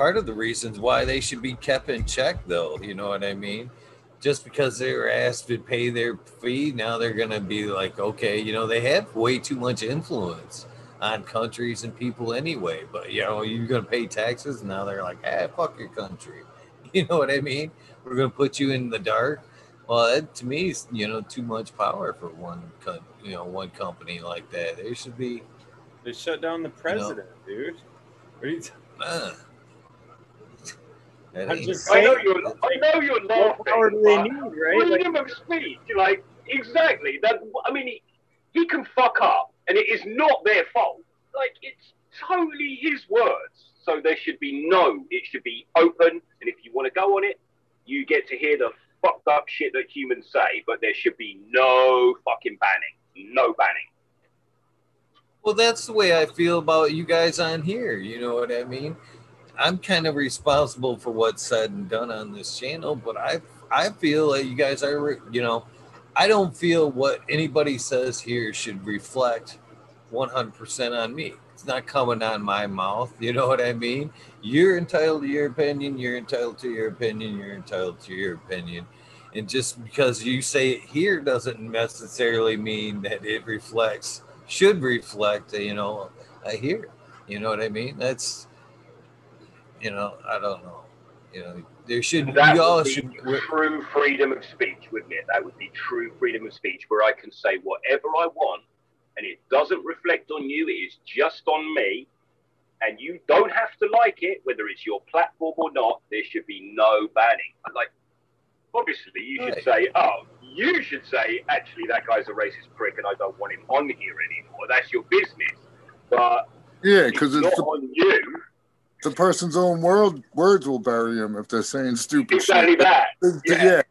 part of the reasons why they should be kept in check, though. You know what I mean? just because they were asked to pay their fee, now they're gonna be like, okay, you know, they have way too much influence on countries and people anyway. But you know, you're gonna pay taxes, now they're like, ah, fuck your country. [LAUGHS] You know what I mean? We're gonna put you in the dark. Well, that to me is you know too much power for one, co- you know, one company like that. There should be. They shut down the president, dude. What are you t- Uh, that I'm ain't- just I know you're. I know you're laughing. power do they need, right? Like, Freedom of speech, like exactly. That I mean, he, he can fuck up, and it is not their fault. Like it's totally his words. So there should be no. It should be open, and if you want to go on it, you get to hear the fucked up shit that humans say. But there should be no fucking banning. No banning. Well, that's the way I feel about you guys on here. You know what I mean? I'm kind of responsible for what's said and done on this channel, but I I feel like you guys are, you know, I don't feel what anybody says here should reflect 100% on me. It's not coming on my mouth. You know what I mean? You're entitled to your opinion. You're entitled to your opinion. You're entitled to your opinion. And just because you say it here doesn't necessarily mean that it reflects, should reflect, you know, I hear. You know what I mean? That's, you know, I don't know. You know, there should, That we all would be should, true freedom of speech, wouldn't it? That would be true freedom of speech, where I can say whatever I want, and it doesn't reflect on you. It is just on me, and you don't have to like it, whether it's your platform or not. There should be no banning. Like, obviously, you should say, "Oh, you should say, actually, that guy's a racist prick, and I don't want him on here anymore." That's your business, but Yeah, because it's it's not the, on you. The person's own world words will bury him if they're saying stupid Exactly shit. that. yeah. Yeah.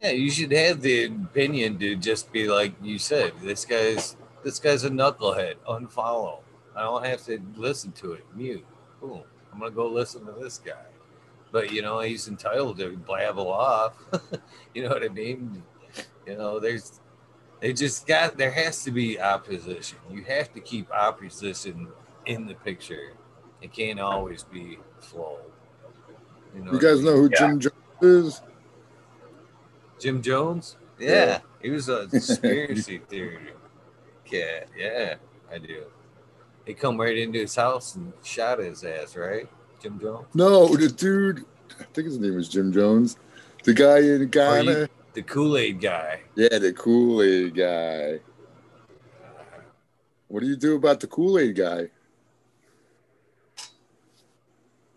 Yeah, you should have the opinion to just be like you said. This guy's this guy's a knucklehead. Unfollow. I don't have to listen to it. Mute. Boom. I'm gonna go listen to this guy. But you know he's entitled to blabble off. [LAUGHS] you know what I mean? You know there's they just got there has to be opposition. You have to keep opposition in the picture. It can't always be flow. You, know You what I guys mean? know who Jim Jones is? Jim Jones? Yeah, Yeah. he was a [LAUGHS] conspiracy theory cat. Yeah, I do. He come right into his house and shot his ass, right? Jim Jones? No, the dude. I think his name was Jim Jones. The guy in oh, Or Ghana. you- the Kool Aid guy. Yeah, the Kool Aid guy. Uh-huh. What do you do about the Kool Aid guy?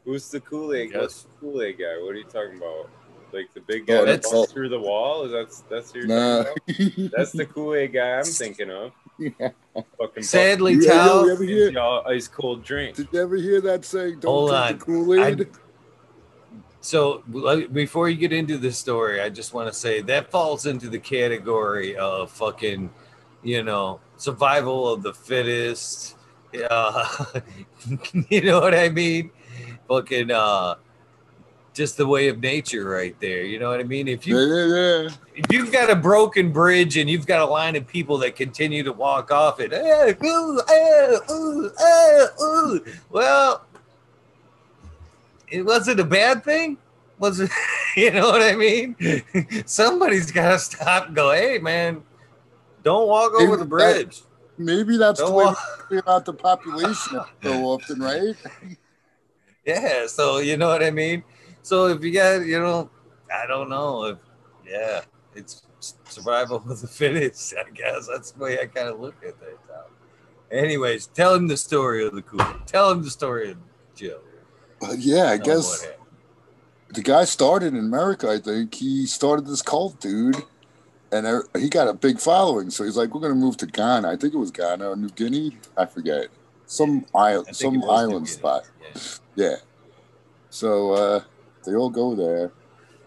Who's the Kool Aid? Yes. What's the Kool Aid guy? What are you talking about? Like the big guy Oh, that that's- busts through the wall? Is that that's your you're Nah. [LAUGHS] That's the Kool Aid guy I'm thinking of. Fucking Sadly, Yeah, yo, Tal, you ever hear- y'all ice cold drink. Did you ever hear that saying? Don't Hold drink on. the Kool Aid. So before you get into the story, I just want to say that falls into the category of fucking, you know, survival of the fittest. [LAUGHS] Uh, [LAUGHS] you know what I mean? Fucking, uh, just the way of nature right there. You know what I mean? If you Yeah, yeah, yeah. if you've got a broken bridge and you've got a line of people that continue to walk off it, eh, ooh, eh, ooh, eh, ooh, well, it wasn't a bad thing. Was it? [LAUGHS] You know what I mean? [LAUGHS] Somebody's got to stop. And go, hey man, don't walk over the bridge. Maybe that's Don't the way walk. we out the population so often, right? [LAUGHS] Yeah. So you know what I mean. So if you got, you know, I don't know if, yeah, it's survival of the fittest. [LAUGHS] I guess that's the way I kind of look at that. Anyways, tell him the story of the cool. Tell him the story of Jill. But yeah, I him guess the guy started in America. I think he started this cult, dude, and er- he got a big following. So he's like, "We're gonna move to Ghana." I think it was Ghana or New Guinea. I forget. Some island, some island spot. Yeah. Yeah. So uh, they all go there,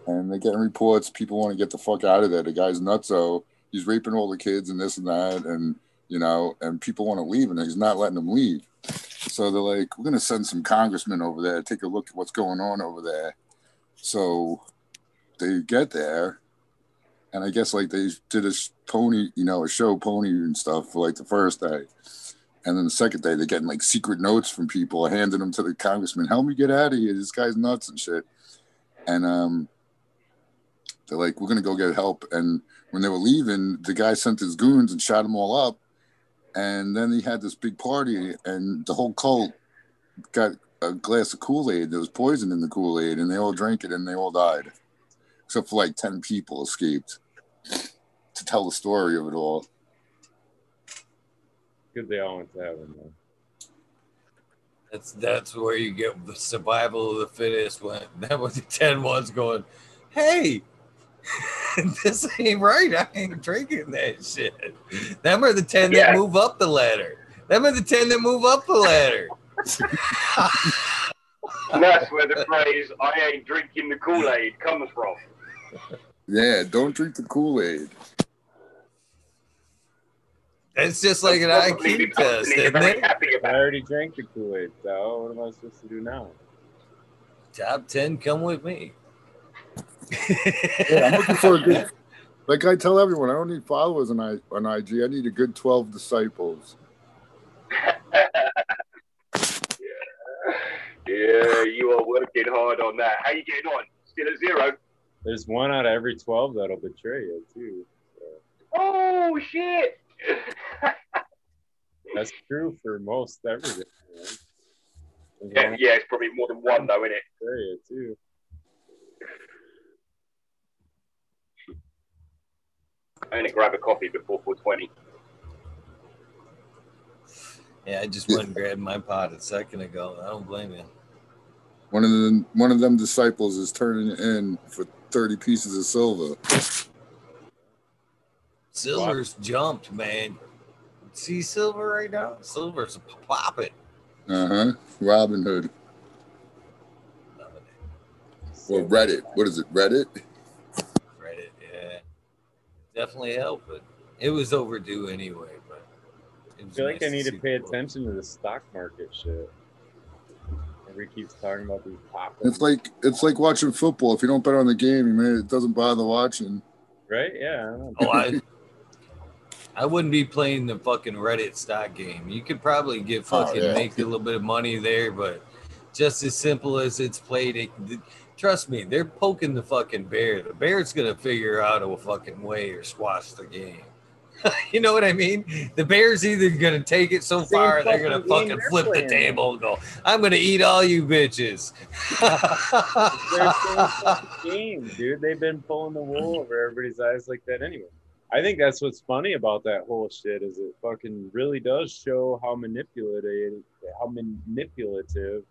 and they're getting reports. People want to get the fuck out of there. The guy's nutso. He's raping all the kids and this and that, and you know, and people want to leave, and he's not letting them leave. So they're like, "We're gonna send some congressmen over there, take a look at what's going on over there." So they get there, and I guess like they did a pony, you know, a show pony and stuff for like the first day. And then the second day, they're getting like secret notes from people, handing them to the congressman. Help me get out of here. This guy's nuts and shit. and um, they're like, "We're gonna go get help." And when they were leaving, the guy sent his goons and shot them all up. And then he had this big party, and the whole cult got a glass of Kool Aid. There was poison in the Kool Aid, and they all drank it, and they all died, except for like ten people escaped. To tell the story of it all. Good they all went to heaven, man. That's that's where you get the survival of the fittest. When [LAUGHS] that was the ten ones going, hey, [LAUGHS] this ain't right. I ain't drinking that shit. Them are the ten Yeah. that move up the ladder. Them are the ten that move up the ladder. And [LAUGHS] that's where the phrase "I ain't drinking the Kool Aid" comes from. Yeah, don't drink the Kool Aid. It's just like an IQ test, isn't it? happy I already drank the Kool Aid, so what am I supposed to do now? Top ten, come with me. Yeah, I'm looking for a good. Like I tell everyone, I don't need followers on, I, on IG. I need a good 12 disciples. [LAUGHS] Yeah, you are working hard on that. How you getting on? Still at zero? There's one out of every 12 that'll betray you, too. Oh shit! That's true for most everything. Man. Yeah, yeah, it's probably more than one though, isn't it? betray you, too. I'm gonna grab a coffee before 420. Yeah, I just went and grabbed my pot a second ago. I don't blame you. One of the one of them disciples is turning it in for 30 pieces of silver. Silver's jumped, man. See silver right now? Silver's popping. Uh huh. Robinhood or Reddit. What is it? Reddit? Reddit, yeah. Definitely helped, but it was overdue anyway. But I was feel like I need to see pay attention to the stock market shit. Everybody keeps talking about these popping, It's like it's like watching football. If you don't bet on the game, you may it doesn't bother watching. right? Yeah. I. Oh, I, [LAUGHS] I wouldn't be playing the fucking Reddit stock game. You could probably get Oh, fucking yeah. make a little bit of money there, but just as simple as it's played, it, trust me, they're poking the fucking bear. The bear's gonna figure out a fucking way or squash the game. [LAUGHS] you know what I mean? The bear's either gonna take it so Same far, they're gonna fucking game fucking they're flip the table and go, "I'm gonna eat all you bitches." Playing [LAUGHS] game, dude. They've been pulling the wool over everybody's eyes like that anyway. I think that's what's funny about that whole shit is it fucking really does show how manipulative how manipulative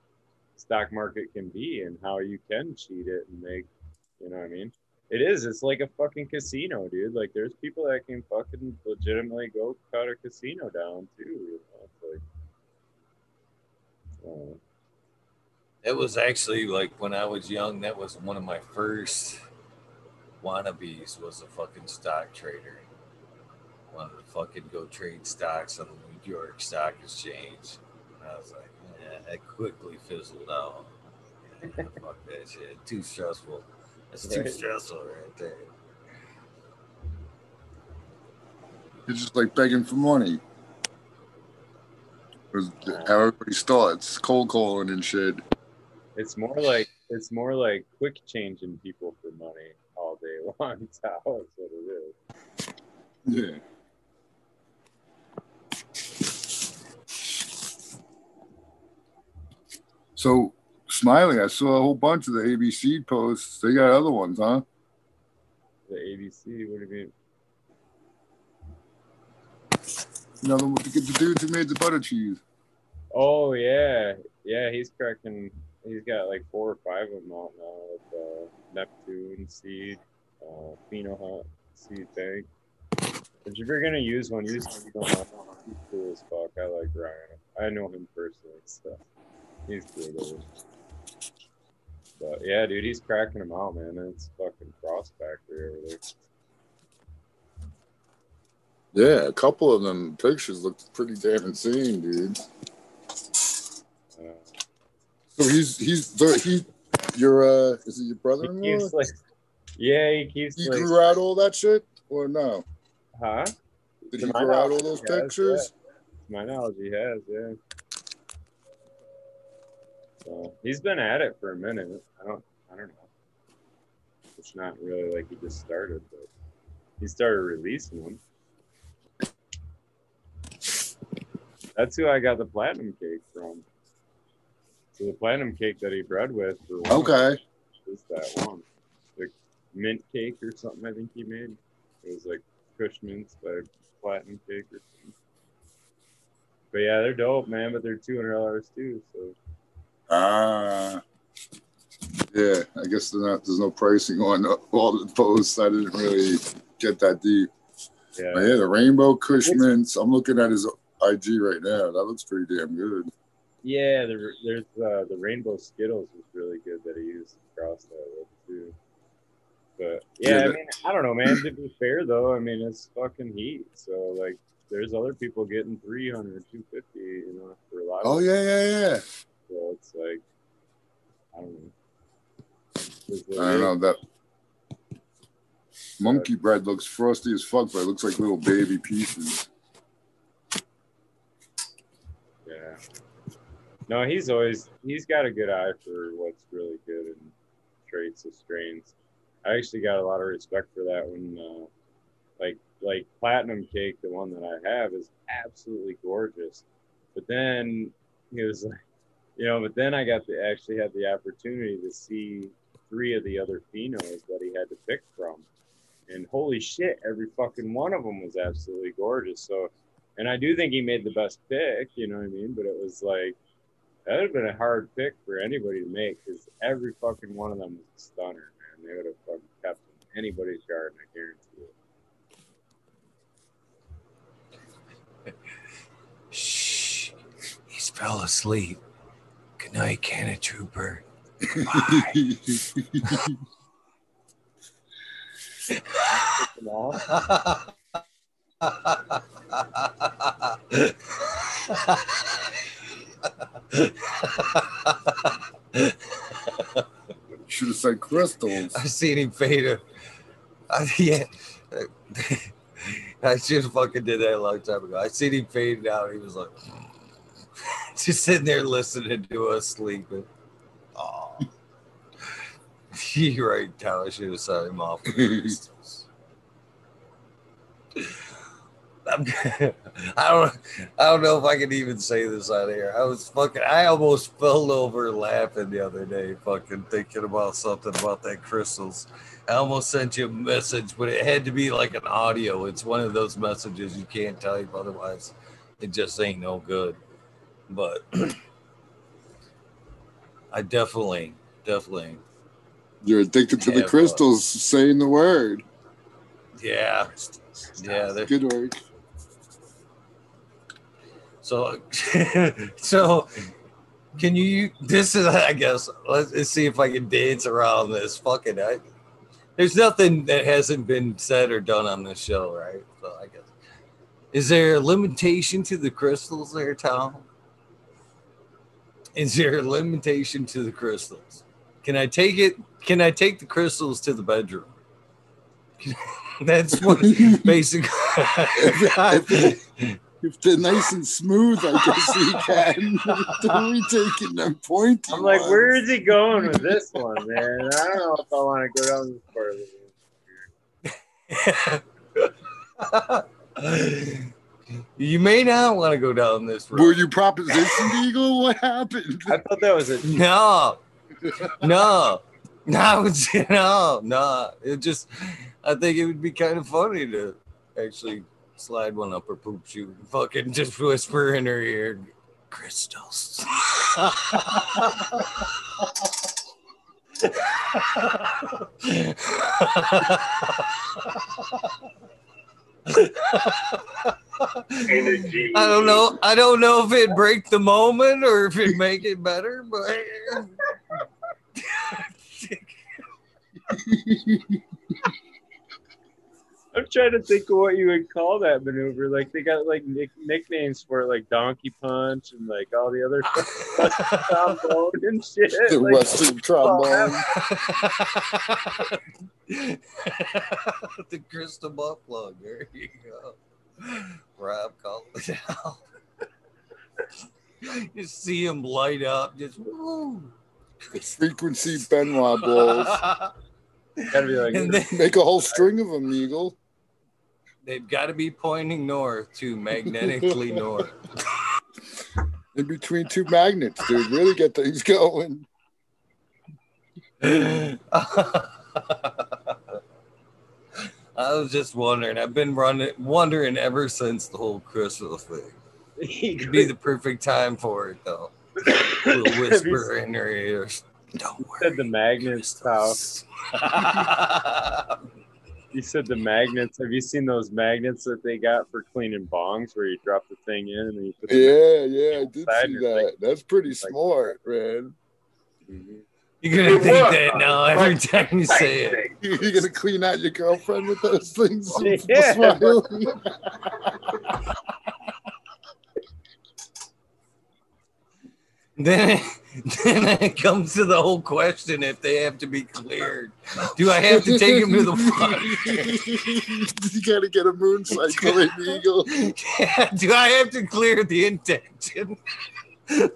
stock market can be and how you can cheat it and make you know what I mean? It is. It's like a fucking casino, dude. Like there's people that can fucking legitimately go cut a casino down too. You know? Like uh, It was actually like when I was young, that was one of my first wannabes was a fucking stock trader. Wanted to fucking go trade stocks on the New York Stock Exchange. And I was like, yeah, that quickly fizzled out. Yeah, [LAUGHS] fuck that shit. Too stressful. That's too Right. stressful right there. It's just like begging for money. It's how uh, everybody starts, cold calling and shit. It's more like it's more like quick changing people for money all day long. [LAUGHS] How it's what it is. Yeah. So, Smiley, I saw a whole bunch of the ABC posts. They got other ones, huh? The ABC. What do you mean? You know, the, the dudes who made the butter cheese. Oh yeah, yeah. He's cracking. He's got like four or five of them out now with uh, Neptune Seed, uh, Pheno Hunt Seed Bank. If you're gonna use one, use Pheno Hunt. He's cool as fuck. I like Ryan. I know him personally, so he's cool. Though. But yeah, dude, he's cracking them out, man. It's fucking frost factory over there. Yeah, a couple of them pictures looked pretty damn insane, dude. Uh, So he's he's the he your uh is it your brother-in-law? keeps like, yeah, he keeps He like, grew out all that shit or no? huh? Did To you grow out all those has, pictures? To my knowledge, he has, yeah. So he's been at it for a minute. I don't, I don't know. It's not really like he just started, but he started releasing them. That's who I got the platinum cake from. So the platinum cake that he bred with for one Okay. is that one. The mint cake or something I think he made. It was like Kush Mints by Platinum Cake or something. But yeah, they're dope, man, but they're two hundred dollars too, so Ah. yeah, I guess there's not, there's no pricing on all the posts. I didn't really get that deep. yeah. But yeah, the Rainbow Kush Mints. I'm looking at his IG right now. That looks pretty damn good. Yeah, there, there's uh, the Rainbow Skittles was really good that he used to cross that with too. But yeah, Yeah, I mean, I don't know, man. To be fair though, I mean it's fucking heat. So like, there's other people getting 300, 250, you know, for a lot. Oh yeah, yeah, yeah. So it's like, I don't know. A I don't know that monkey bread looks frosty as fuck, but it looks like little baby pieces. Yeah. No, he's always he's got a good eye for what's really good and traits of strains. I actually got a lot of respect for that when uh, like like platinum cake, the one that I have is absolutely gorgeous. But then he was like you know, but then I got to actually had the opportunity to see three of the other phenos that he had to pick from. And holy shit, every fucking one of them was absolutely gorgeous. So and I do think he made the best pick, you know what I mean? But it was like that would have been a hard pick for anybody to make because every fucking one of them was a stunner. They would have fucking kept them in anybody's garden, I guarantee it. Shh. He's fell asleep. Good night, Canna Trooper. Come on. [LAUGHS] Should have said crystals. I seen him fade. I, yeah. I just fucking did that a long time ago. I seen him fade out. He was like, [LAUGHS] just sitting there listening to us sleeping. Oh, [LAUGHS] you're right. I should have set him off. [LAUGHS] with the crystals. I'm, [LAUGHS] I don't. I don't know if I can even say this on here. I was fucking. I almost fell over laughing the other day, fucking thinking about something about that crystals. I almost sent you a message, but it had to be like an audio. It's one of those messages you can't type, otherwise, it just ain't no good. But [CLEARS THROAT] I definitely, definitely, You're addicted to the crystals, saying the word. yeah, yeah. Good work. So, [LAUGHS] so can you? This is, I guess. Let's, let's see if I can dance around this. Fucking, I, there's nothing that hasn't been said or done on this show, right? So I guess. Is there a limitation to the crystals there, Tom? Is there a limitation to the crystals? Can I take it? Can I take the crystals to the bedroom? [LAUGHS] That's what [LAUGHS] basically. If, if they're nice and smooth, I guess you can. [LAUGHS] Don't be taking them pointy. I'm like, ones. where is he going with this one, man? I don't know if I want to go down this part of the [LAUGHS] you may not want to go down this road. Were you propositioned, [LAUGHS] Eagle? What happened? I thought that was it. No, no, no, no, no. It just, I think it would be kind of funny to actually slide one up her poop shoot and fucking just whisper in her ear, crystals. I don't know. I don't know if it break the moment or if it make it better, but [LAUGHS] [LAUGHS] I'm trying to think of what you would call that maneuver. Like they got like nick- nicknames for it, like Donkey Punch and like all the other [LAUGHS] trombone and shit. The Like, Western [LAUGHS] trombone. [LAUGHS] the crystal butt plug. There you go. Rob called it out. you see him light up, just woo. The frequency Ben Wa balls. Gotta be like, And then Make a whole string of them, Eagle. They've got to be pointing north to magnetically [LAUGHS] north. In between two magnets, dude. Really get things going. [LAUGHS] I was just wondering. I've been running, wondering ever since the whole crystal thing. It'd be the perfect time for it, though. [LAUGHS] Whisper in her ears. Don't said the magnets house. You said the magnets. Have you seen those magnets that they got for cleaning bongs, where you drop the thing in and you put Yeah, yeah, I did see your that. That's pretty smart, man. [LAUGHS] You're gonna think that now every time you say it. [LAUGHS] You're gonna clean out your girlfriend with those things. [LAUGHS] Yeah. Then, then it [LAUGHS] comes to the whole question: if they have to be cleared, do I have to take them to the front? [LAUGHS] you gotta get a moon cycle in Eagle. [LAUGHS] do I have to clear the intention? and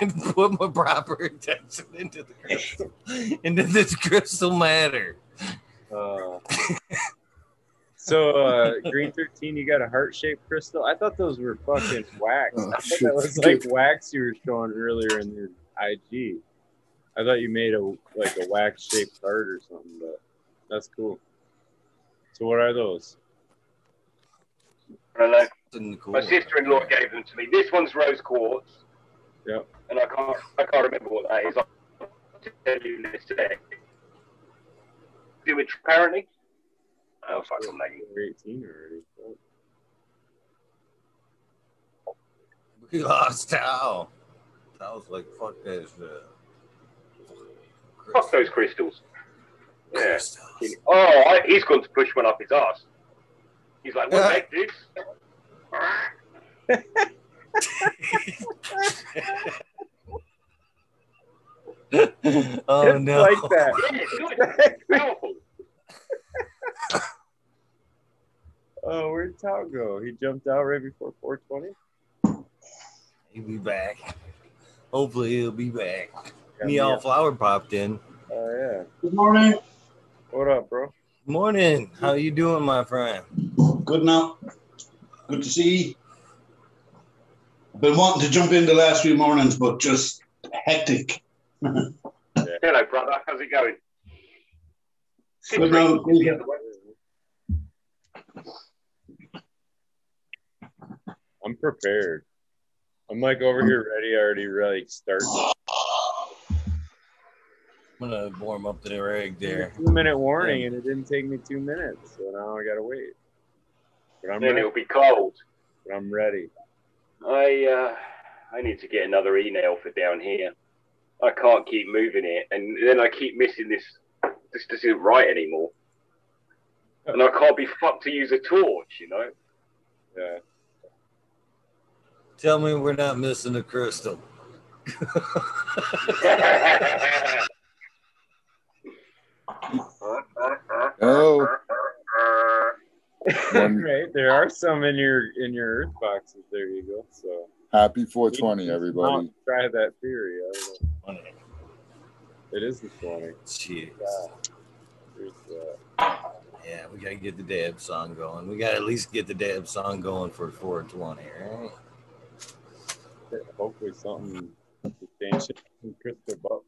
then put my proper intention into the crystal, into this crystal matter. Uh, so uh, green thirteen, you got a heart shaped crystal. I thought those were fucking wax. Oh, I thought shit. that was like wax you were showing earlier in your IG. I thought you made a like a wax shaped heart or something, but that's cool. So what are those? I don't know. My sister-in-law gave them to me. This one's rose quartz, Yep. and I can't I can't remember what that is. I'll tell you in a sec. Do it apparently. Oh fuck, I'm lagging. We're eighteen already. We lost Tao. Tao's like, fuck that shit. Fuck those crystals. Yeah. Oh, I, he's going to push one up his ass. He's like, what the heck, dude? oh Just no. like that. Yeah, good. Powerful. [LAUGHS] Oh, where'd Tao go? He jumped out right before 420. He'll be back. Hopefully he'll be back. Yeah, Me all yeah. flower popped in. Oh yeah. Good morning. What up, bro? Morning. How you doing, my friend? Good now. Good to see. I've been wanting to jump in the last few mornings, but just hectic. Hello, brother. How's it going? Good now. I'm prepared. I'm like over here ready, I already like start. I'm gonna warm up the rig there. Two minute warning, and it didn't take me two minutes, so now I gotta wait. But I'm Then ready. it'll be cold. But I'm ready. I uh, I need to get another e-nail for down here. I can't keep moving it, and then I keep missing this. This this isn't right anymore, and I can't be fucked to use a torch. You know. Yeah. Tell me we're not missing a crystal. [LAUGHS] Oh, [LAUGHS] One- right. There are some in your in your earth boxes. There you go. So happy 420, everybody. Try that theory. I don't know. It is the 20. Jeez. Yeah. Uh, Yeah, we gotta get the dab song going. We gotta at least get the dab song going for 420, right? Hopefully something substantial from crystal butt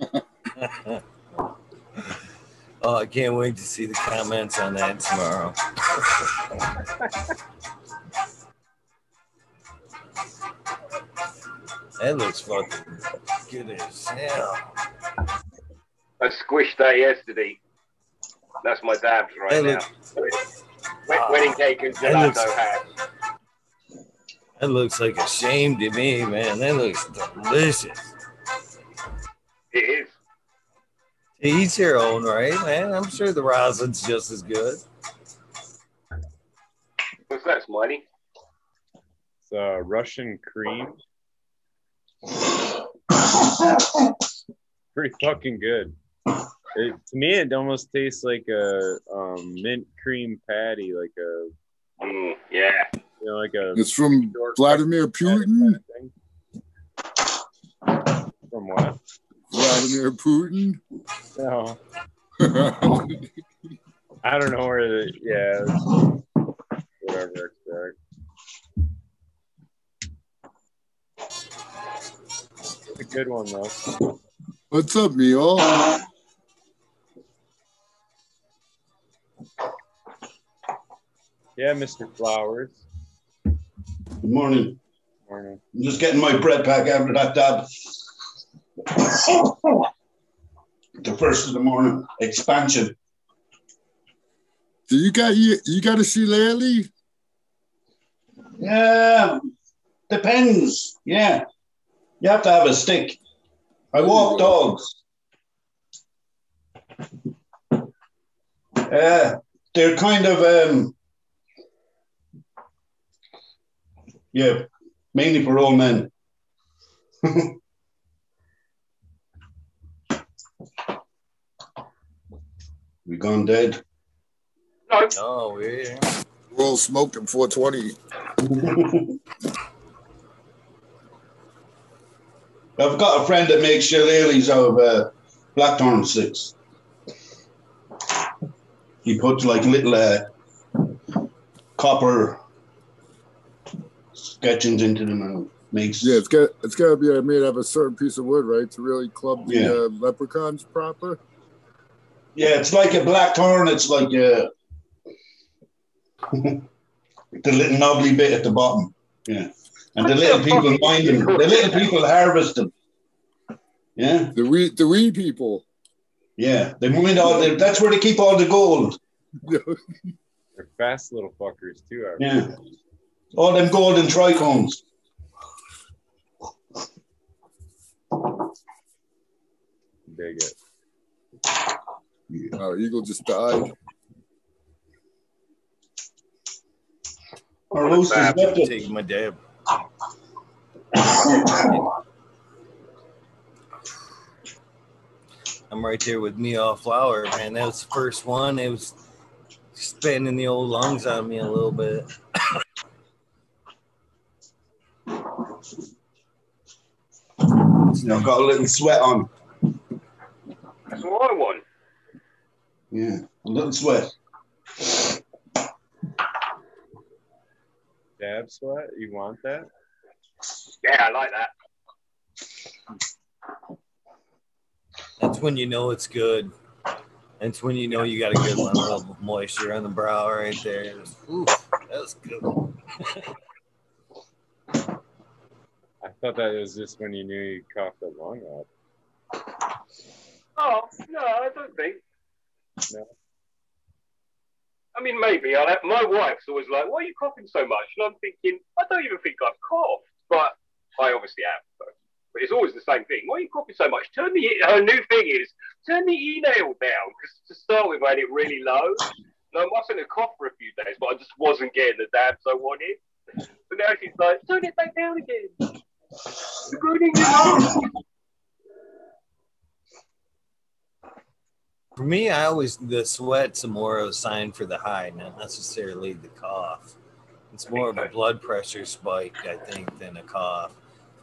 [LAUGHS] oh, uh, I can't wait to see the comments on that tomorrow. [LAUGHS] that looks fucking good as hell. I squished that yesterday. That's my dabs right That now. looks- Wed- Wedding cake and That gelato looks- hat. That looks like a shame to me, man. That looks delicious. It is. To each their own, right, man? I'm sure the rosin's just as good. What's that, Smiley? It's uh, Russian cream. Pretty fucking good. It, to me, it almost tastes like a um, mint cream patty, like a Mm, yeah. You know, like a It's from Vladimir Putin. from what? Vladimir Putin. No. [LAUGHS] I don't know where the yeah. it's- Whatever. It's It's a good one though. What's up, Mio? Yeah, Mr. Flowers. Good morning. Morning. I'm just getting my bread pack out of that dab. the first of the morning expansion. Do you got you you got to see Larry? Yeah, depends. Yeah, you have to have a stick. I walk dogs. Yeah, they're kind of um, yeah, mainly for old men. [LAUGHS] we gone dead. No. No, we're We're all smoking 420. [LAUGHS] I've got a friend that makes shillelaghs out of uh, blackthorn sticks. He puts like little uh, copper sketchings into them and makes. Yeah, it's got it's got to be uh, made out of a certain piece of wood, right, to really club the Yeah. uh, leprechauns proper. Yeah, it's like a blackthorn. It's like a [LAUGHS] the little knobbly bit at the bottom. Yeah, and the little people mind them. The little people harvest them. Yeah, The wee the wee people. yeah. They mind all. The, that's where they keep all the gold. [LAUGHS] They're fast little fuckers too. I Yeah. All them golden trichomes. dig it. Our Eagle just died. Our roast is Crap, left it. taking my dab. I'm right there with me all flower, man. That was the first one. It was spinning the old lungs on me a little bit. You know, got a little sweat on. That's what I want. Yeah, a little sweat. Dab sweat? You want that? Yeah, I like that. That's when you know it's good. That's when you know you got a good level of moisture on the brow right there. Ooh, that was good. [LAUGHS] I thought that was just when you knew you coughed the lung up. Oh no, I don't think. No. I mean, maybe. I my wife's always like, "Why are you coughing so much?" And I'm thinking, I don't even think I've coughed, but I obviously have. But, but it's always the same thing. Why are you coughing so much? Turn the her new thing is turn the e nail down because to start with, I had it really low. And I wasn't have coughed for a few days, but I just wasn't getting the dabs I wanted. But now she's like, turn it back down again. You're ruining your. For me, I always the sweat's a more of a sign for the high, not necessarily the cough. It's more of a blood pressure spike, I think, than a cough.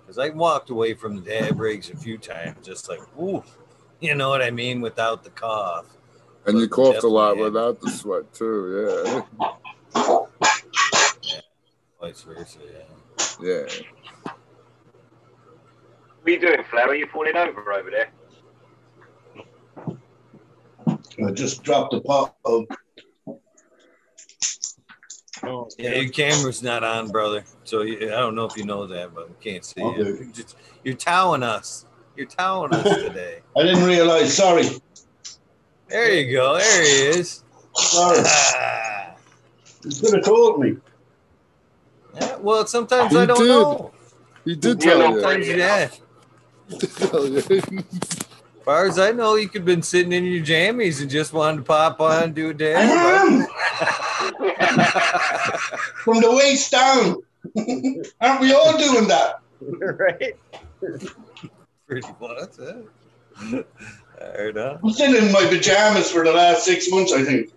Because I walked away from the dab rigs a few times, just like, ooh, you know what I mean, without the cough. And you But coughed a lot without the sweat too. Yeah. Vice versa, yeah. Yeah. What are you doing, Flair? Are you falling over over there? I just dropped the pot of Oh, Yeah, your camera's not on, brother. So you, I don't know if you know that, but we can't see Okay. it. You're, just, you're towing us. You're towing us [LAUGHS] today. I didn't realize. Sorry. There you go. There he is. Sorry. Ah. You could have told me. Yeah, well, sometimes He I don't did. know. He did tell no, you. Sometimes, yeah. Tell you. As far as I know, you could have been sitting in your jammies and just wanted to pop on and do a I dance. am [LAUGHS] from the waist down. Aren't we all doing that? right? Pretty much. Huh? Fair enough. I'm sitting in my pajamas for the last six months, I think.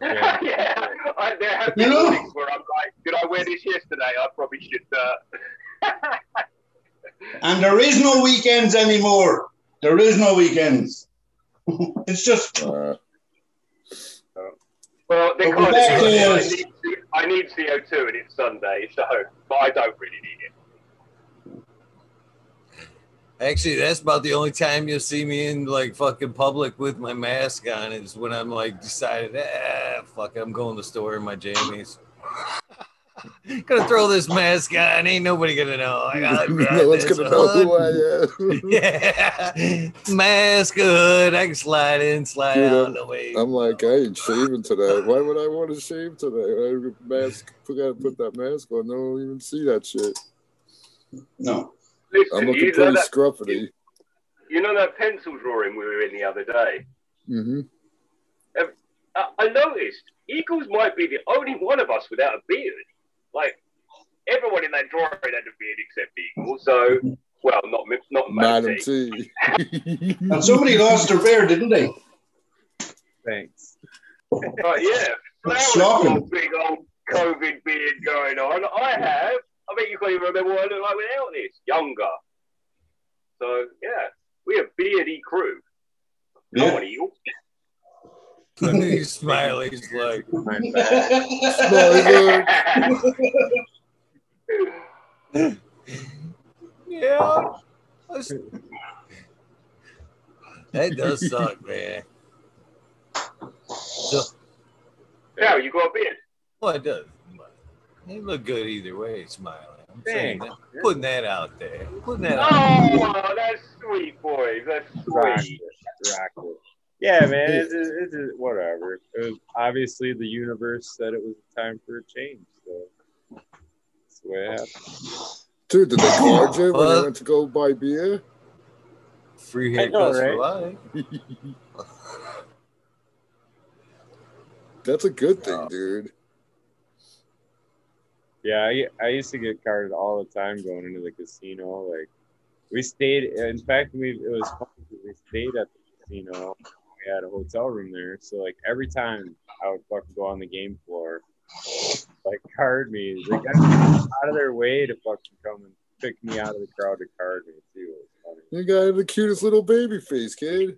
Yeah, [LAUGHS] I, there have been You know- mornings where I'm like, did I wear this yesterday? I probably should. Uh... [LAUGHS] And there is no weekends anymore. There is no weekends. [LAUGHS] it's just Uh, Well, they But can't. I need, I need CO2 and it's Sunday, so but I don't really need it. Actually, that's about the only time you'll see me in like fucking public with my mask on is when I'm like decided, ah, fuck, it, I'm going to the store in my jammies. [LAUGHS] gonna throw this mask on. Ain't nobody gonna know. I got, [LAUGHS] no one's gonna know who I am. [LAUGHS] Yeah, mask good. I can slide in, slide Dude, out. I'm- No way. I'm like, I ain't shaving today. Why would I want to shave today? I have a mask. Forgot to put that mask on. No one will even see that shit. no. Listen, I'm looking you know pretty that scruffy. you know that pencil drawing we were in the other day. hmm I, I noticed Eagles might be the only one of us without a beard. Like everyone in that drawing had a beard except Eagle. So, well, not Mi- not Madam Matty. T. [LAUGHS] And somebody lost their beard, didn't they? Thanks. But yeah, Flowers Shocking. a big old COVID beard going on. I have. I bet you can't even remember what I look like without this. Younger. So yeah, we a beardy crew. Yeah. On, Eagle. He's smiling. He's like, yeah. that's- That does suck, [LAUGHS] man. So, yeah, you got up beard. well, it does. but They look good either way, smiling. I'm saying that, putting that out there. Putting that oh, out there. Oh, that's sweet, boys. That's sweet. Rock sweet. it. Rock it. Yeah, [LAUGHS] man. It's, it's, it's whatever. It was obviously the universe said it was time for a change. So that's the way it happened. Dude, did they card you when you went to go buy beer? Free I know, haircuts for right? life. [LAUGHS] That's a good thing, dude. Yeah, I, I used to get carded all the time going into the casino. Like we stayed. In fact, we it was fun because we stayed at the casino. We had a hotel room there, so like every time I would fucking go on the game floor, like card me. They got out of their way to fucking come and pick me out of the crowd to card me too. It was funny. You got the cutest little baby face, kid.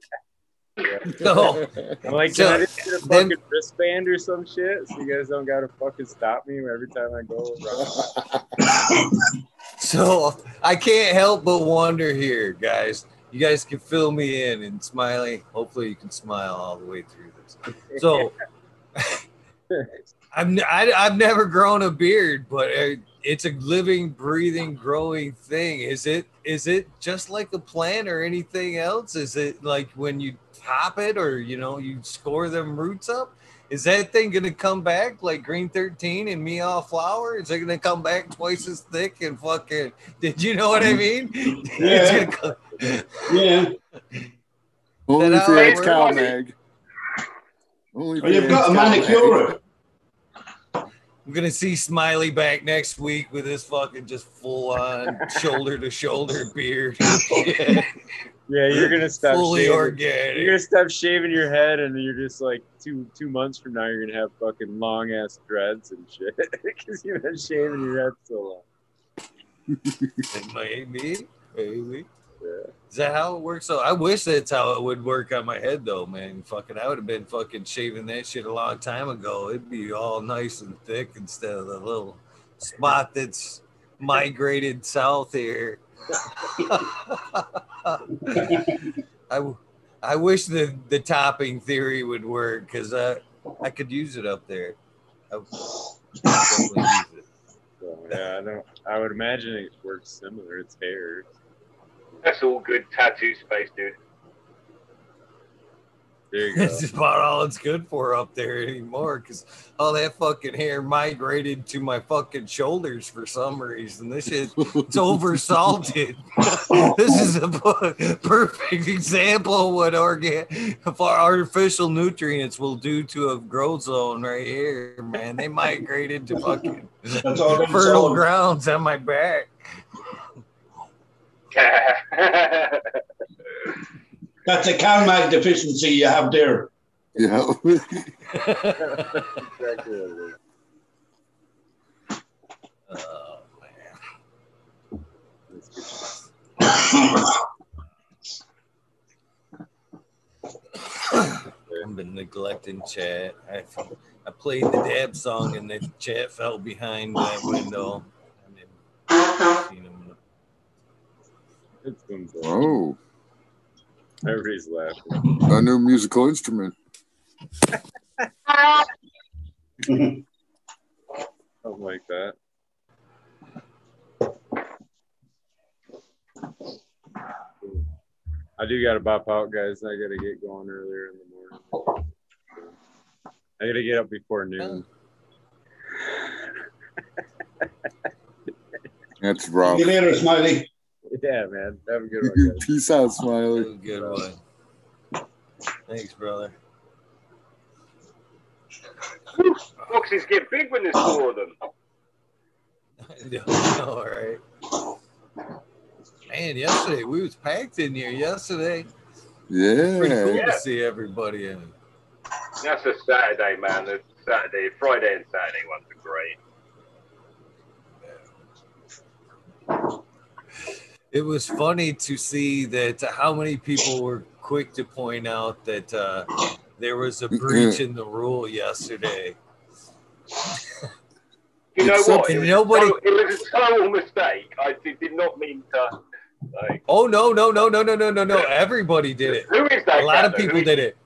No. I'm like, So, can I just get a then- fucking wristband or some shit so you guys don't gotta fucking stop me every time I go around? [LAUGHS] So I can't help but wonder here, guys. You guys can fill me in and smiley. Hopefully, you can smile all the way through this. So [LAUGHS] I'm I, I've never grown a beard, but it's a living, breathing, growing thing. Is it is it just like a plant or anything else? Is it like when you top it or you know you score them roots up? Is that thing gonna come back like Green 13 and me off flower? Is it gonna come back twice as thick and fucking did you know what I mm-hmm. mean? [LAUGHS] It's gonna Yeah. Only That if you've cow works? mag. Only if Well, you've got a manicure. I'm gonna see Smiley back next week with his fucking just full on shoulder to shoulder beard. [LAUGHS] Yeah, you're gonna stop Fully shaving. organic. You're gonna stop shaving your head, and you're just like two two months from now, you're gonna have fucking long ass dreads and shit [LAUGHS] because you've been shaving your head so long. [LAUGHS] Maybe, maybe. Yeah. Is that how it works? So I wish that's how it would work on my head, though, man. Fucking, I would have been fucking shaving that shit a long time ago. It'd be all nice and thick instead of the little spot that's migrated south here. [LAUGHS] I, w- I wish the, the topping theory would work because I, uh, I could use it up there. I would use it. Yeah, I don't. I would imagine it works similar. It's hair. That's all good tattoo space, dude. There you [LAUGHS] go. It's about all it's good for up there anymore because all that fucking hair migrated to my fucking shoulders for some reason. This shit, it's over salted. [LAUGHS] this is a perfect example of what organ of our artificial nutrients will do to a growth zone right here, man. They migrated to fucking That's fertile solid. grounds on my back. [LAUGHS] That's a CalMag deficiency you have there. Yeah. exactly what it is. Oh, man. Let's get been neglecting chat. I, I played the dab song and the chat fell behind that window. And then seen him. It's been good. Oh, [LAUGHS] Everybody's laughing. a new musical instrument. [LAUGHS] Something like that. I do got to bop out, guys. I got to get going earlier in the morning. I got to get up before noon. That's rough. See you later, Smiley. Yeah, man. Have a good one, [LAUGHS] guys. Peace out, Smiley. Good one. Thanks, brother. Boxes get big when there's four of them. [LAUGHS] I know, all right. Man, yesterday we was packed in here yesterday. Yeah. Pretty cool Yeah. to see everybody in. That's a Saturday, man. The Saturday, Friday, and Saturday ones are great. It was funny to see that how many people were quick to point out that uh, there was a breach in the rule yesterday. You know what? It was, nobody- so- it was a total mistake. I did, did not mean to. Like, Oh no, no, no, no, no, no, no, no! Everybody did it. who is that? A lot of people Who is- did it.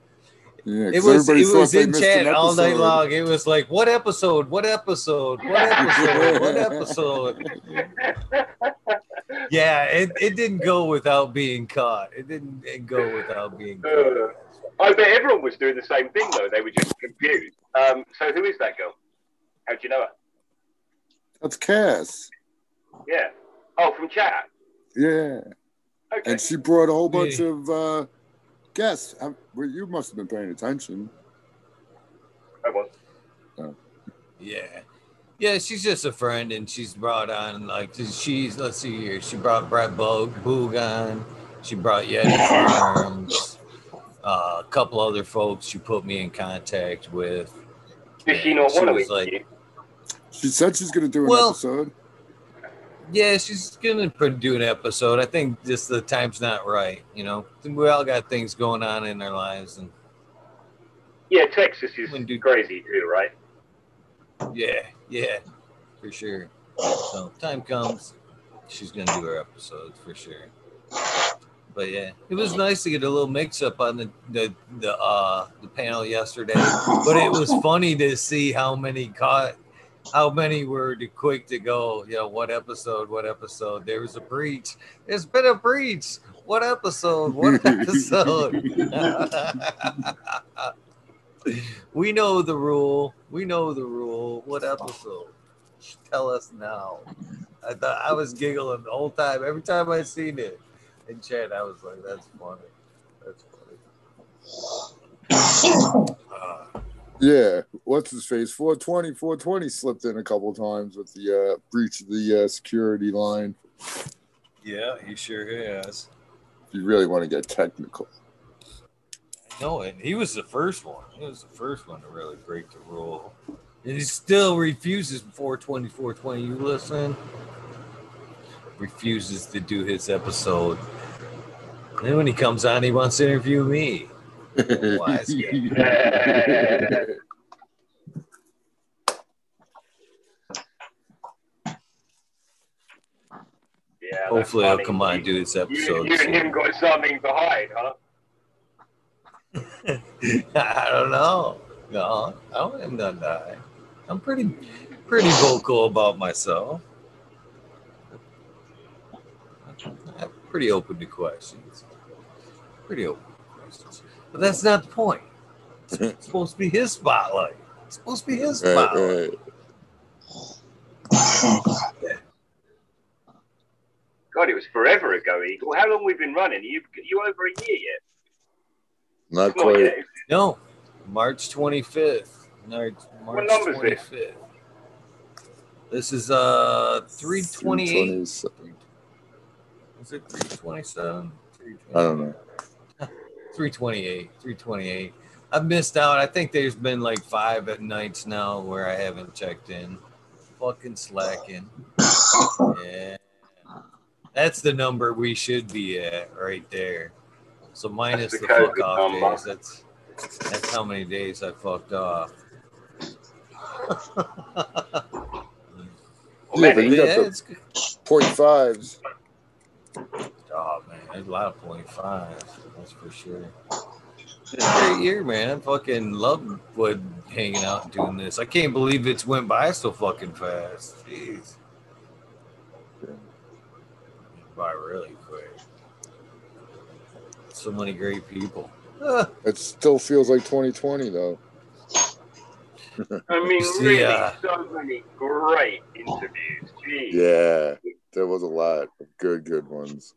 Yeah, It 'cause was it was in chat all night long. It was like, what episode? What episode? What episode? What [LAUGHS] episode? Yeah, it, it didn't go without being caught. It didn't it go without being caught. Uh, I bet everyone was doing the same thing though. They were just confused. Um, so who is that girl? How do you know her? That's Cass. Yeah. Oh, from chat. Yeah. Okay. And she brought a whole bunch of uh, guests. Um, well, you must have been paying attention. I was. Yeah. Yeah, she's just a friend and she's brought on like she's let's see here. She brought Brett Boog, Boog on. She brought Yeti [COUGHS] Farms. Uh, a couple other folks she put me in contact with. Does she not She want to was like- She said she's going to do an Well- episode. Yeah, she's gonna do an episode. I think just the time's not right. You know, we all got things going on in our lives, and Yeah, Texas is When do- crazy too, right? yeah, yeah, for sure. So time comes, she's gonna do her episodes for sure. But yeah, it was nice to get a little mix up on the the the uh the panel yesterday. But it was funny to see how many caught how many were too quick to go, you know, what episode, what episode. There was a breach. There's been a breach. What episode? What [LAUGHS] episode? [LAUGHS] [SIGHS] we know the rule. We know the rule. What episode? Tell us now. I thought I was giggling the whole time. Every time I seen it in chat, I was like, "That's funny. That's funny." Uh, [COUGHS] Yeah. What's his face? 420. 420 slipped in a couple times with the uh, breach of the uh, security line. yeah, he sure has. If you really want to get technical. I know it. He was the first one. He was the first one to really break the rule. And he still refuses 420, 420. You listen? Refuses to do his episode. And then when he comes on, he wants to interview me. [LAUGHS] Wise guy. Yeah. Hopefully, I'll come on and do this episode. you and him got something to hide, huh? [LAUGHS] I don't know. No, I don't have none to hide. I'm pretty, pretty vocal about myself. I'm pretty open to questions. Pretty open to questions. But that's not the point. It's supposed to be his spotlight. It's supposed to be his Right, spotlight. right. God, it was forever ago, Eagle. How long we've been running? You you over a year yet? Not Not quite. yet. No, March 25th. March, March number is this? 25th. This is uh 328. 327. Is it 327? I don't know. [LAUGHS] 328. 328. I've missed out. I think there's been like five at nights now where I haven't checked in. Fucking slacking. [COUGHS] Yeah. That's the number we should be at right there. So minus the the fuck off number. days. That's That's how many days I fucked off. [LAUGHS] Yeah, but you got the point fives. Oh man, there's a lot of point fives. That's for sure. It's a great year, man. I fucking love what hanging out and doing this. I can't believe it's went by so fucking fast. Jeez. By really quick. So many great people. It still feels like 2020 though. I mean, [LAUGHS] See, really, uh, so many great interviews. Jeez. Yeah, there was a lot of good, good ones.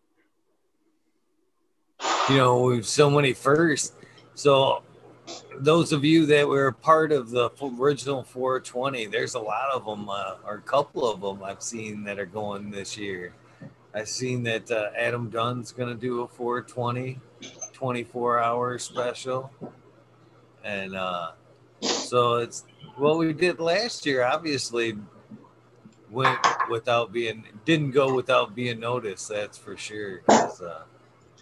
you know, we've so many firsts. So those of you that were part of the original 420, there's a lot of them, uh, or a couple of them I've seen that are going this year. I've seen that uh, Adam Dunn's going to do a 420 24 hour special. And uh, so it's what we did last year, obviously went without being, didn't go without being noticed. That's for sure. uh,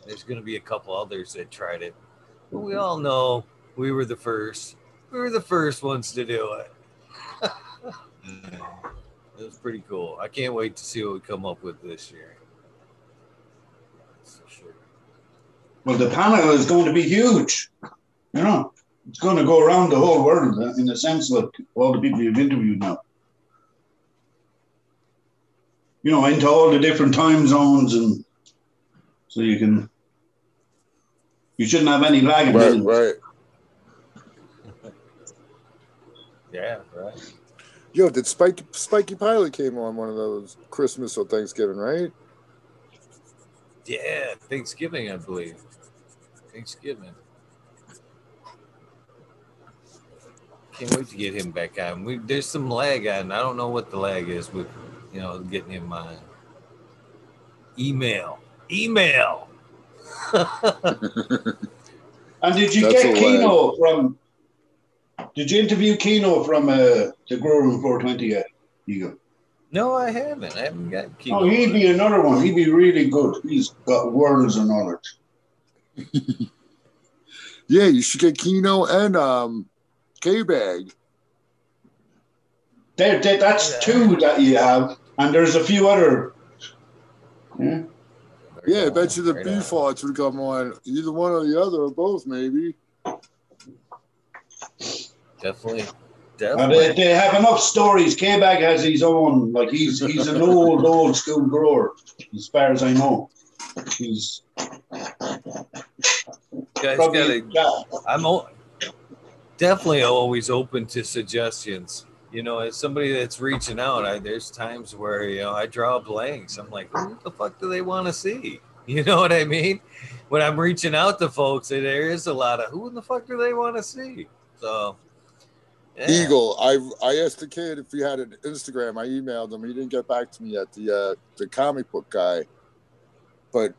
there's going to be a couple others that tried it. But we all know we were the first. We were the first ones to do it. [LAUGHS] it was pretty cool. I can't wait to see what we come up with this year. That's for sure. Well, the panel is going to be huge. You know, it's going to go around the whole world uh, in the sense that all the people you've interviewed now. You know, into all the different time zones, and so you can. You shouldn't have any lag. Right, business. right. Yeah, right. Yo, did Spike Spiky Pilot came on one of those Christmas or Thanksgiving, right? Yeah, Thanksgiving, I believe. Thanksgiving. Can't wait to get him back on. We there's some lag on. I don't know what the lag is with you know getting him on. Email. Email. [LAUGHS] And did you That's get a Keno from? Did you interview Keno from uh, the Grow Room 420 yet? Eagle? no, I haven't. I haven't got Kino. Oh, he'd be another one. He'd be really good. He's got worlds of knowledge. [LAUGHS] Yeah, you should get Keno and um K Bag. There, there, that's two that you have, and there's a few other. Yeah. Yeah, I bet you the Right B on. farts would come on either one or the other or both, maybe. Definitely. And Definitely. they, they have enough stories. K Bag has his own, like he's he's an old old school grower, as far as I know. He's Guys gotta I'm o- definitely always open to suggestions. You know, as somebody that's reaching out, I, there's times where you know I draw blanks. I'm like, what the fuck do they want to see? [LAUGHS] You know what I mean? When I'm reaching out to folks, there is a lot of who in the fuck do they want to see? So, yeah. Eagle, I I asked the kid if he had an Instagram. I emailed him. He didn't get back to me yet. The uh, the comic book guy, but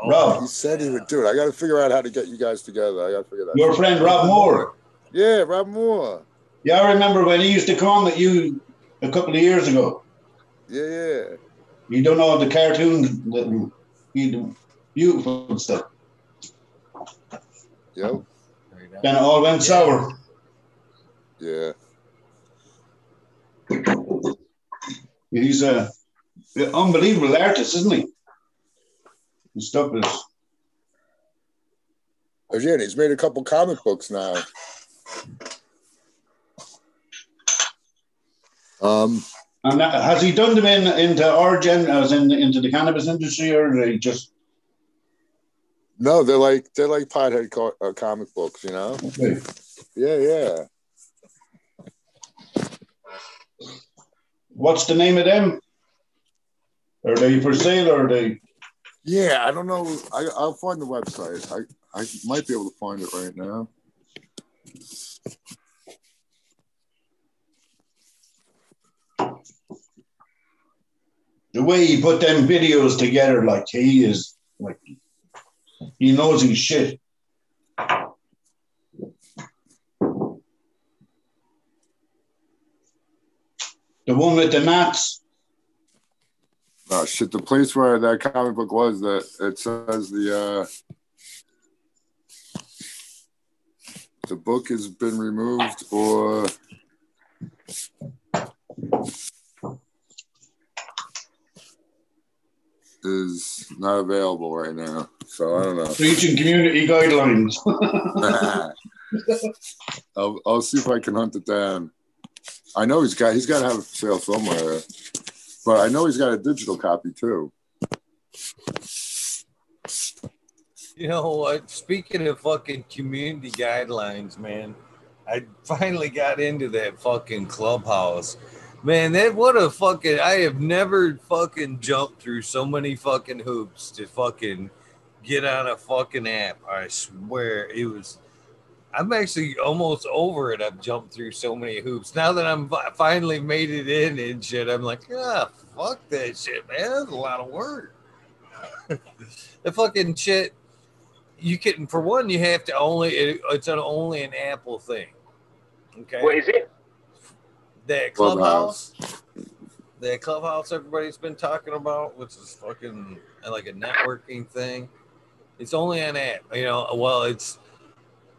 Oh, Rob. he said he would do it. I got to figure out how to get you guys together. I got to figure that. your out. friend Rob Moore. Yeah, Rob Moore. Yeah, I remember when he used to come on with you a couple of years ago. Yeah, yeah. You don't know the cartoons that he do beautiful stuff. Yep. Then it all went sour. Yeah. He's a an unbelievable artist, isn't he? His stuff is Oh, yeah, he's made a couple comic books now. Um, and that, has he done them in into our gen as in into the cannabis industry or they just no, they're like they're like pothead co- uh, comic books, you know. okay. Yeah, yeah. what's the name of them? Are they for sale or are they Yeah, I don't know. I, I'll find the website. I, I might be able to find it right now. the way he put them videos together, like he is like he knows his shit. The one with the gnats. Oh shit! The place where that comic book was, that it says the uh the book has been removed or is not available right now. So I don't know. Reaching community guidelines. [LAUGHS] I'll, I'll see if I can hunt it down. I know he's got he's got to have a sale somewhere, but I know he's got a digital copy too. You know what? Speaking of fucking community guidelines, man, I finally got into that fucking clubhouse. Man, that what a fucking I have never fucking jumped through so many fucking hoops to fucking get on a fucking app. I swear it was I'm actually almost over it. I've jumped through so many hoops. Now that I'm finally made it in and shit, I'm like, ah, fuck that shit, man. That's a lot of work. [LAUGHS] the fucking shit. You can, for one, you have to only. It, it's an, only an Apple thing. Okay. What is it? That clubhouse. That clubhouse everybody's been talking about, which is fucking like a networking thing. It's only an app. You know, well, it's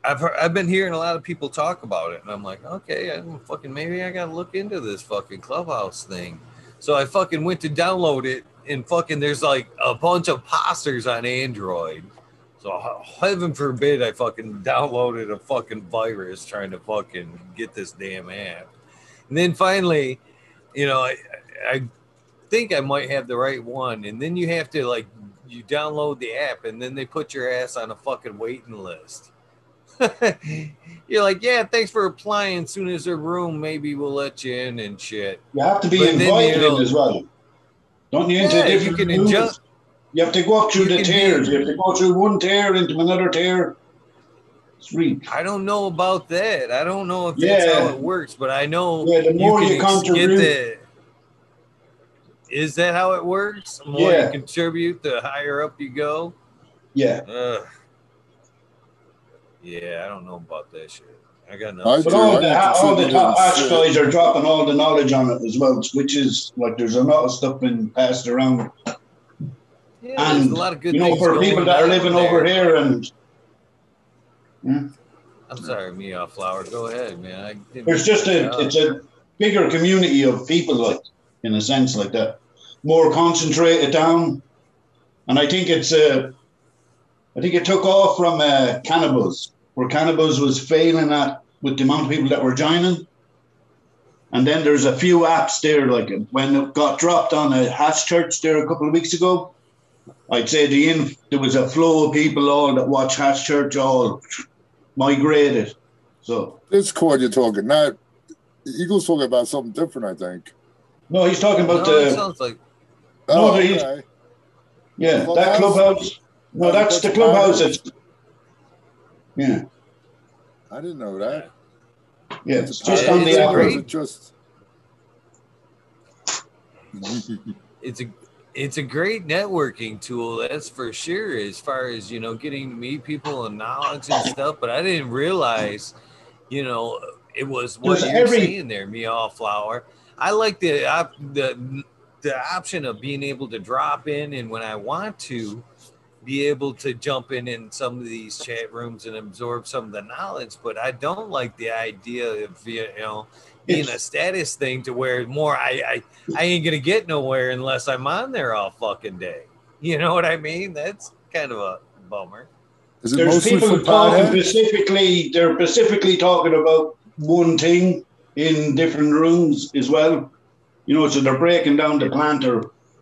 I've heard, I've been hearing a lot of people talk about it, and I'm like, okay, I'm fucking maybe I gotta look into this fucking clubhouse thing. So I fucking went to download it, and fucking there's like a bunch of posters on Android. So heaven forbid I fucking downloaded a fucking virus trying to fucking get this damn app. And then finally, you know, I, I think I might have the right one. And then you have to like you download the app, and then they put your ass on a fucking waiting list. [LAUGHS] You're like, yeah, thanks for applying. As soon as there's room, maybe we'll let you in and shit. You have to be But invited in as well. Don't you into Yeah, you different can rooms? adjust- You have to go up through you the tiers. be- You have to go through one tier into another tier. Real. I don't know about that. I don't know if that's how it works, but I know Yeah, the more you can contribute- the. Is that how it works? The more Yeah. you contribute, the higher up you go. Yeah. Ugh. Yeah, I don't know about that shit. I got nothing. But all I the, all the top in guys are dropping all the knowledge on it as well, which is like there's a lot of stuff being passed around. Yeah, And a lot of good you know, for people that are living there. over here and I'm sorry, me flower. Go ahead, man. I there's just a Yeah. it's a bigger community of people like in a sense like that. More concentrated down. And I think it's uh I think it took off from uh, cannabis, where cannabis was failing at with the amount of people that were joining. And then there's a few apps there, like when it got dropped on a hash Church there a couple of weeks ago. I'd say the in, there was a flow of people all that watch hash Church all migrated. So Discord you're talking, not Eagles talking about something different, I think. no, he's talking about No, it the sounds like No, Oh, okay. yeah that Clubhouse? Clubhouse. No, that's the clubhouse. It's, yeah, I didn't know that. yeah, it's It's just on it's the a great- just [LAUGHS] it's a it's a great networking tool that's for sure as far as you know getting to meet people and knowledge and stuff but i didn't realize you know it was what you're every- saying there me all flower i like the op- the the option of being able to drop in and when i want to be able to jump in in some of these chat rooms and absorb some of the knowledge but i don't like the idea of you know being a status thing to where more I, I I ain't gonna get nowhere unless I'm on there all fucking day. You know what I mean? That's kind of a bummer. is it There's mostly people talking specifically. They're specifically talking about one thing in different rooms as well. You know, so they're breaking down the plant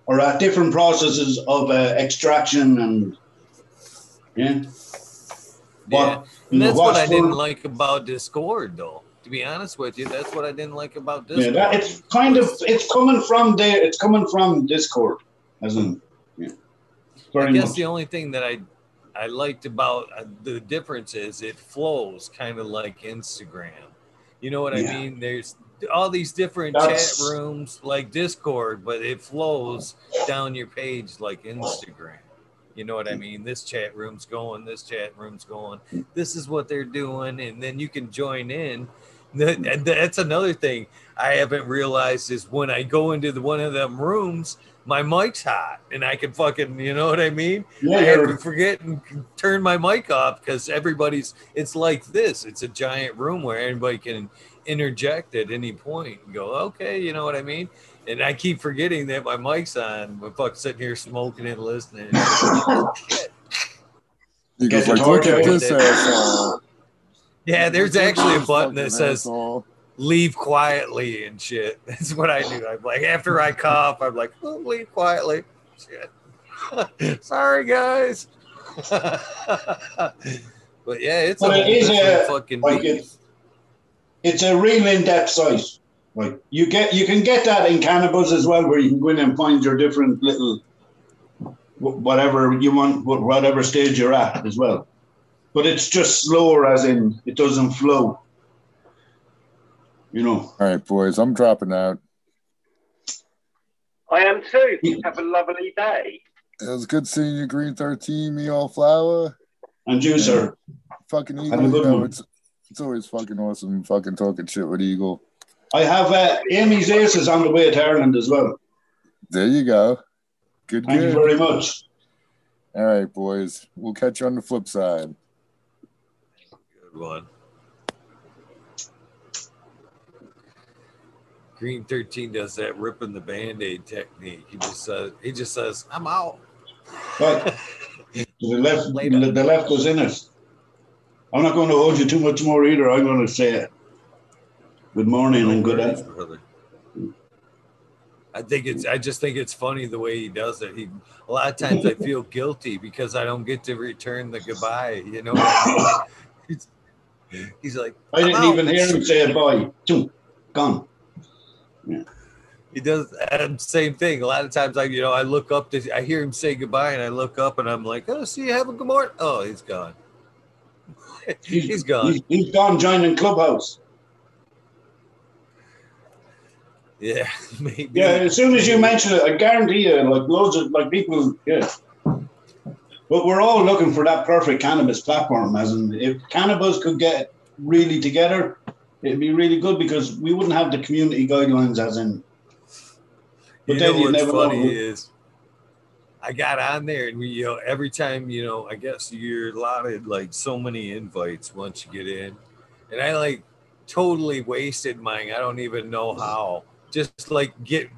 or at different processes of uh, extraction and yeah. Yeah. But, that's what I didn't like about Discord though. To be honest with you, that's what I didn't like about Yeah, Discord. that, it's kind of it's coming from there. It's coming from Discord, as in yeah. I guess much. the only thing that I I liked about uh, the difference is it flows kind of like Instagram. You know what I mean? There's all these different That's- chat rooms like Discord, but it flows down your page like Instagram. You know what I mean? This chat room's going, this chat room's going. This is what they're doing, and then you can join in. [LAUGHS] That's another thing I haven't realized is when I go into the one of them rooms, my mic's hot and I can fucking, you know what I mean? Yeah, I have to forget and turn my mic off because everybody's. It's like this. It's a giant room where anybody can interject at any point and go, okay, you know what I mean? And I keep forgetting that my mic's on. I'm fucking sitting here smoking and listening. Shit. He Get goes the like, look at this asshole. Yeah, there's Look actually a button that fucking says asshole. leave quietly and shit. [LAUGHS] That's what I do. I'm like, after I cough, I'm like, oh, leave quietly. Shit. [LAUGHS] Sorry, guys. [LAUGHS] but yeah, it's But a it whole a- fucking like beast. It's a real in-depth site. Like you get, you can get that in cannabis as well, where you can go in and find your different little whatever you want, whatever stage you're at as well. But it's just slower, as in it doesn't flow. You know. All right, boys, I'm dropping out. I am too. Have a lovely day. It was good seeing you, Green 13, me all flower. And you, sir. Fucking Have a Eagle, good you know, one. it's it's always fucking awesome fucking talking shit with Eagle. I have uh, Amy's Aces on the way to Ireland as well. There you go. Good, Thank good. you very much. All right, boys. We'll catch you on the flip side. Good one. Green 13 does that ripping the band-aid technique. He just says he just says, I'm out. Right. [LAUGHS] The left, the left was in it. I'm not going to hold you too much more either. I'm going to say it. Good morning and good afternoon. I think it's I just think it's funny the way he does it. He a lot of times I feel guilty because I don't get to return the goodbye, you know. he's, he's like I didn't "I'm even hear him say bye. Gone. He does um, same thing. A lot of times, I you know I look up to I hear him say goodbye, and I look up and I'm like, oh, see you, have a good morning. Oh, he's gone. He's gone. He's, he's gone joining Clubhouse. Yeah, [LAUGHS] maybe. Yeah, as soon as you mention it, I guarantee you, like loads of like people, yeah. But we're all looking for that perfect cannabis platform. As in, if cannabis could get really together, it'd be really good because we wouldn't have the community guidelines. As in, but you then know you what's never funny know. is I got on there and we you know every time you know I guess you're allotted like so many invites once you get in. And I like totally wasted mine. I don't even know mm-hmm. how. Just like get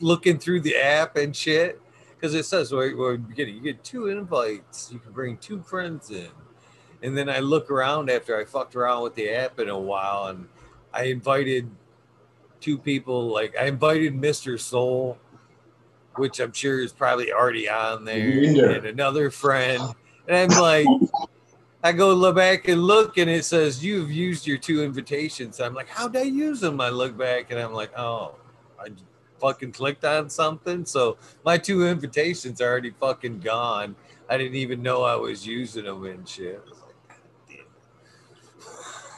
looking through the app and shit. Because it says where we're beginning you get two invites. You can bring two friends in. And then I look around after I fucked around with the app in a while and I invited two people like I invited Mr. Soul, which I'm sure is probably already on there, there. and another friend. And I'm like, I go look back and look, and it says you've used your two invitations. I'm like, how'd I use them? I look back and I'm like, oh, I fucking clicked on something. So my two invitations are already fucking gone. I didn't even know I was using them and shit. I was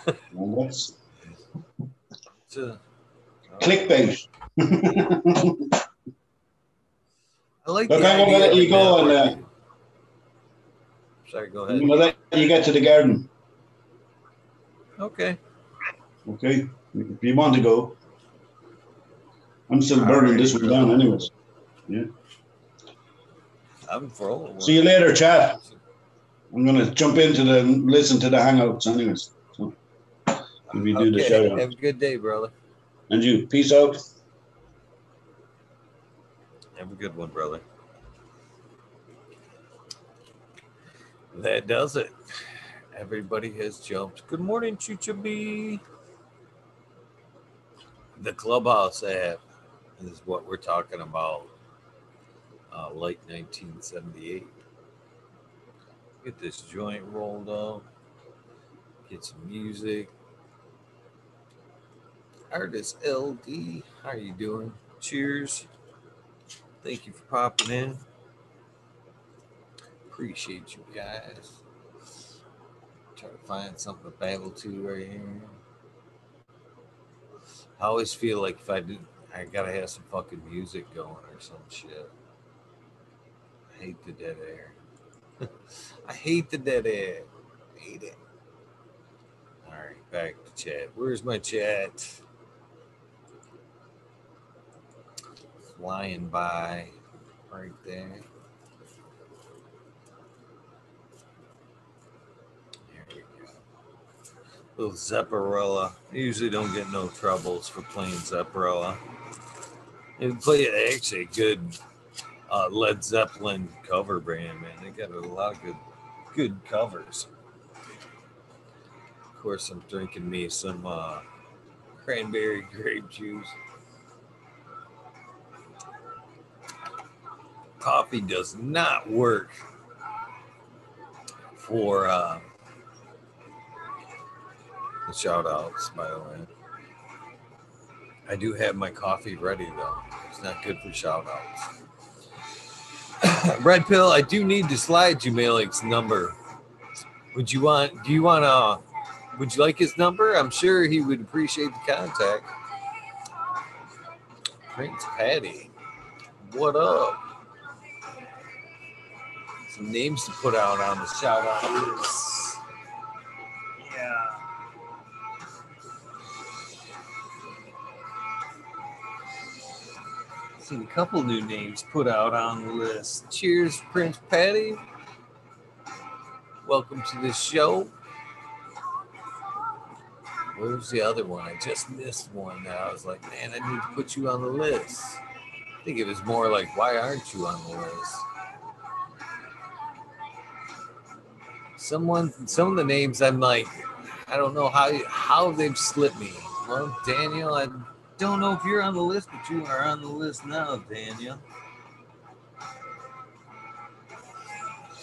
like, Well, that's So, clickbait. Uh, I like Look, the I'm gonna idea let you go and, uh. Sorry, go I'm ahead. gonna let you get to the garden. Okay. Okay, if you want to go. I'm still burning this one down, anyways. Yeah. I'm for all See you later, chat. I'm gonna jump into the listen to the hangouts, anyways. So, if you do the Okay, out. Have a good day, brother. And you, peace out. Have a good one, brother. That does it. Everybody has jumped. Good morning, Chucha B. The Clubhouse app is what we're talking about. Uh, late 1978. Get this joint rolled up. Get some music. Artist LD, how are you doing? Cheers. Thank you for popping in. Appreciate you guys. Try to find something to babble to right here. I always feel like if I do, I gotta have some fucking music going or some shit. I hate the dead air. [LAUGHS] I hate the dead air. hate it. All right, back to chat. Where's my chat? Flying by right there. There we go. Little Zepparella. I usually don't get no troubles for playing Zepparella. They play actually a good uh, Led Zeppelin cover band, man. They got a lot of good, good covers. Of course, I'm drinking me some uh, cranberry [LAUGHS] grape juice. Coffee does not work for uh, the shout outs, by the way. I do have my coffee ready though. It's not good for shout outs. [COUGHS] Red Pill, I do need to slide you Malik's number. Would you want do you want to would you like his number? I'm sure he would appreciate the contact. Prince Patty. What up? Some names to put out on the shout out list. Yeah. Seen a couple new names put out on the list. Cheers, Prince Patty. Welcome to the show. Where's the other one? I just missed one. Now I was like, man, I need to put you on the list. I think it was more like, why aren't you on the list? Someone, some of the names, I'm like, I don't know how how they've slipped me. Well, Daniel, I don't know if you're on the list, but you are on the list now, Daniel.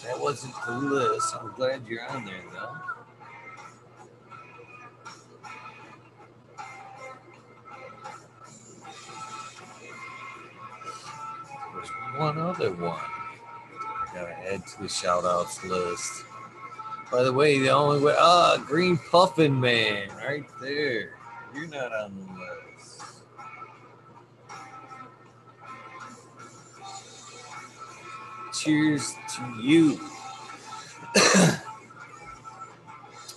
That wasn't the list. I'm glad you're on there, though. There's one other one. I gotta add to the shout outs list. By the way, the only way, ah, Green Puffin Man, right there. You're not on the list. Cheers to you. [COUGHS]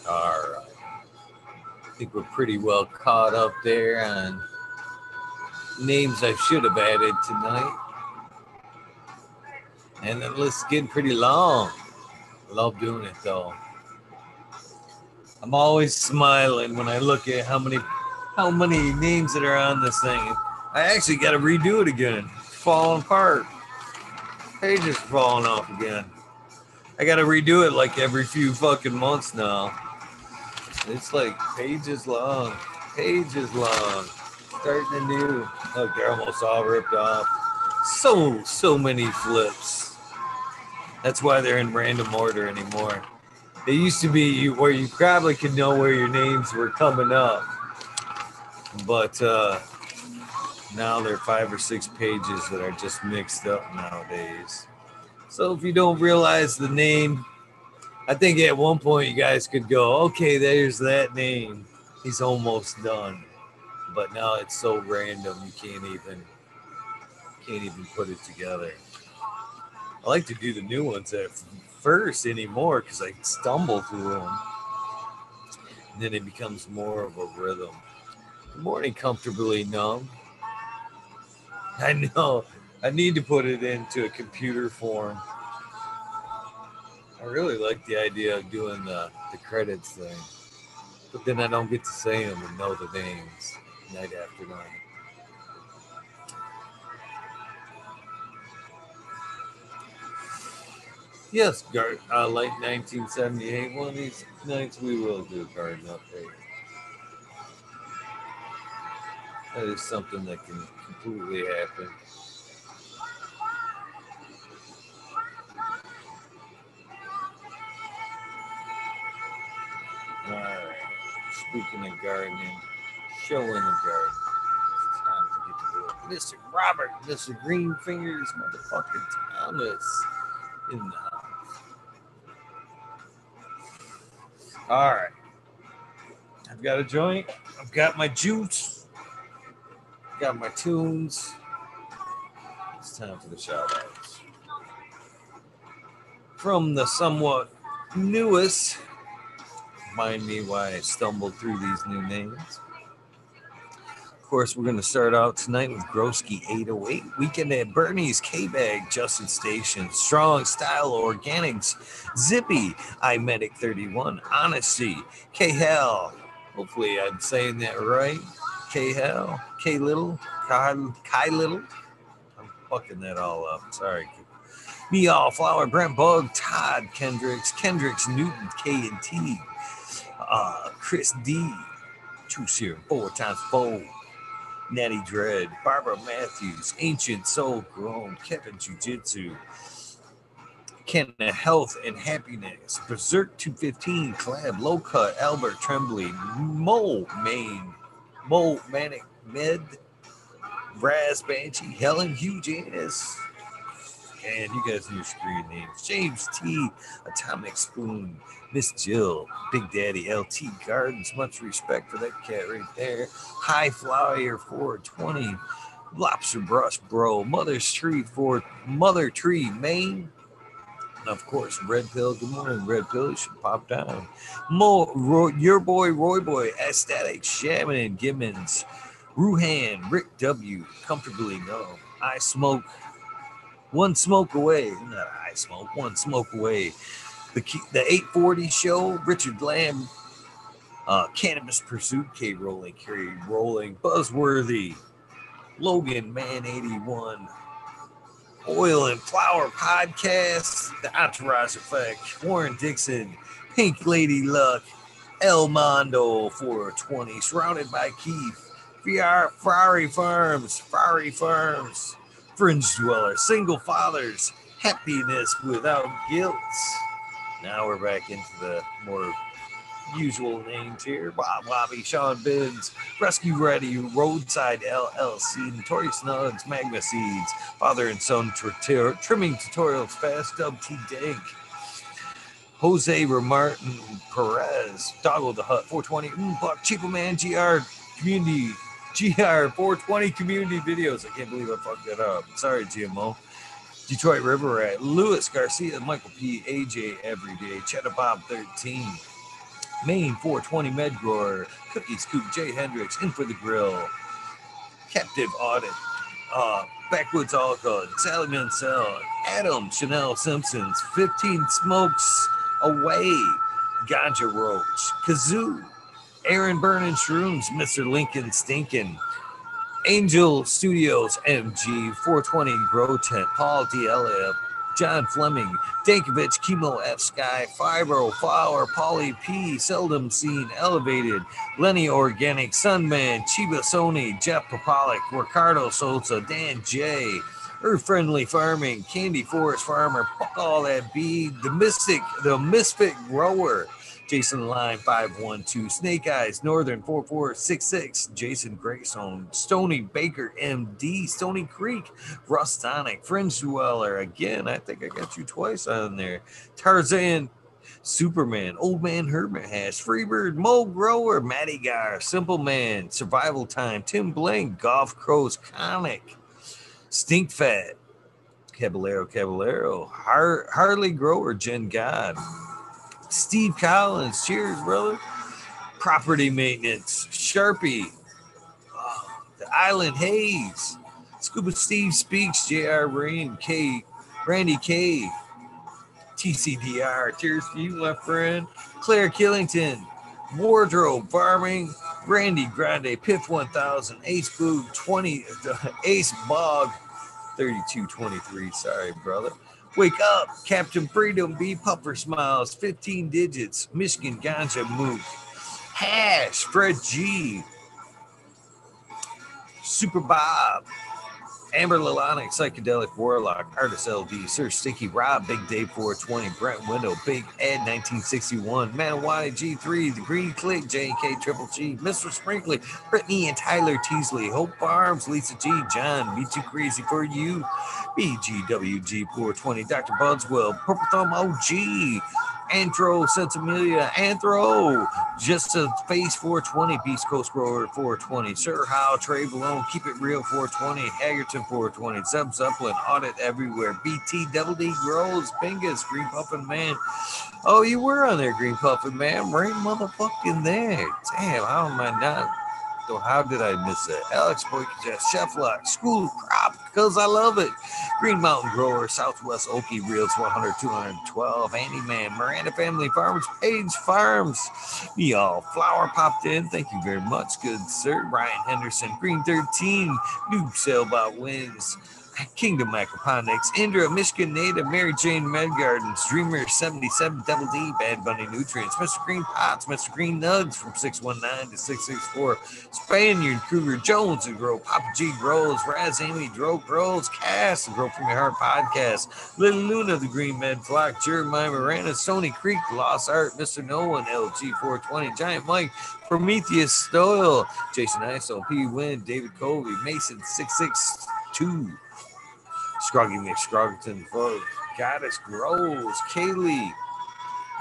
All right. I think we're pretty well caught up there on names I should have added tonight. And the list's getting pretty long. Love doing it though. I'm always smiling when I look at how many how many names that are on this thing. I actually got to redo it again. It's falling apart. Pages falling off again. I got to redo it like every few fucking months now. It's like pages long, pages long. Starting anew. Look, oh, they're almost all ripped off. So so many flips. That's why they're in random order anymore. It used to be where you probably could know where your names were coming up, but uh, now there are five or six pages that are just mixed up nowadays. So if you don't realize the name, I think at one point you guys could go, okay, there's that name. He's almost done. But now it's so random you can't even can't even put it together. I like to do the new ones at first anymore because I stumble through them. And then it becomes more of a rhythm. Good morning, comfortably numb. [LAUGHS] I know. I need to put it into a computer form. I really like the idea of doing the, the credits thing. But then I don't get to say them and know the names night after night. Yes, Gar- uh, late 1978. One of these nights we will do a garden update. That is something that can completely happen. All right. Speaking of gardening, showing the garden. It's time to get to work. Mr. Robert, Mr. Green Fingers, motherfucking Thomas in the All right. I've got a joint. I've got my juice. Got my tunes. It's time for the shout outs. From the somewhat newest mind me why I stumbled through these new names. Of course, we're going to start out tonight with Groski 808, Weekend at Bernie's, K Bag, Justin Station, Strong Style Organics, Zippy, iMedic 31, Honesty, K Hell. Hopefully, I'm saying that right. K Hell, K Little, Kai, Kai Little. I'm fucking that all up. Sorry. Me All Flower, Brent Bug, Todd Kendricks, Kendricks Newton, K and T, uh, Chris D, Two Serum, four times four. Natty Dread, Barbara Matthews, Ancient Soul Grown, Kevin Jiu Jitsu, Ken Health and Happiness, Berserk 215, Collab, Low Cut, Albert Tremblay, Mo Maine, Mo Manic Med, Brass Banshee, Helen Huge Ass, and you guys know your screen names James T, Atomic Spoon, Miss Jill, Big Daddy LT Gardens. Much respect for that cat right there. High Flyer 420, Lobster Brush Bro, Mother's Tree for Mother Tree, Maine. And of course, Red Pill. Good morning, Red Pill. You should pop down. Mo, Roy, your boy, Roy Boy, Aesthetic, Shaman, Gimmons, Ruhan, Rick W, Comfortably No, I Smoke, One Smoke Away. Not I Smoke, One Smoke Away. The, the 840 show, Richard Lamb, uh, Cannabis Pursuit, K Rolling, Carrie Rolling, Buzzworthy, Logan Man 81, Oil and Flower Podcast, The Entourage Effect, Warren Dixon, Pink Lady Luck, El Mondo 420, Surrounded by Keith, VR, Ferrari Farms, Ferrari Farms, Fringe Dweller, Single Fathers, Happiness Without Guilt. Now we're back into the more usual names here. Bob Bobby, Sean Bibbs, Rescue Ready, Roadside LLC, Notorious Nugs, Magma Seeds, Father and Son Tur- Trimming Tutorials, Fast Dub T Dank, Jose Remartin Perez, Doggo the Hut, 420, mm, Buck Cheaper Man, GR Community, GR 420 Community Videos. I can't believe I fucked that up. Sorry, GMO. Detroit River Rat, Lewis Garcia, Michael P, AJ Everyday, Cheddar Bob 13, Maine 420 Medgrower, Cookie Scoop, Jay Hendricks, In for the Grill, Captive Audit, uh, Backwoods Alcohol, Sally Mansell, Adam Chanel Simpsons, 15 Smokes Away, Ganja Roach, Kazoo, Aaron Burning Shrooms, Mr. Lincoln Stinkin', Angel Studios MG 420 Grow Tent, Paul DLF, John Fleming, Dankovich, Chemo F Sky, Fibro, Flower, Polly P, Seldom Seen, Elevated, Lenny Organic, Sunman, Chiba Sony, Jeff Popalik, Ricardo Sosa, Dan J, Earth Friendly Farming, Candy Forest Farmer, Fuck All That Bee, The Mystic, The Misfit Grower, Jason Line 512, Snake Eyes, Northern 4466, Jason Grayson, Stony Baker MD, Stony Creek, Rustonic, Fringe Dweller. Again, I think I got you twice on there. Tarzan, Superman, Old Man Hermit Hash, Freebird, Mo Grower, Matty Gar, Simple Man, Survival Time, Tim Blank, Golf Crows, Conic, Stink Fat, Caballero Caballero, Har- Harley Grower, Jen God, Steve Collins, cheers, brother. Property maintenance, Sharpie, uh, the Island Haze, Scuba Steve Speaks, J.R. Rain, K, Randy K, TCDR, cheers to you, my friend. Claire Killington, Wardrobe Farming, Randy Grande, Piff 1000, Ace Boo 20, [LAUGHS] Ace Bog 3223. Sorry, brother. Wake up, Captain Freedom B Puffer Smiles, 15 digits, Michigan Ganja Mook, Hash, Fred G, Super Bob, Amber Lalonic, Psychedelic Warlock, Artist LD, Sir Sticky Rob, Big Dave 420, Brent Window, Big Ed 1961, Man YG3, The Green Click, JK Triple G, Mr. Sprinkly, Brittany and Tyler Teasley, Hope Farms, Lisa G, John, Be Too Crazy for You, BGWG 420, Dr. Budswell, Purple Thumb OG, Anthro, Sensimilia, Anthro, just a face 420, Beast Coast Grower 420, Sir How, Trey Malone, Keep It Real 420, Hagerton 420, Zeb Zeppelin, Audit Everywhere, BT, Double D Grows, Bingus, Green Puffin Man. Oh, you were on there, Green Puffin Man, right motherfucking there. Damn, how am I not? How did I miss it? Alex Boykajet, Chef Lock, School Crop, because I love it. Green Mountain Grower, Southwest Okie Reels 100, 212, Andy Man, Miranda Family Farms, Page Farms. Y'all, flower popped in. Thank you very much, good sir. Brian Henderson, Green 13, New Sailboat Wins. Kingdom Aquaponics, Indra, Michigan Native, Mary Jane Medgardens, Dreamer 77, Double D, Bad Bunny Nutrients, Mr. Green Pots, Mr. Green Nugs from 619 to 664, Spaniard, Cougar Jones, and Grow, Papa G Grows, Raz Amy, Grows, Cass, the Grow From Your Heart podcast, Little Luna, the Green Med Flock, Jeremiah Miranda, Stony Creek, Lost Art, Mr. No One, LG 420, Giant Mike, Prometheus Stoyle, Jason Iso, P. Win, David Covey, Mason 662. Scroggy McScroggington, folks. Goddess Grows, Kaylee,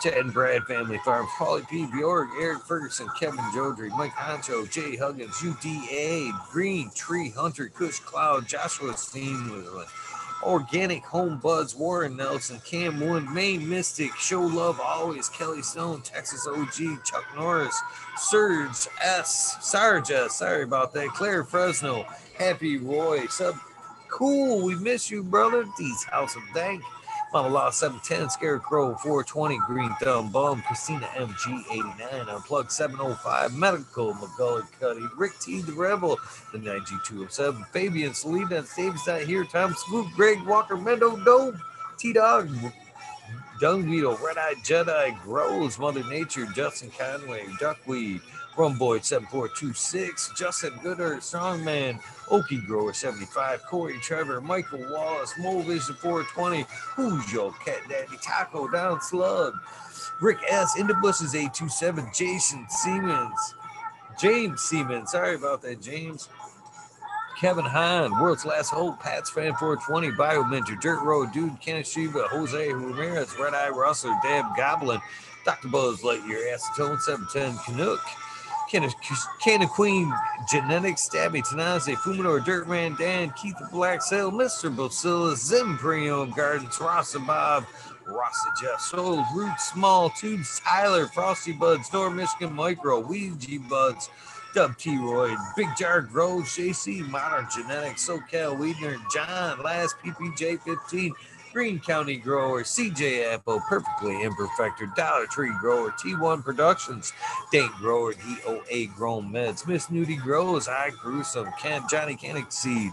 Chad and Brad Family Farm, Paulie P. Bjork, Eric Ferguson, Kevin Jodry, Mike Honcho, Jay Huggins, UDA, Green Tree Hunter, Kush Cloud, Joshua Steen, Organic Home Buds, Warren Nelson, Cam Wood, Maine Mystic, Show Love Always, Kelly Stone, Texas OG, Chuck Norris, Surge S, Sarge sorry about that, Claire Fresno, Happy Roy, Sub Cool, we miss you, brother. These House of Dank. Mama Law 710, Scarecrow 420, Green Thumb Bum, Christina MG89, Unplugged 705, Medical, McGully Cuddy, Rick T. The Rebel, the 9G207, Fabian Selena, Dave's not here, Tom Swoop, Greg Walker, Mendo Dope, T Dog, Dung Beetle, Red Eye Jedi, Grows, Mother Nature, Justin Conway, Duckweed, Rumboy 7426, Justin Gooder, Strongman, Okie Grower 75, Corey Trevor, Michael Wallace, Mo Vision 420, Who's Your Cat Daddy, Taco Down Slug, Rick S. In Bushes 827, Jason Siemens, James Siemens, sorry about that, James. Kevin Hahn, World's Last Hope, Pats Fan 420, Bio Mentor, Dirt Road Dude, Kenneth Shiva, Jose Ramirez, Red Eye Rustler, Dab Goblin, Dr. Buzz Lightyear, Acetone 710, Canuck, Canna Queen, Genetics, Stabby Tanaze, Fumador, Dirtman, Dan, Keith the Black Sail, Mr. Bacillus, Zimprium Gardens, Rasta Bob, Rasta Jeff Soul, Root Small, Tubes, Tyler, Frosty Buds, North Michigan Micro, Ouija Buds, Dub T Roy, Big Jar Grove, JC, Modern Genetics, SoCal Weedner, John, Last PPJ 15, Green County Grower, CJ Apple, Perfectly Imperfector, Dollar Tree Grower, T1 Productions, Dank Grower, DOA Grown Meds, Miss Nudie Grows, I Gruesome, Ken, Johnny Canic Seed.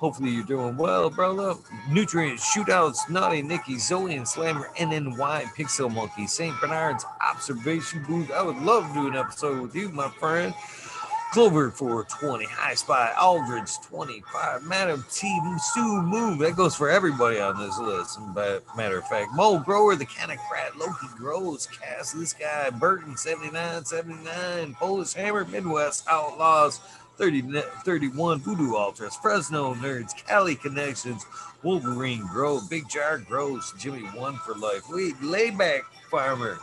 Hopefully you're doing well, brother. Nutrient Shootouts, Naughty Nicky, Zoe and Slammer, NNY, Pixel Monkey, St. Bernard's Observation Booth. I would love to do an episode with you, my friend. Clover 420, High Spy, Aldridge 25, Madam T, Sue Move. That goes for everybody on this list. But matter of fact, Mole Grower, the Canocrat, Loki Grows, Cass, this guy, Burton 79, 79, Polish Hammer, Midwest Outlaws 30, 31, Voodoo Altars, Fresno Nerds, Cali Connections, Wolverine Grove, Big Jar Grows, Jimmy One for Life. Wait, Layback Farmer.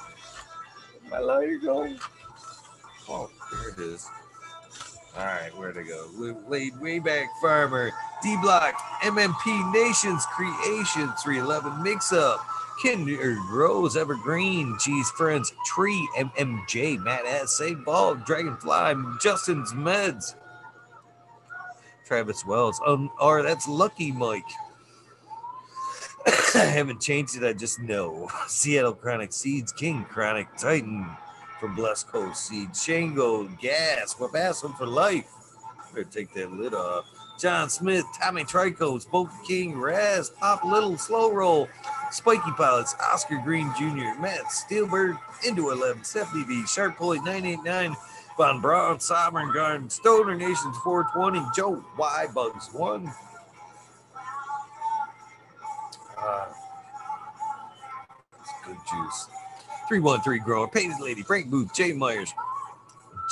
My lighter going. Oh, there it is. All right, where'd it go? Laid way back farmer, D Block, MMP Nations Creation, 311 Mix Up, Kinder Rose Evergreen, Cheese Friends, Tree, MMJ, Matt S, Save Ball, Dragonfly, Justin's Meds, Travis Wells, um, or that's Lucky Mike. I [COUGHS] haven't changed it, I just know. [LAUGHS] Seattle Chronic Seeds, King Chronic Titan from Blessed Coast Seed, Shango, Gas, Wabasson for life. Better take that lid off. John Smith, Tommy Trico, Spoke King, Raz, Pop Little, Slow Roll, Spiky Pilots, Oscar Green Jr., Matt Steelberg, Into 11, Stephanie V, Sharp Pulley 989, Von Braun, Sovereign Garden, Stoner Nations 420, Joe Y Bugs 1. Uh, good juice. 313 Grower, Painted Lady, Frank Booth, Jay Myers,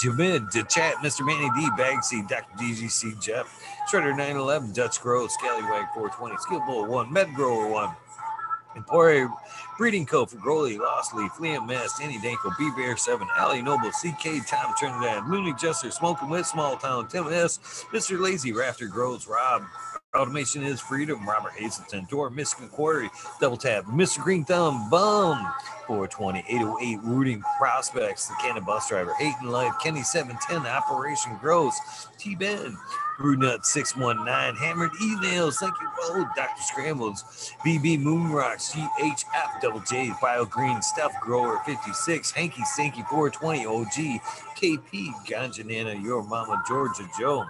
Jamid, the chat, Mr. Manny D, Bagseed, Dr. DGC, Jeff, Shredder 911, Dutch Grow, Scallywag 420, Skill Bull 1, Med Grower 1, Emporia Breeding Co. for Growley, Lostley, Fleeing Mess, Danny Danko, B Bear 7, Ali Noble, CK, Tom Trinidad, Looney Jester, Smoking with Small Town, Tim S, Mr. Lazy, Rafter Grows, Rob, Automation is Freedom, Robert Hazelton, Door, Michigan Quarry, Double Tap, Mr. Green Thumb, Bum, 420, 808, Rooting Prospects, The Cannon Bus Driver, Hayden Life, Kenny 710, Operation Gross, T Ben, Brewnut 619, Hammered Emails, thank you, oh, Dr. Scrambles, BB Moonrocks, GHF, Double J, Bio Green, Stuff Grower 56, Hanky Stinky 420, OG, KP, Ganja Nana, Your Mama, Georgia Joe.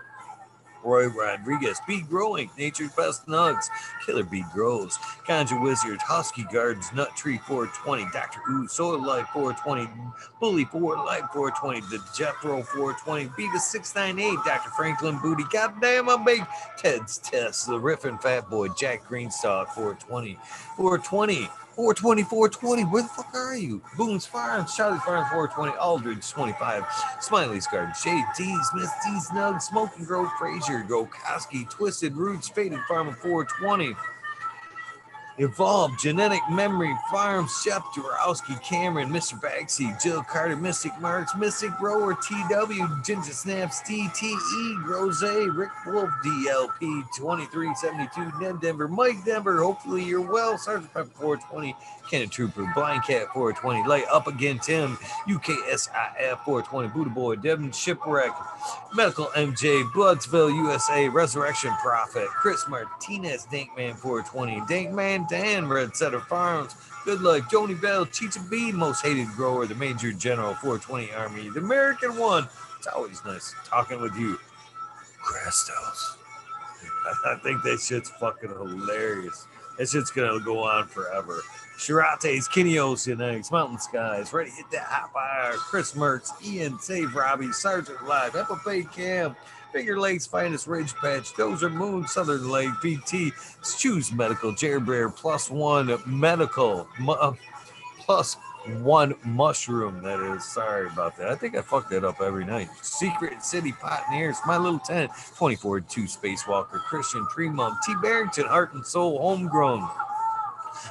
Roy Rodriguez, Bead Growing, Nature's Best Nugs, Killer Bead Grows, Ganja Wizard, Husky Gardens, Nut Tree 420, Dr. Ooh, Soil Life 420, Bully 4 Life 420, The Jethro 420, Beavis 698, Dr. Franklin Booty, Goddamn, I'm big, Ted's Test, The Riffin Fat Boy, Jack Greenstock 420, 420, 420, 420. Where the fuck are you? Boone's Farms, Charlie Farms 420, Aldridge 25, Smiley's Garden, Shade D's, Miss D's Nug, Smoking Grove, Frazier, Gokoski, Twisted Roots, Faded Farm 420. Evolved Genetic Memory Farms, Chef Durowski, Cameron, Mr. Bagsy, Jill Carter, Mystic Marks, Mystic Grower, TW, Ginger Snaps, TTE, Rose, Rick Wolf, DLP, 2372, Ned Denver, Mike Denver, hopefully you're well, Sergeant Pepper 420, Canna Trooper, Blind Cat 420, Light Up Again Tim, UKSIF 420, Buddha Boy, Devin Shipwreck, Medical MJ, Bloodsville, USA, Resurrection Prophet, Chris Martinez, Dankman 420, Dankman Dan, Red Setter Farms, Good Luck, Joni Bell, Chicha B, Most Hated Grower, the Major General 420 Army, the American One. It's always nice talking with you, Crestos. [LAUGHS] I think that shit's fucking hilarious. That shit's gonna go on forever. Shirates, Kenny Oceanics, Mountain Skies, Ready Hit That Hot Fire, Chris Mertz, Ian, Save Robbie, Sergeant Live, Apple Bay Cam, Finger Lakes Finest Ridge Patch, Dozer Moon, Southern Lake, BT, Choose Medical, Jared Bear, Plus One Medical, uh, Plus One Mushroom. That is, sorry about that. I think I fuck that up every night. Secret City Pioneers, My Little Tent, 24 2 Spacewalker, Christian Tree Mom, T. Barrington, Heart and Soul, Homegrown.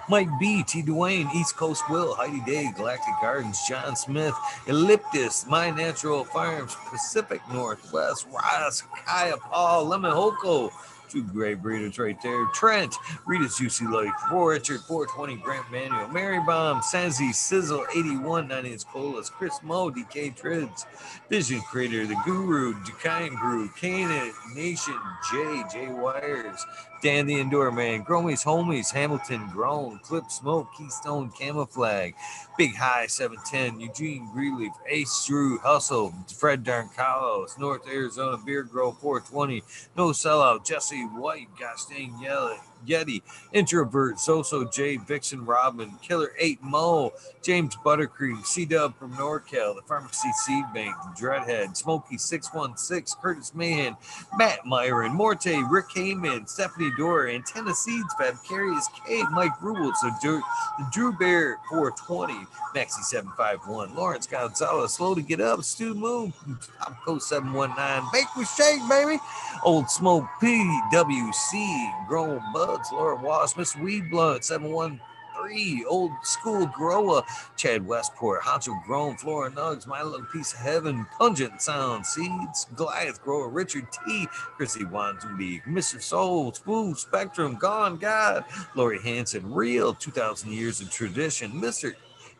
Mike B, T. Dwayne, East Coast Will, Heidi Day, Galactic Gardens, John Smith, Elliptus, My Natural Farms, Pacific Northwest, Ross, Kaya Paul, Lemon Hoko, two great breeders right there. Trent, Rita's Juicy Life, Roy Richard, 420, Grant Manuel, Mary Bomb, Sansi, Sizzle, 81, 9 inch colas, Chris Mo, DK Trids, Vision Creator, The Guru, Dukain Brew, Canaan Nation, J, J Wires, Dan the Indoor Man, Gromies Homies, Hamilton Grown, Clip Smoke, Keystone Camouflage, Big High 710, Eugene Greenleaf, Ace Drew, Hustle, Fred Darncalos, North Arizona Beer Grow 420, No Sellout, Jesse White, Gosh Yellow. Yeti, Introvert, Soso J, Vixen Robin, Killer 8 Mo, James Buttercream, C Dub from NorCal, the Pharmacy Seed Bank, Dreadhead, Smokey 616, Curtis Mahan, Matt Myron, Morte, Rick Heyman, Stephanie Dore, Antenna Seeds, Fabcarious K, Mike Rubles, the Drew, the Drew Bear 420, Maxi 751, Lawrence Gonzalez, Slow to Get Up, Stu Moon, Top Coast 719, Bake with Shake, baby, Old Smoke PWC, Grown Buds, Laura Wass, Miss Weed Blunt, 713, Old School Grower, Chad Westport, Honcho Grown, Flora Nugs, My Little Piece of Heaven, Pungent Sound, Seeds, Goliath Grower, Richard T, Chrissy Wanzubi, Mr. Soul, Spoon, Spectrum, Gone God, Lori Hanson, Real, 2,000 Years of Tradition, Mr.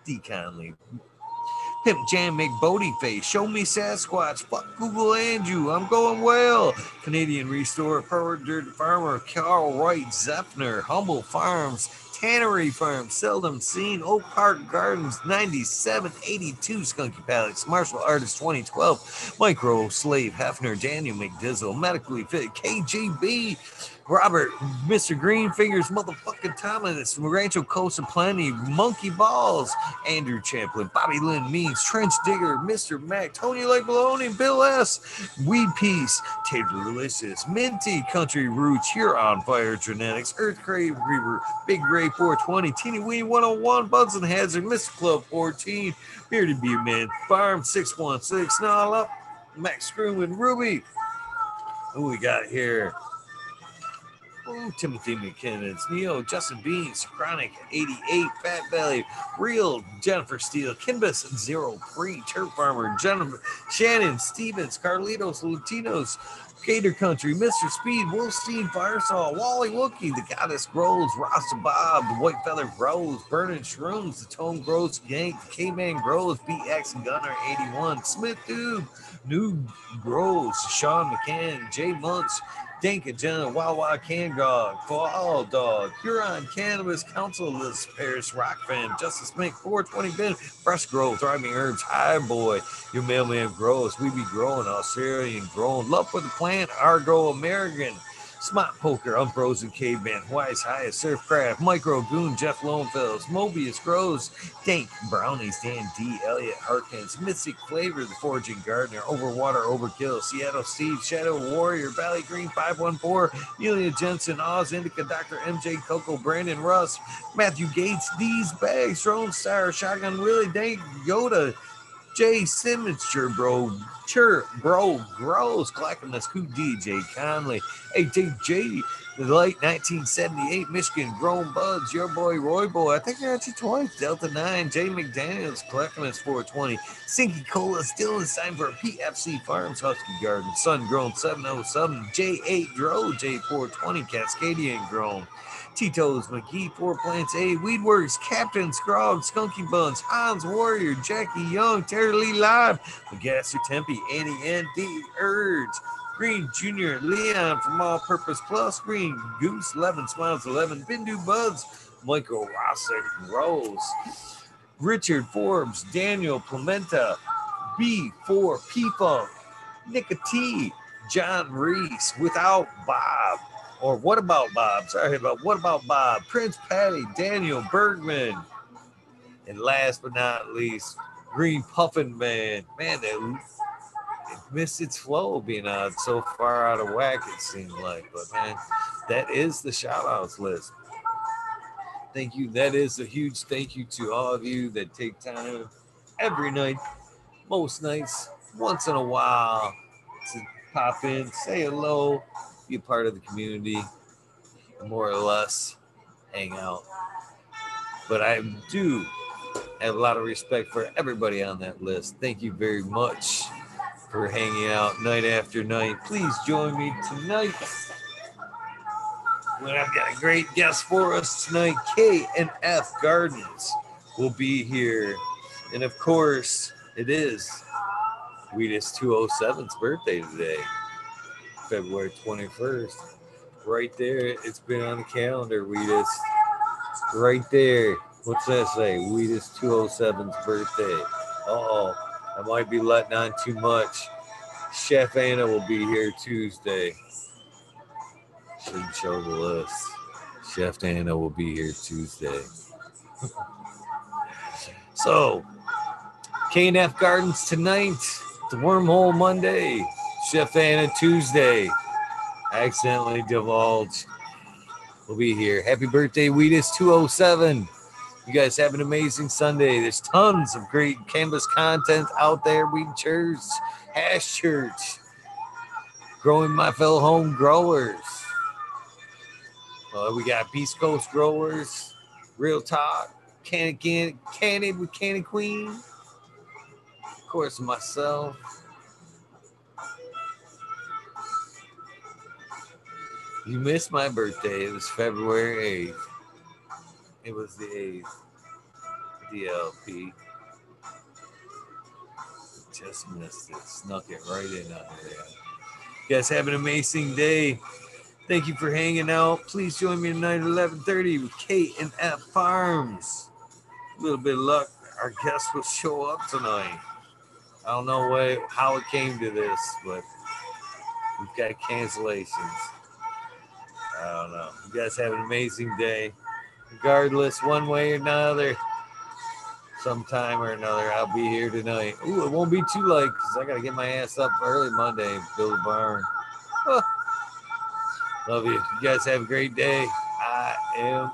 D. Conley, Pimp Jam McBodie Face, Show Me Sasquatch, Fuck Google and you, I'm going well. Canadian Restore, Dirt Farmer, Carl Wright, Zepner, Humble Farms, Tannery Farm, Seldom Seen, Oak Park Gardens, 9782, Skunky Palace, Martial Artist 2012, Micro Slave Hefner, Daniel McDizzle, Medically Fit, KGB, Robert, Mr. Green Fingers, motherfucking Thomas, Rancho Costa Plenty, Monkey Balls, Andrew Champlin, Bobby Lynn Means, Trench Digger, Mr. Mac, Tony Lake Maloney, Bill S, Weed Peace, Taylor Delicious, Minty, Country Roots, Here on Fire Genetics, Earth Crave Reaver, Big Ray 420, Teeny Weeny 101, Buds and Hazard, Mr. Club 14, Bearded Butte Man, Farm 616, Snarl Up, Max Screw and Ruby. Who we got here? Ooh, Timothy McKinnon, Neo, Justin Beans, Chronic 88, Fat Belly, Real, Jennifer Steele, Kinbus, Zero Pre, Turf Farmer, Jennifer, Shannon, Stevens, Carlitos, Latinos, Gator Country, Mr. Speed, Wolfstein, Firesaw, Wally Wookie, The Goddess Grows, Rasta Bob, The White Feather Grows, Burning Shrooms, The Tone Grows, Yank, K-Man Grows, BX Gunner 81, Smith Dude, New Grows, Sean McCann, Jay Munch, Dink Agenda, Wawa Can Dog, Fall Dog, Huron Cannabis Council List, Paris Rock Fan, Justice Mink, 420 Bin, Fresh Growth, Thriving Herbs, High Boy, Your Mailman Grows, We Be Growing, Australian Growing, Love for the Plant, Argo American, Smart Poker, Unfrozen Caveman, Wise Highest, Surfcraft, Micro Goon, Jeff Lonefells, Mobius Grows, Dank, Brownies, Dan D, Elliot Harkins, Mystic Flavor, The Foraging Gardener, Overwater, Overkill, Seattle Steve, Shadow Warrior, Valley Green 514, Elia Jensen, Oz Indica, Dr. MJ Coco, Brandon Russ, Matthew Gates, D's Bags, Drone Star, Shotgun Willie, Dank, Yoda, Jay Simmons, bro, sure bro, grows, Clackamas, who DJ Conley, AJJ, the late 1978 Michigan Grown Buds, your boy Roy Boy, I think I got you twice, Delta 9, Jay McDaniels, Clackamas 420, Sinky Cola, still in time for PFC Farms Husky Garden, Sun Grown 707, J8 Dro, J420, Cascadian Grown. Tito's, McGee, Four Plants A, Weedworks, Captain Scrog, Skunky Buns, Hans Warrior, Jackie Young, Terry Lee Live, Magasser Tempe, Annie N. D. Urge, Green Jr., Leon from All Purpose Plus, Green Goose, 11 Smiles 11, Bindu Buds, Michael Rossick, Rose, Richard Forbes, Daniel Pimenta, B4 P Funk, T, John Reese, Without Bob, or What About Bob? Sorry about What About Bob? Prince Patty, Daniel Bergman, and last but not least, Green Puffin Man. Man, that it missed its flow being uh, so far out of whack, it seemed like. But man, that is the shout outs list. Thank you. That is a huge thank you to all of you that take time every night, most nights, once in a while to pop in, say hello, be a part of the community, more or less hang out. But I do have a lot of respect for everybody on that list. Thank you very much for hanging out night after night. Please join me tonight when I've got a great guest for us tonight. K and F Gardens will be here. And of course, it is Wheatus 207's birthday today, February 21st. Right there, it's been on the calendar, Wheatus. Right there. What's that say? Wheatus 207's birthday. Uh oh. I might be letting on too much. Chef Anna will be here Tuesday. Should show the list. Chef Anna will be here Tuesday. [LAUGHS] so, KNF Gardens tonight. The Wormhole Monday. Chef Anna Tuesday. Accidentally divulged. We'll be here. Happy birthday, Wheatus 207. You guys have an amazing Sunday. There's tons of great canvas content out there. Weed Church, Hash Church, growing my fellow home growers. Uh, we got Beast Coast growers, Real Talk, Candy Candy, Candy with Candy Queen. Of course, myself. You missed my birthday. It was February 8th. It was the 8th. DLP. Just missed it. Snuck it right in on there. You guys have an amazing day. Thank you for hanging out. Please join me tonight at 11:30 with KNF Farms. A little bit of luck. Our guest will show up tonight. I don't know way, how it came to this, but we've got cancellations. I don't know. You guys have an amazing day. Regardless, one way or another, sometime or another, I'll be here tonight. Ooh, it won't be too late because I got to get my ass up early Monday and build a barn. Love you. You guys have a great day. I am